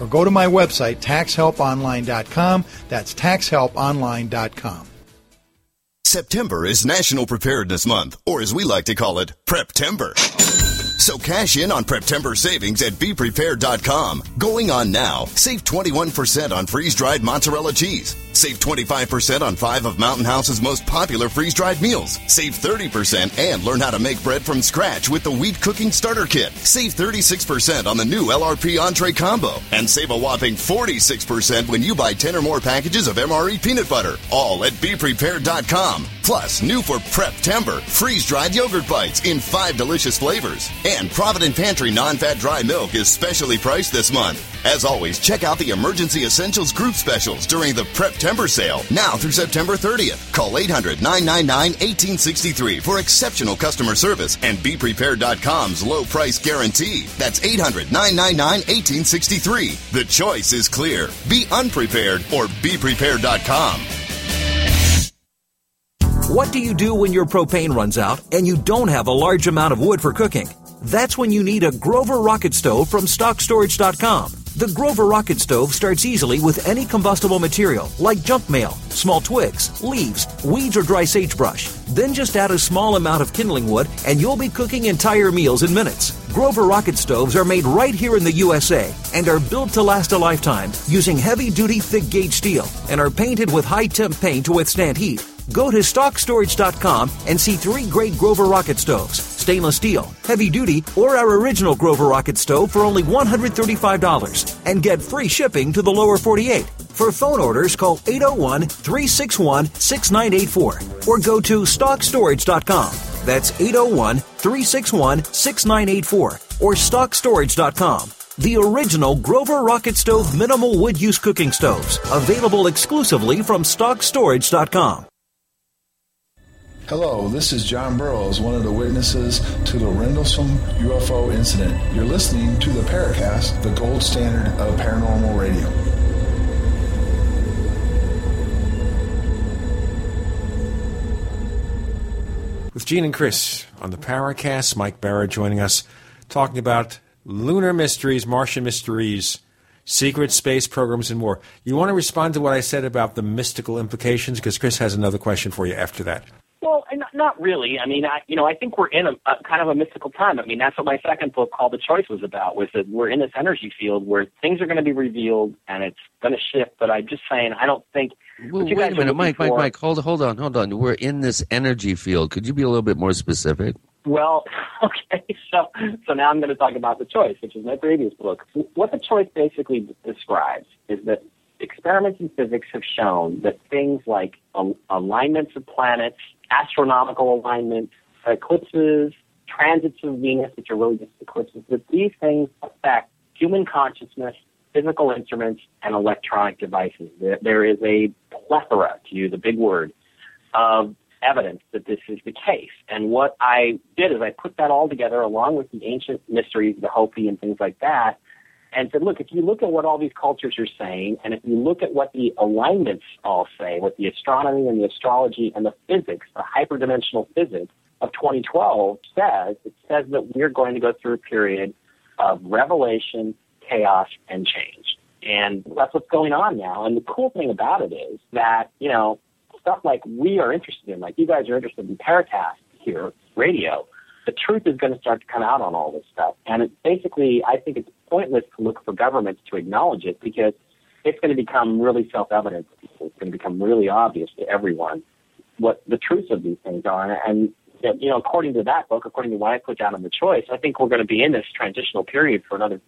or go to my website, taxhelponline.com. That's taxhelponline.com. September is National Preparedness Month, or as we like to call it, Preptember. So cash in on Preptember savings at beprepared.com. Going on now, save 21% on freeze-dried mozzarella cheese, Save 25% on five of Mountain House's most popular freeze dried meals. Save 30% and learn how to make bread from scratch with the Wheat Cooking Starter Kit. Save 36% on the new LRP Entree Combo. And save a whopping 46% when you buy 10 or more packages of MRE peanut butter. All at BePrepared.com. Plus, new for Preptember, freeze dried yogurt bites in five delicious flavors. And Provident Pantry non fat dry milk is specially priced this month. As always, check out the Emergency Essentials group specials during the Preptember sale now through September 30th. Call 800 999 1863 for exceptional customer service and BePrepared.com's low price guarantee. That's 800 999 1863. The choice is clear. Be unprepared or BePrepared.com. What do you do when your propane runs out and you don't have a large amount of wood for cooking? That's when you need a Grover rocket stove from StockStorage.com. The Grover rocket stove starts easily with any combustible material like junk mail, small twigs, leaves, weeds, or dry sagebrush. Then just add a small amount of kindling wood and you'll be cooking entire meals in minutes. Grover rocket stoves are made right here in the USA and are built to last a lifetime using heavy duty thick gauge steel and are painted with high temp paint to withstand heat. Go to StockStorage.com and see three great Grover rocket stoves stainless steel, heavy duty, or our original Grover rocket stove for only $135 and get free shipping to the lower 48. For phone orders, call 801 361 6984 or go to StockStorage.com. That's 801 361 6984 or StockStorage.com. The original Grover Rocket Stove minimal wood use cooking stoves, available exclusively from StockStorage.com. Hello, this is John Burroughs, one of the witnesses to the Rendlesham UFO incident. You're listening to the Paracast, the gold standard of paranormal radio. With Gene and Chris on the Paracast, Mike Bara joining us, talking about lunar mysteries, Martian mysteries, secret space programs, and more. You want to respond to what I said about the mystical implications? Because Chris has another question for you after that. Well, not, not really. I mean, I, you know, I think we're in a, a kind of a mystical time. I mean, that's what my second book called The Choice was about. Was that we're in this energy field where things are going to be revealed and it's going to shift. But I'm just saying, I don't think. Well, wait a minute, Mike, Mike, for- Mike, hold, hold on, hold on. We're in this energy field. Could you be a little bit more specific? Well, *laughs* okay, so so now I'm going to talk about the choice, which is my previous book. What the choice basically describes is that experiments in physics have shown that things like al- alignments of planets, astronomical alignments, eclipses, transits of Venus, which are really just eclipses, that these things affect human consciousness, physical instruments, and electronic devices. There, is a plethora, to use a big word, of evidence that this is the case. And what I did is I put that all together along with the ancient mysteries, the Hopi and things like that, and said, look, if you look at what all these cultures are saying, and if you look at what the alignments all say, what the astronomy and the astrology and the physics, the hyperdimensional physics of 2012 says, it says that we're going to go through a period of revelation, chaos, and change. And that's what's going on now. And the cool thing about it is that, you know, stuff like we are interested in, like you guys are interested in Paracast here, radio, the truth is going to start to come out on all this stuff. And it's basically, I think it's pointless to look for governments to acknowledge it because it's going to become really self-evident to people. It's going to become really obvious to everyone what the truths of these things are. And, you know, according to that book, according to what I put down in the choice, I think we're going to be in this transitional period for another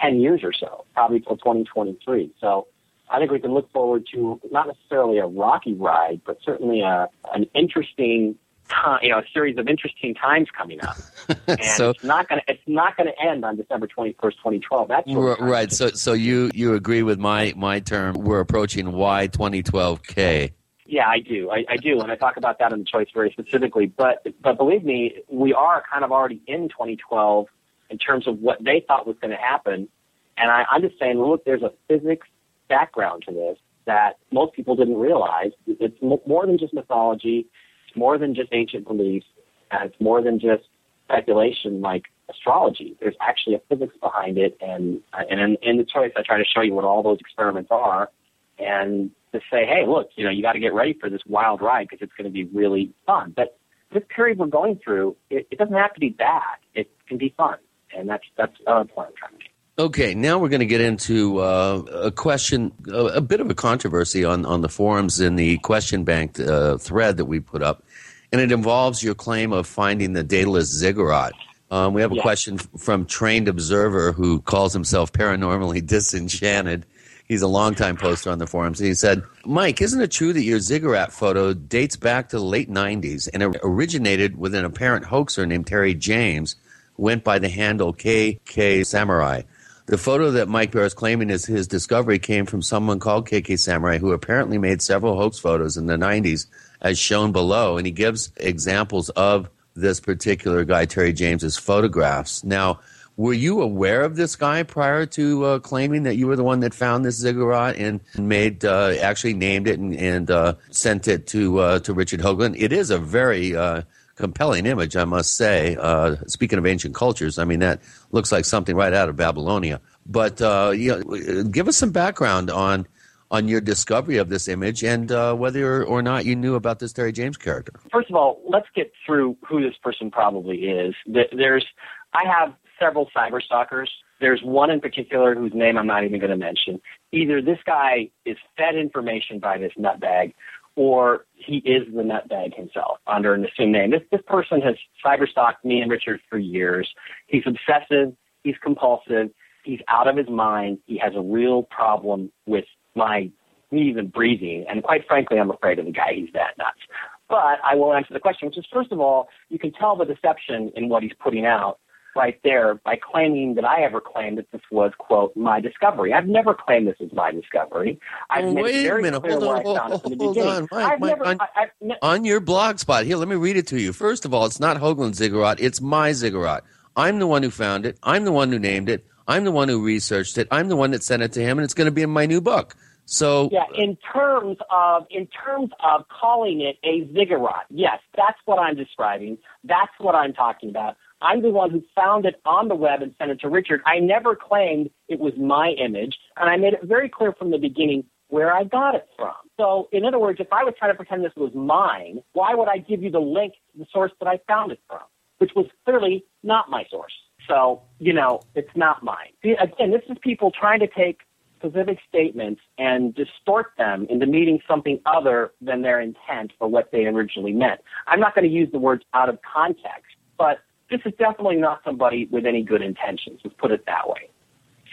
10 years or so, probably till 2023. So I think we can look forward to not necessarily a rocky ride, but certainly a, an interesting time, you know, a series of interesting times coming up. *laughs* And So- it's not going to, it's not going to end on December 21st, 2012. That's R- right. So, so you you agree with my my term? We're approaching Y 2012K. Yeah, I do. I, I do, and I talk about that in the choice very specifically. But but believe me, we are kind of already in 2012 in terms of what they thought was going to happen. And I, I'm just saying, look, there's a physics background to this that most people didn't realize. It's more than just mythology. More than just ancient beliefs. And it's more than just speculation like astrology. There's actually a physics behind it. And and in, in the choice, I try to show you what all those experiments are and to say, hey, look, you know, you got to get ready for this wild ride because it's going to be really fun. But this period we're going through, it, it doesn't have to be bad. It can be fun, and that's that's uh, what I'm trying to make. Okay, now we're going to get into uh, a question, a, a, bit of a controversy on, on the forums in the question bank uh, thread that we put up, and it involves your claim of finding the Daedalus ziggurat. Um, we have a question from trained observer who calls himself paranormally disenchanted. He's a longtime poster on the forums, and he said, "Mike, isn't it true that your ziggurat photo dates back to the late '90s and originated with an apparent hoaxer named Terry James, went by the handle KK Samurai?" The photo that Mike Bara is claiming is his discovery came from someone called KK Samurai, who apparently made several hoax photos in the 90s, as shown below. And he gives examples of this particular guy, Terry James's photographs. Now, were you aware of this guy prior to uh, claiming that you were the one that found this ziggurat and made uh, actually named it and, and uh, sent it to uh, to Richard Hoagland? It is a very uh, compelling image, I must say. Uh, speaking of ancient cultures, I mean that looks like something right out of Babylonia. But you know, give us some background on on your discovery of this image and uh, whether or not you knew about this Terry James character. First of all, let's get through who this person probably is. There's, I have several cyber stalkers. There's one in particular whose name I'm not even going to mention. Either this guy is fed information by this nutbag, or he is the nutbag himself under an assumed name. This this person has cyber stalked me and Richard for years. He's obsessive. He's compulsive. He's out of his mind. He has a real problem with my me even breathing. And quite frankly, I'm afraid of the guy. He's that nuts. But I will answer the question, which is first of all, you can tell the deception in what he's putting out right there by claiming that I ever claimed that this was, quote, my discovery. I've never claimed this is my discovery. I've well, made wait it very a minute. Hold on, hold, hold, hold on. Mike, Mike, never, on, I, ne- on, your blog spot, here, let me read it to you. First of all, it's not Hoagland's ziggurat, it's my ziggurat. I'm the one who found it. I'm the one who named it. I'm the one who researched it. I'm the one that sent it to him, and it's going to be in my new book. So yeah, in terms of in terms of calling it a ziggurat, yes, that's what I'm describing. That's what I'm talking about. I'm the one who found it on the web and sent it to Richard. I never claimed it was my image, and I made it very clear from the beginning where I got it from. So, in other words, if I was trying to pretend this was mine, why would I give you the link to the source that I found it from, which was clearly not my source? So, you know, it's not mine. Again, this is people trying to take specific statements and distort them into meaning something other than their intent or what they originally meant. I'm not going to use the words out of context, but this is definitely not somebody with any good intentions. Let's put it that way.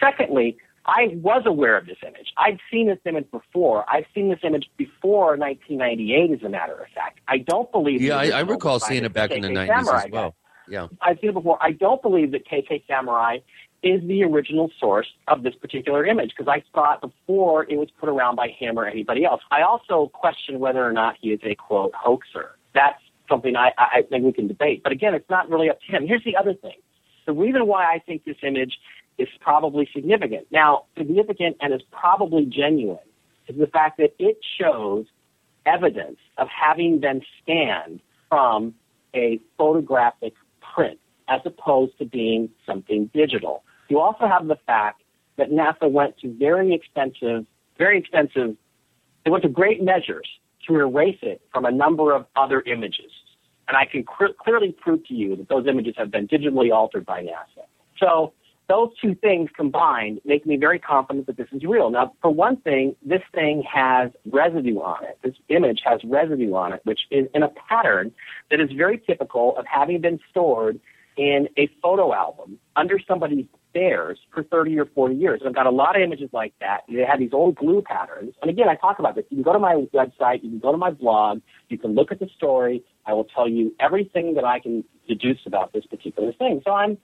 Secondly, I was aware of this image. I'd seen this image before. I've seen this image before 1998, as a matter of fact. I don't believe. Yeah, I, I, recall seeing it back in the 90s Samurai as well. Yeah, I've seen it before. I don't believe that KK Samurai is the original source of this particular image because I saw it before it was put around by him or anybody else. I also question whether or not he is a quote hoaxer. That's something I, I think we can debate. But again, it's not really up to him. Here's the other thing. The reason why I think this image is probably significant. Now, significant and is probably genuine is the fact that it shows evidence of having been scanned from a photographic print as opposed to being something digital. You also have the fact that NASA went to very expensive, very expensive, they went to great measures to erase it from a number of other images. And I can cr- clearly prove to you that those images have been digitally altered by NASA. So those two things combined make me very confident that this is real. Now, for one thing, this thing has residue on it. This image has residue on it, which is in a pattern that is very typical of having been stored in a photo album under somebody's stairs for 30 or 40 years. And I've got a lot of images like that. They have these old glue patterns. And again, I talk about this. You can go to my website, you can go to my blog, you can look at the story. I will tell you everything that I can deduce about this particular thing. So I'm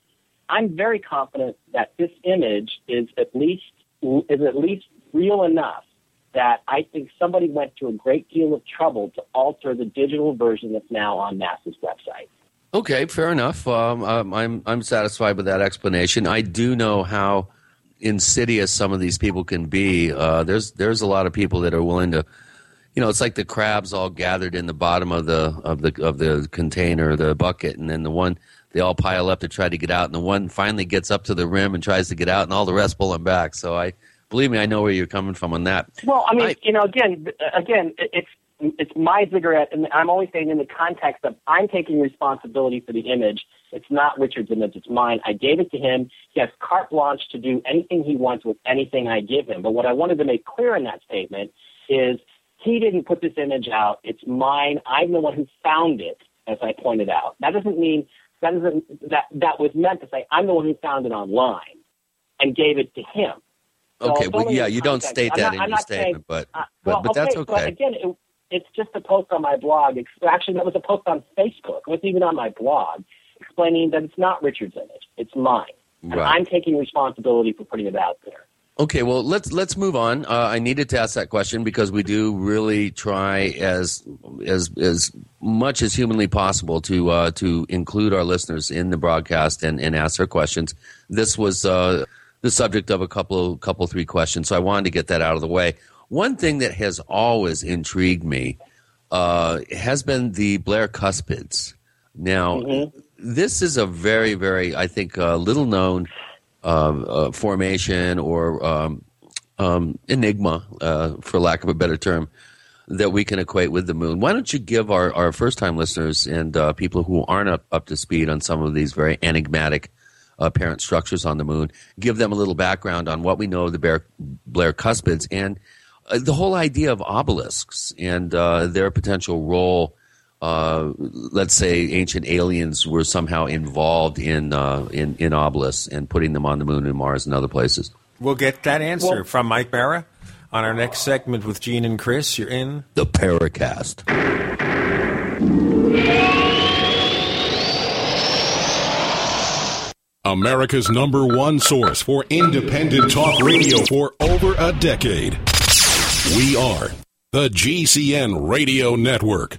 I'm very confident that this image is at least is at least real enough that I think somebody went to a great deal of trouble to alter the digital version that's now on NASA's website. Okay, fair enough. Um, um, I'm I'm satisfied with that explanation. I do know how insidious some of these people can be. Uh, there's there's a lot of people that are willing to, you know, it's like the crabs all gathered in the bottom of the of the of the container, the bucket, and then the one they all pile up to try to get out, and the one finally gets up to the rim and tries to get out, and all the rest pull him back. So I believe me, I know where you're coming from on that. Well, I mean, I, you know, again, again, it's it's my ziggurat, and I'm only saying in the context of I'm taking responsibility for the image. It's not Richard's image; it's mine. I gave it to him. He has carte blanche to do anything he wants with anything I give him. But what I wanted to make clear in that statement is he didn't put this image out. It's mine. I'm the one who found it, as I pointed out. That doesn't mean that doesn't that that was meant to say I'm the one who found it online and gave it to him. So Okay, well, yeah, you don't state I'm that not- in I'm your not saying- statement, but uh, but, well, but that's But okay. again, it, it's just a post on my blog. Actually, that was a post on Facebook. It wasn't even on my blog, explaining that it's not Richard's image; it's mine, and I'm taking responsibility for putting it out there. Okay, well let's let's move on. Uh, I needed to ask that question because we do really try as as as much as humanly possible to uh, to include our listeners in the broadcast and, and ask their questions. This was uh, the subject of a couple couple three questions, so I wanted to get that out of the way. One thing that has always intrigued me uh, has been the Blair Cuspids. Now, this is a very very I think uh, little known um, uh, formation or um, um, enigma, uh, for lack of a better term, that we can equate with the moon. Why don't you give our, our first time listeners and uh, people who aren't up, up to speed on some of these very enigmatic uh, parent structures on the moon, give them a little background on what we know of the Bear, Blair Cuspids and uh, the whole idea of obelisks and uh, their potential role uh, let's say ancient aliens were somehow involved in, uh, in in obelisks and putting them on the moon and Mars and other places. We'll get that answer from Mike Bara on our next segment with Gene and Chris. You're in the Paracast. America's number one source for independent talk radio for over a decade. We are the GCN Radio Network.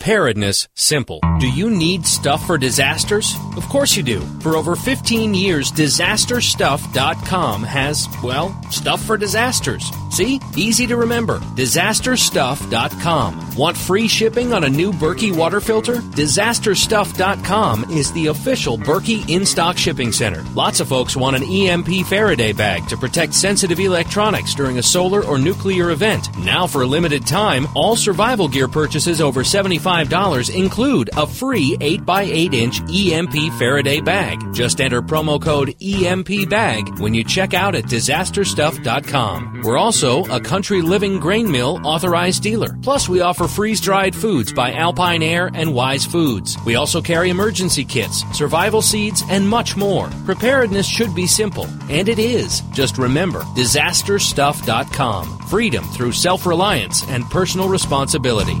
preparedness simple. Do you need stuff for disasters? Of course you do. For over 15 years, disasterstuff.com has, well, stuff for disasters. See? Easy to remember. Disasterstuff.com. Want free shipping on a new Berkey water filter? Disasterstuff.com is the official Berkey in-stock shipping center. Lots of folks want an EMP Faraday bag to protect sensitive electronics during a solar or nuclear event. Now for a limited time, all survival gear purchases over $75 include a free 8x8 inch EMP Faraday bag. Just enter promo code EMP bag when you check out at disasterstuff.com. We're also a country living grain mill authorized dealer. Plus, we offer freeze dried foods by Alpine Air and Wise Foods. We also carry emergency kits, survival seeds, and much more. Preparedness should be simple, and it is. Just remember disasterstuff.com. Freedom through self reliance and personal responsibility.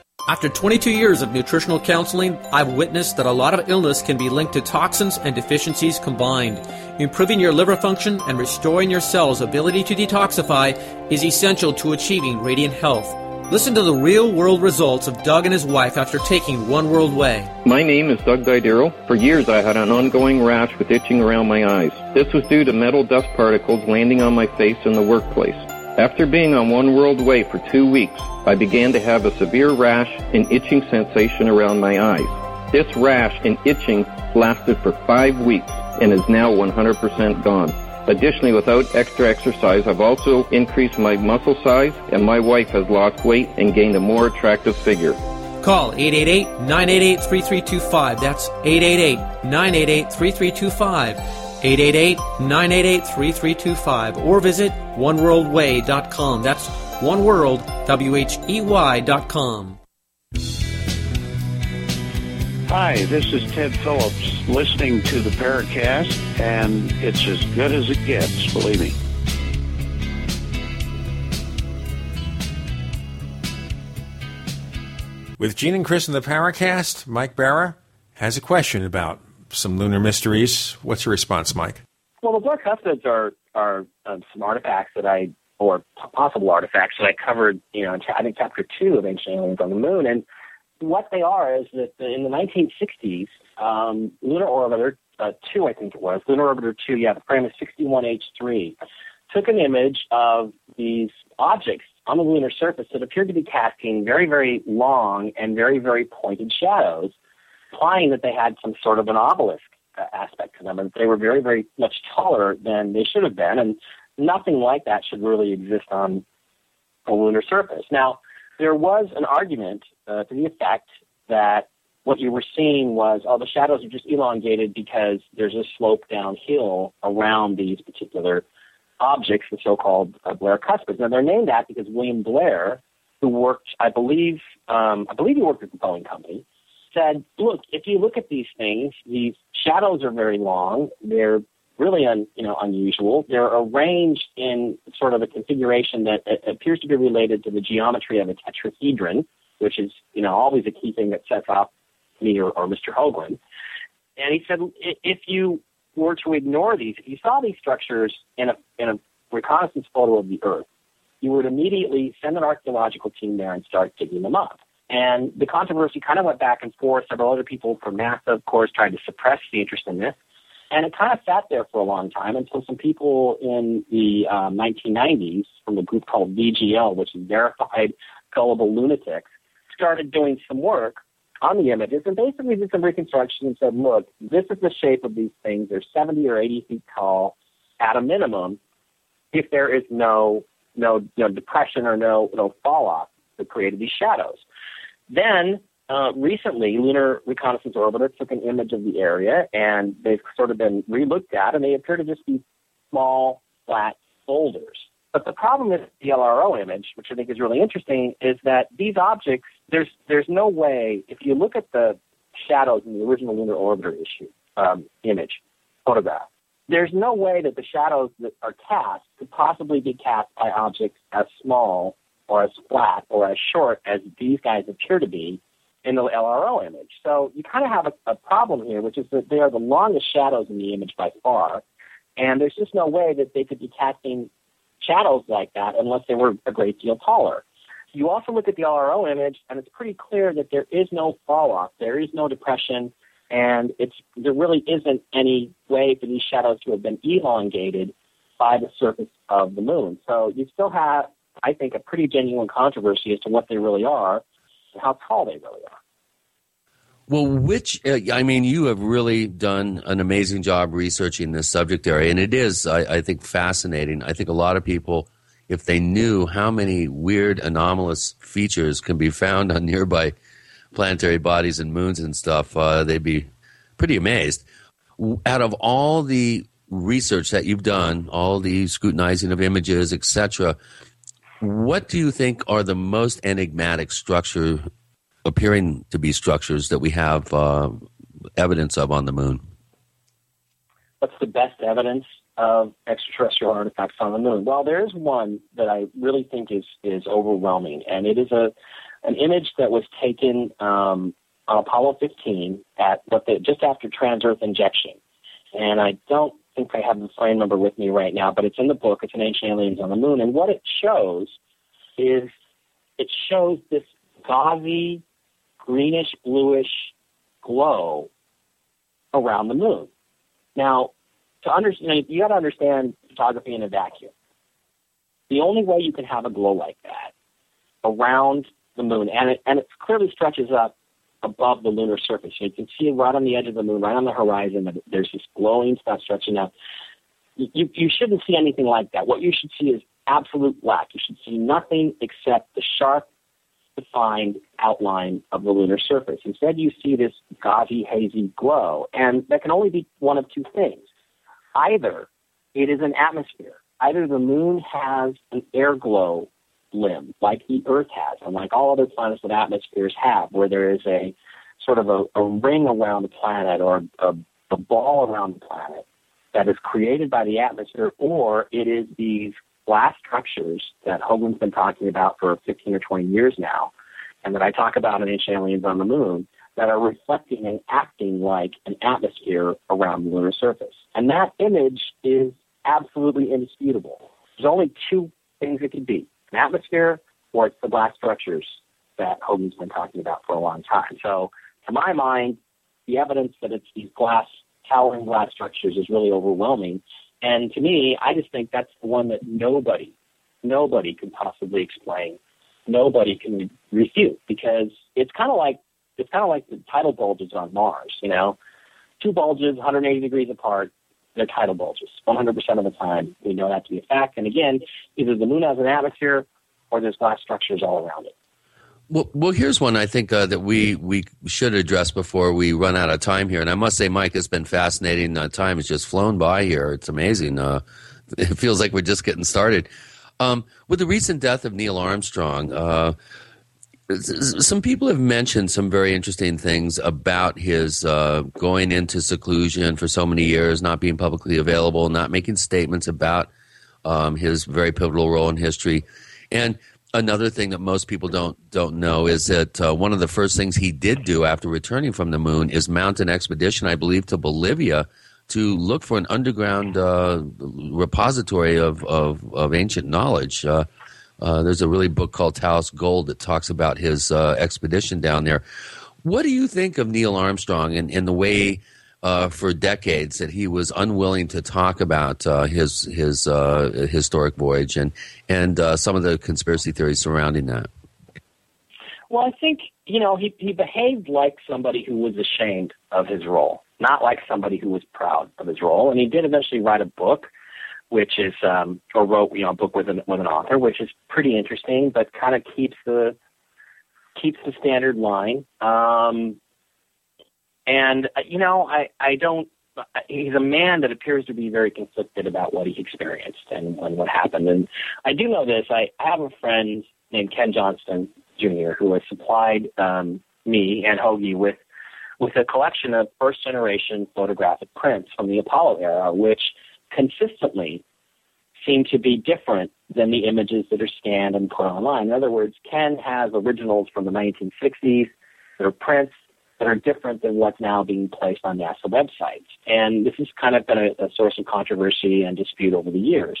After 22 years of nutritional counseling, I've witnessed that a lot of illness can be linked to toxins and deficiencies combined. Improving your liver function and restoring your cells' ability to detoxify is essential to achieving radiant health. Listen to the real world results of Doug and his wife after taking One World Whey. My name is Doug Didero. For years I had an ongoing rash with itching around my eyes. This was due to metal dust particles landing on my face in the workplace. After being on One World Whey for two weeks, I began to have a severe rash and itching sensation around my eyes. This rash and itching lasted for five weeks and is now 100% gone. Additionally, without extra exercise, I've also increased my muscle size and my wife has lost weight and gained a more attractive figure. Call 888-988-3325. That's 888-988-3325. 888-988-3325 or visit oneworldwhey.com. That's oneworld, W-H-E-Y dot com. Hi, this is Ted Phillips listening to the Paracast, and it's as good as it gets, believe me. With Gene and Chris in the Paracast, Mike Bara has a question about some lunar mysteries. What's your response, Mike? Well, the Blair Cuspids are are um, some artifacts that I, or possible artifacts that I covered, you know, in I think chapter two of Ancient Aliens on the Moon. And what they are is that in the 1960s, um, Lunar Orbiter uh, 2, I think it was, Lunar Orbiter 2, yeah, the frame is 61H3, took an image of these objects on the lunar surface that appeared to be casting very, very long and very, very pointed shadows, implying that they had some sort of an obelisk uh, aspect to them, and they were very, very much taller than they should have been, and nothing like that should really exist on a lunar surface. Now, there was an argument uh, to the effect that what you were seeing was, oh, the shadows are just elongated because there's a slope downhill around these particular objects, the so-called uh, Blair cuspids. Now they're named that because William Blair, who worked, I believe, um, I believe he worked at the Boeing company, said, look, if you look at these things, these shadows are very long. They're really un, you know, unusual. They're arranged in sort of a configuration that uh, appears to be related to the geometry of a tetrahedron, which is, you know, always a key thing that sets off me or, or Mr. Hoagland. And he said, if you were to ignore these, if you saw these structures in a, in a reconnaissance photo of the Earth, you would immediately send an archaeological team there and start digging them up. And the controversy kind of went back and forth. Several other people from NASA, of course, tried to suppress the interest in this. And it kind of sat there for a long time until some people in the um, 1990s from a group called VGL, which is Verified Gullible Lunatics, started doing some work on the images and basically did some reconstruction and said, look, this is the shape of these things. They're 70 or 80 feet tall at a minimum if there is no no, no depression or no no fall off that created these shadows. Then uh, recently, Lunar Reconnaissance Orbiter took an image of the area, and they've sort of been relooked at, and they appear to just be small, flat boulders. But the problem with the LRO image, which I think is really interesting, is that these objects, there's there's no way, if you look at the shadows in the original Lunar Orbiter issue um, image photograph, there's no way that the shadows that are cast could possibly be cast by objects as small or as flat or as short as these guys appear to be in the LRO image. So you kind of have a, a problem here, which is that they are the longest shadows in the image by far, and there's just no way that they could be casting shadows like that unless they were a great deal taller. You also look at the LRO image, and it's pretty clear that there is no fall off, there is no depression, and it's there really isn't any way for these shadows to have been elongated by the surface of the moon. So you still have, I think, a pretty genuine controversy as to what they really are and how tall they really are. Well, which, uh, I mean, you have really done an amazing job researching this subject area, and it is, I, I, think, fascinating. I think a lot of people, if they knew how many weird, anomalous features can be found on *laughs* nearby planetary bodies and moons and stuff, uh, they'd be pretty amazed. Out of all the research that you've done, all the scrutinizing of images, etc., what do you think are the most enigmatic structure appearing to be structures that we have uh, evidence of on the moon? What's the best evidence of extraterrestrial artifacts on the moon? Well, there is one that I really think is is overwhelming, and it is a an image that was taken um, on Apollo 15 at what just after trans-Earth injection. And I don't think I have the frame number with me right now, but it's in the book. It's an ancient aliens on the moon, and what it shows is it shows this gauzy, greenish bluish glow around the moon. Now, to understand, you got to understand photography in a vacuum. The only way you can have a glow like that around the moon, and it and it clearly stretches up above the lunar surface. You can see right on the edge of the moon, right on the horizon. That there's this glowing stuff stretching out. You you shouldn't see anything like that. What you should see is absolute black. You should see nothing except the sharp, defined outline of the lunar surface. Instead, you see this gauzy, hazy glow, and that can only be one of two things. Either it is an atmosphere. Either the moon has an air glow limb, like the Earth has, and like all other planets with atmospheres have, where there is a sort of a, a ring around the planet or a, a ball around the planet that is created by the atmosphere, or it is these glass structures that Hoagland's been talking about for 15 or 20 years now, and that I talk about in Ancient Aliens on the Moon, that are reflecting and acting like an atmosphere around the lunar surface. And that image is absolutely indisputable. There's only two things it could be an atmosphere or it's the glass structures that Hoagland's been talking about for a long time. So, to my mind, the evidence that it's these glass, towering glass structures is really overwhelming. And to me, I just think that's the one that nobody, nobody can possibly explain. Nobody can refute because it's kind of like it's kind of like the tidal bulges on Mars. You know, two bulges 180 degrees apart, they're tidal bulges 100% of the time. We know that to be a fact. And again, either the moon has an atmosphere or there's glass structures all around it. Well, well, here's one I think uh, that we we should address before we run out of time here. And I must say, Mike, it's been fascinating. Uh, time has just flown by here. It's amazing. Uh, *laughs* it feels like we're just getting started. Um, with the recent death of Neil Armstrong, uh, some people have mentioned some very interesting things about his uh, going into seclusion for so many years, not being publicly available, not making statements about um, his very pivotal role in history. And another thing that most people don't don't know is that uh, one of the first things he did do after returning from the moon is mount an expedition, I believe, to Bolivia to look for an underground uh, repository of, of, of ancient knowledge. Uh, uh, there's a really book called Tayos Gold that talks about his uh, expedition down there. What do you think of Neil Armstrong and, and the way uh, for decades that he was unwilling to talk about uh, his his uh, historic voyage and and some of the conspiracy theories surrounding that? Well, I think you know he he behaved like somebody who was ashamed of his role, not like somebody who was proud of his role. And he did eventually write a book which is um, or wrote you know a book with an with an author, which is pretty interesting, but kind of keeps the keeps the standard line. Um, and uh, you know, I I don't. He's a man that appears to be very conflicted about what he experienced and, and what happened. And I do know this. I, have a friend named Ken Johnston Jr. who has supplied um, me and Hoagie with with a collection of first generation photographic prints from the Apollo era, which consistently seem to be different than the images that are scanned and put online. In other words, Ken has originals from the 1960s that are prints that are different than what's now being placed on NASA websites. And this has kind of been a, a source of controversy and dispute over the years.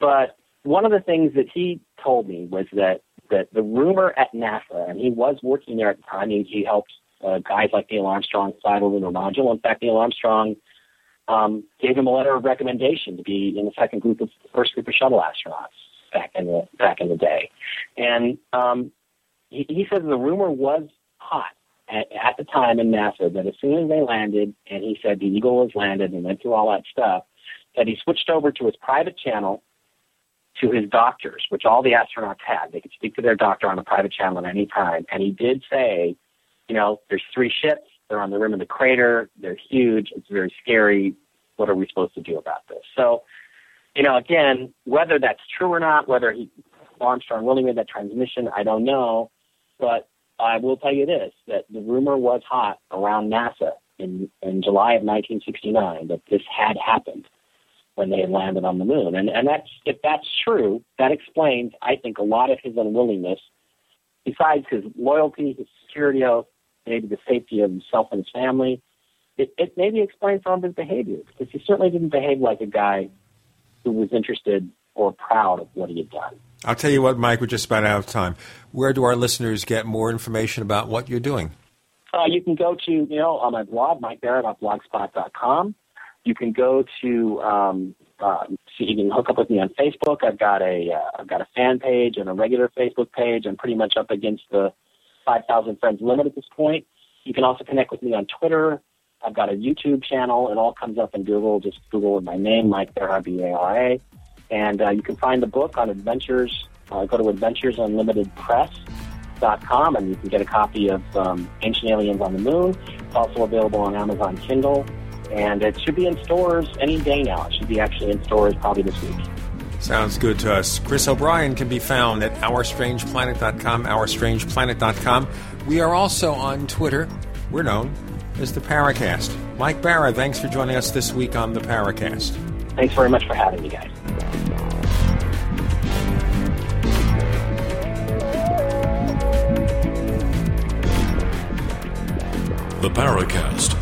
But one of the things that he told me was that, that the rumor at NASA, and he was working there at the time, he, he helped uh, guys like Neil Armstrong fly the lunar module. In fact, Neil Armstrong um, gave him a letter of recommendation to be in the second group of first group of shuttle astronauts back in the back in the day. And um, he, he says the rumor was hot at, at the time in NASA that as soon as they landed, and he said the Eagle was landed and went through all that stuff, that he switched over to his private channel to his doctors, which all the astronauts had. They could speak to their doctor on a private channel at any time. And he did say you know, there's three ships. They're on the rim of the crater. They're huge. It's very scary. What are we supposed to do about this? So, you know, again, whether that's true or not, whether he, Armstrong really made that transmission, I don't know. But I will tell you this, that the rumor was hot around NASA in, in July of 1969 that this had happened when they had landed on the moon. And, and that's, if that's true, that explains, I think, a lot of his unwillingness, besides his loyalty, his security oath, maybe the safety of himself and his family. It, it maybe explains some of his behavior because he certainly didn't behave like a guy who was interested or proud of what he had done. I'll tell you what, Mike, we're just about out of time. Where do our listeners get more information about what you're doing? Uh, you can go to, you know, on my blog, mikebara.blogspot.com. You can go to, um, uh, so you can hook up with me on Facebook. I've got a, uh, I've got a fan page and a regular Facebook page. I'm pretty much up against the 5,000 friends limit at this point. You can also connect with me on Twitter. I've got a YouTube channel. It all comes up in Google. Just Google my name, Mike Bara, B-A-R-A. And uh, you can find the book on Adventures. Uh, go to AdventuresUnlimitedPress.com and you can get a copy of um, Ancient Aliens on the Moon. It's also available on Amazon Kindle. And it should be in stores any day now. It should be actually in stores probably this week. Sounds good to us. Chris O'Brien can be found at OurStrangePlanet.com, OurStrangePlanet.com. We are also on Twitter. We're known as the Paracast. Mike Bara, thanks for joining us this week on the Paracast. Thanks very much for having me, guys. The Paracast,